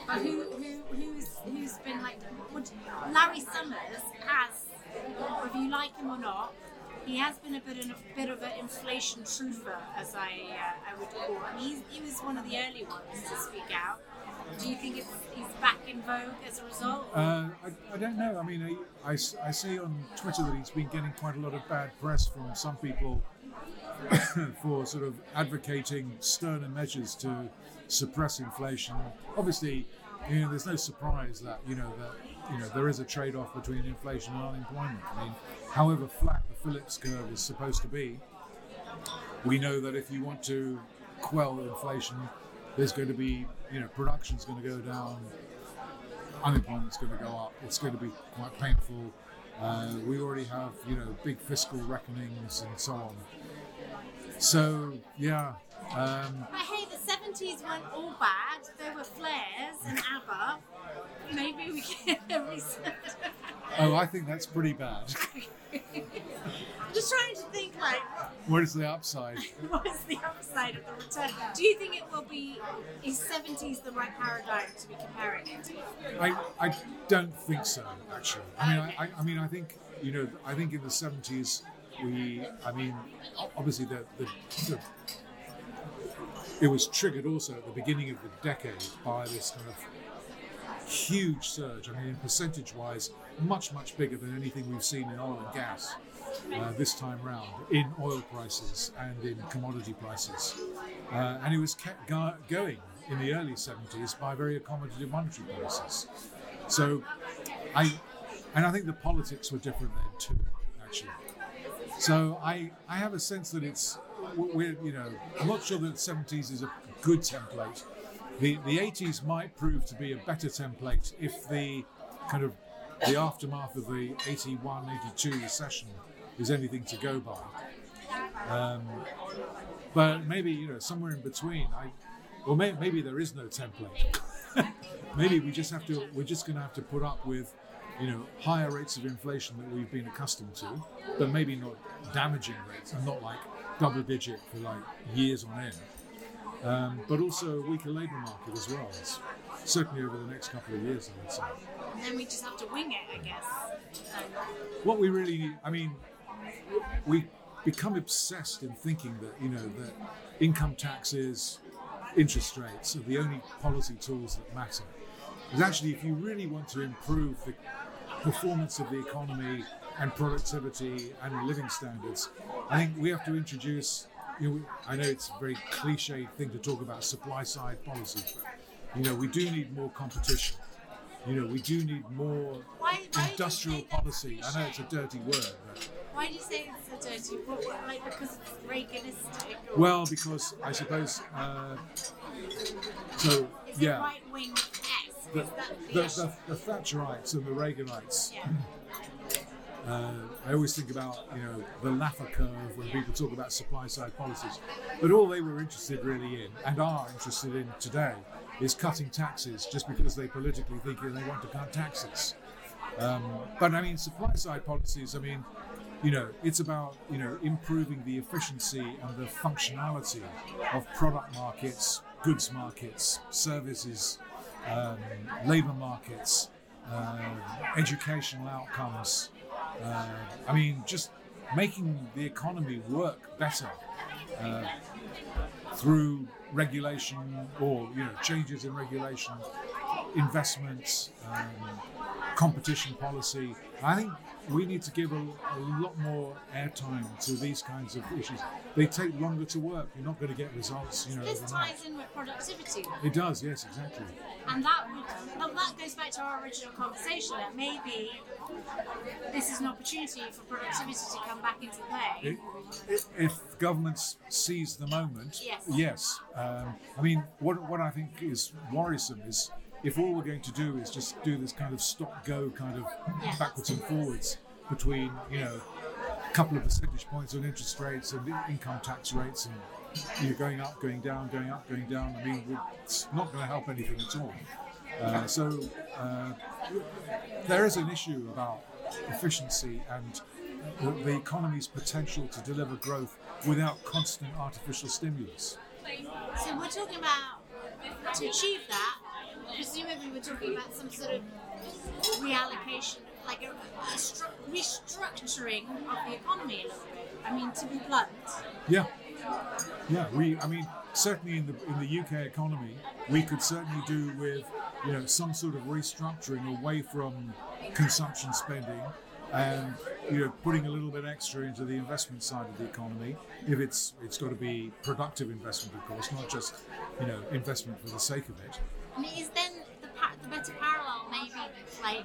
But who, who who's who's been like would, Larry Summers has, whether you like him or not, he has been a bit of a bit of an inflation truther, as I uh, I would call him. He's, he was one of the early ones to speak out. Do you think it's, he's back in vogue as a result? Uh, I, I don't know. I mean, I see on Twitter that he's been getting quite a lot of bad press from some people for sort of advocating sterner measures to suppress inflation. Obviously, you know, there's no surprise that you know that you know there is a trade-off between inflation and unemployment. I mean, however flat the Phillips curve is supposed to be, we know that if you want to quell inflation, there's going to be you know production's going to go down, unemployment's going to go up. It's going to be quite painful. Uh, we already have, you know, big fiscal reckonings and so on. So yeah, um, 70s weren't all bad. There were flares and ABBA. Maybe we can research. oh, I think that's pretty bad. I'm just trying to think, like, what is the upside? what is the upside of the return? Do you think it will be, is 70s the right paradigm to be comparing it to? I, I don't think so, actually. I mean, I, I, I mean, I think you know, I think in the seventies we, I mean, obviously the, the, the it was triggered also at the beginning of the decade by this kind of huge surge. I mean, percentage-wise, much much bigger than anything we've seen in oil and gas uh, this time round in oil prices and in commodity prices, uh, and it was kept go- going in the early 70s by very accommodative monetary policies. So, I and I think the politics were different then too, actually. So I I have a sense that it's we're you know I'm not sure that the 70s is a good template. The the 80s might prove to be a better template if the kind of the aftermath of the 81 82 recession is anything to go by. Um, But maybe you know somewhere in between. I, or may, maybe there is no template. maybe we just have to. We're just going to have to put up with, you know, higher rates of inflation that we've been accustomed to, but maybe not damaging rates and not like double digit for like years on end. Um, but also a weaker labour market as well. It's certainly over the next couple of years, I would say. And then we just have to wing it, I guess. Um, what we really I mean, we become obsessed in thinking that, you know, that income taxes, interest rates are the only policy tools that matter. Because actually, if you really want to improve the performance of the economy and productivity and living standards, I think we have to introduce. You know, I know it's a very cliche thing to talk about supply side policy, but you know, we do need more competition. You know, we do need more Why- why industrial policy. I know it's a dirty word, but why do you say it's a dirty? What, like because it's Reaganistic? Or well, because I suppose. Uh, so is yeah, right wing the, the, the, the, the Thatcherites and the Reaganites. yeah. Uh, I always think about you know the Laffer curve when people talk about supply side policies, but all they were interested really in and are interested in today is cutting taxes just because they politically think they want to cut taxes. Um, but I mean, supply side policies. I mean, you know, it's about you know improving the efficiency and the functionality of product markets, goods markets, services, um, labour markets, uh, educational outcomes. Uh, I mean, just making the economy work better uh, through regulation or you know changes in regulation, investments, um, competition policy. I think we need to give a, a lot more airtime to these kinds of issues. They take longer to work. You're not going to get results, you know, This overnight. ties in with productivity. It does, yes, exactly. And that well, that goes back to our original conversation that maybe this is an opportunity for productivity to come back into play. It, if governments seize the moment, Yes. yes. Um, I mean, what, what I think is worrisome is if all we're going to do is just do this kind of stop-go kind of Yeah. backwards and forwards between, you know, a couple of percentage points on interest rates and income tax rates and you're going up, going down, going up, going down. I mean, it's not going to help anything at all. Uh, so uh, there is an issue about efficiency and the economy's potential to deliver growth without constant artificial stimulus. So we're talking about to achieve that. Presumably, we're talking about some sort of reallocation, like a, a stru- restructuring of the economy. I mean, to be blunt, Yeah, yeah. We, I mean, certainly in the in the UK economy, we could certainly do with you know some sort of restructuring away from consumption spending and you know putting a little bit extra into the investment side of the economy. If it's it's got to be productive investment, of course, not just you know investment for the sake of it. I mean, is then the, the better parallel maybe like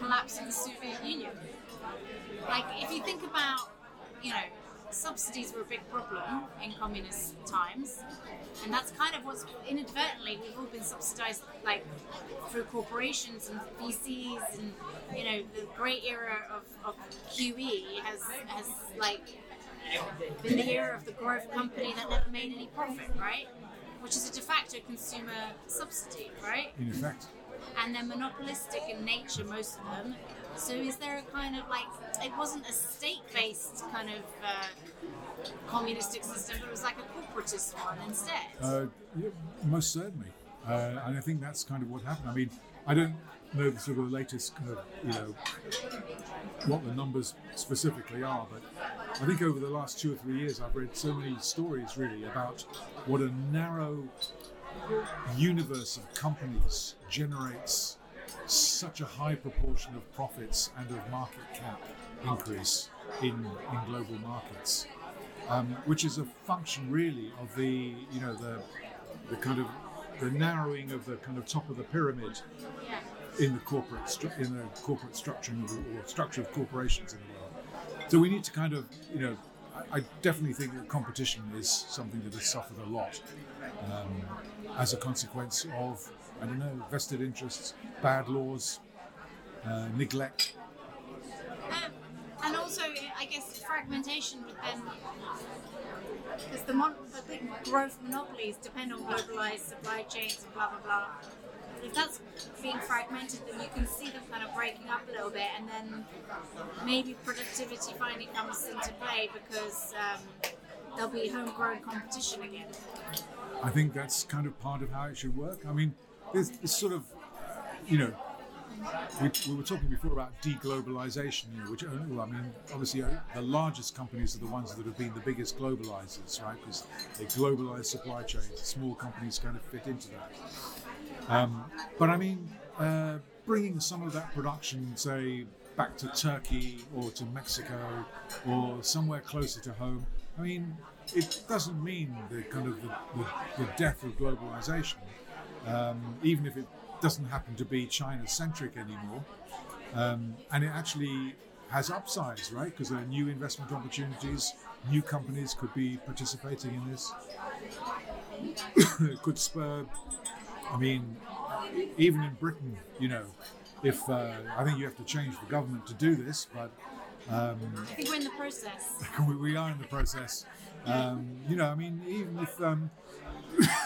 collapse of the Soviet Union? Like, if you think about, you know, subsidies were a big problem in communist times, and that's kind of what's inadvertently we've all been subsidized, like through corporations and VCs, and you know, the great era of, of QE has has like been the era of the growth company that never made any profit, right? Which is a de facto consumer subsidy, right? In effect, And they're monopolistic in nature, most of them. So is there a kind of like, it wasn't a state based kind of uh, communistic system, but it was like a corporatist one instead? Uh, yeah, most certainly, uh, and I think that's kind of what happened. I mean, I don't know the sort of the latest kind of you know what the numbers specifically are, but I think over the last two or three years, I've read so many stories really about what a narrow universe of companies generates such a high proportion of profits and of market cap increase in, in global markets um, which is a function really of the you know the the kind of the narrowing of the kind of top of the pyramid in the corporate stru- in the corporate the, or structure of corporations in the world. So we need to kind of you know I, definitely think that competition is something that has suffered a lot um, as a consequence of I don't know vested interests, bad laws, uh, neglect. Um, and also, I guess fragmentation would then, because the, mon- the big growth monopolies depend on globalized supply chains and blah blah blah. If that's being fragmented, then you can see them kind of breaking up a little bit, and then maybe productivity finally comes into play because um, there'll be homegrown competition again. I think that's kind of part of how it should work. I mean, there's this sort of, you know, we, we were talking before about deglobalization, you know, which, uh, well, I mean, obviously uh, the largest companies are the ones that have been the biggest globalizers, right? Because they globalize supply chains. Small companies kind of fit into that. Um, but I mean, uh, bringing some of that production, say, back to Turkey or to Mexico or somewhere closer to home, I mean, it doesn't mean the kind of the, the, the death of globalization, um, even if it doesn't happen to be China centric anymore. Um, and it actually has upsides, right? Because there are new investment opportunities, new companies could be participating in this. could spur, I mean, even in Britain, you know, if uh, I think you have to change the government to do this, but um, I think we're in the process. we, we are in the process. Um, you know, I mean, even if um,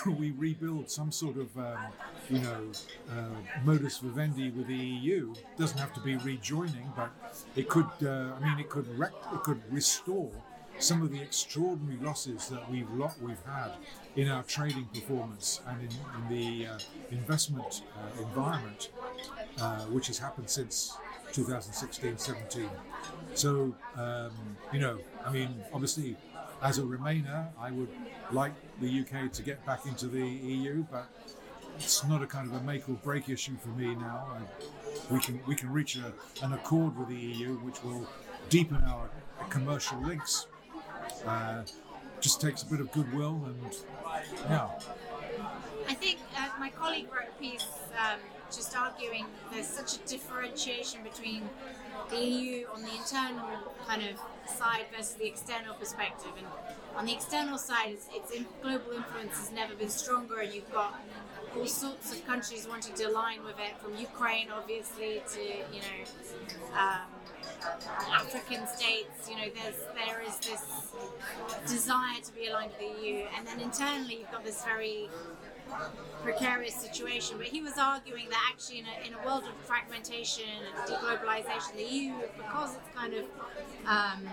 we rebuild some sort of, um, you know, uh, modus vivendi with the EU, doesn't have to be rejoining, but it could. Uh, I mean, it could rec- it could restore some of the extraordinary losses that we've we've had in our trading performance and in, in the uh, investment uh, environment, uh, which has happened since 2016-17. So, um, you know, I mean, obviously, as a Remainer, I would like the UK to get back into the EU, but it's not a kind of a make or break issue for me now. I, we can we can reach a, an accord with the EU, which will deepen our commercial links. Uh, just takes a bit of goodwill, and yeah, I think uh, my colleague wrote a piece um, just arguing there's such a differentiation between the EU on the internal kind of side versus the external perspective. And on the external side, its, its global influence has never been stronger, and you've got all sorts of countries wanting to align with it, from Ukraine, obviously, to you know. Um, African states, you know, there's there is this desire to be aligned with the EU, and then internally you've got this very precarious situation. But he was arguing that actually, in a, in a world of fragmentation and deglobalization, the EU, because it's kind of um,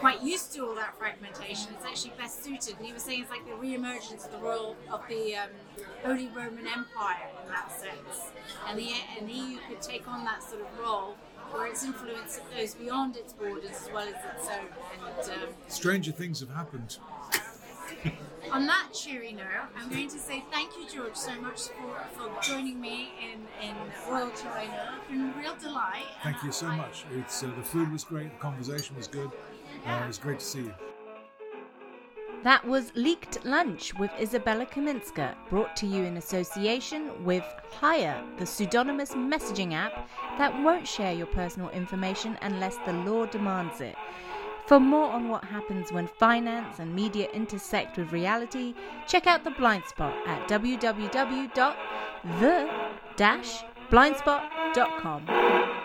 quite used to all that fragmentation, it's actually best suited. And he was saying it's like the re-emergence of the royal of the um, Holy Roman Empire in that sense, and the and the EU could take on that sort of role. Where its influence goes beyond its borders as well as its own. And um, stranger things have happened. on that cheery note, I'm going to say thank you, George, so much for, for joining me in, in Royal China. It's been a real delight. Thank you so I- much. It's uh, the food was great, the conversation was good. Uh, it was great to see you. That was Leaked Lunch with Izabella Kaminska, brought to you in association with Hire, the pseudonymous messaging app that won't share your personal information unless the law demands it. For more on what happens when finance and media intersect with reality, check out The Blind Spot at www.the-blindspot.com.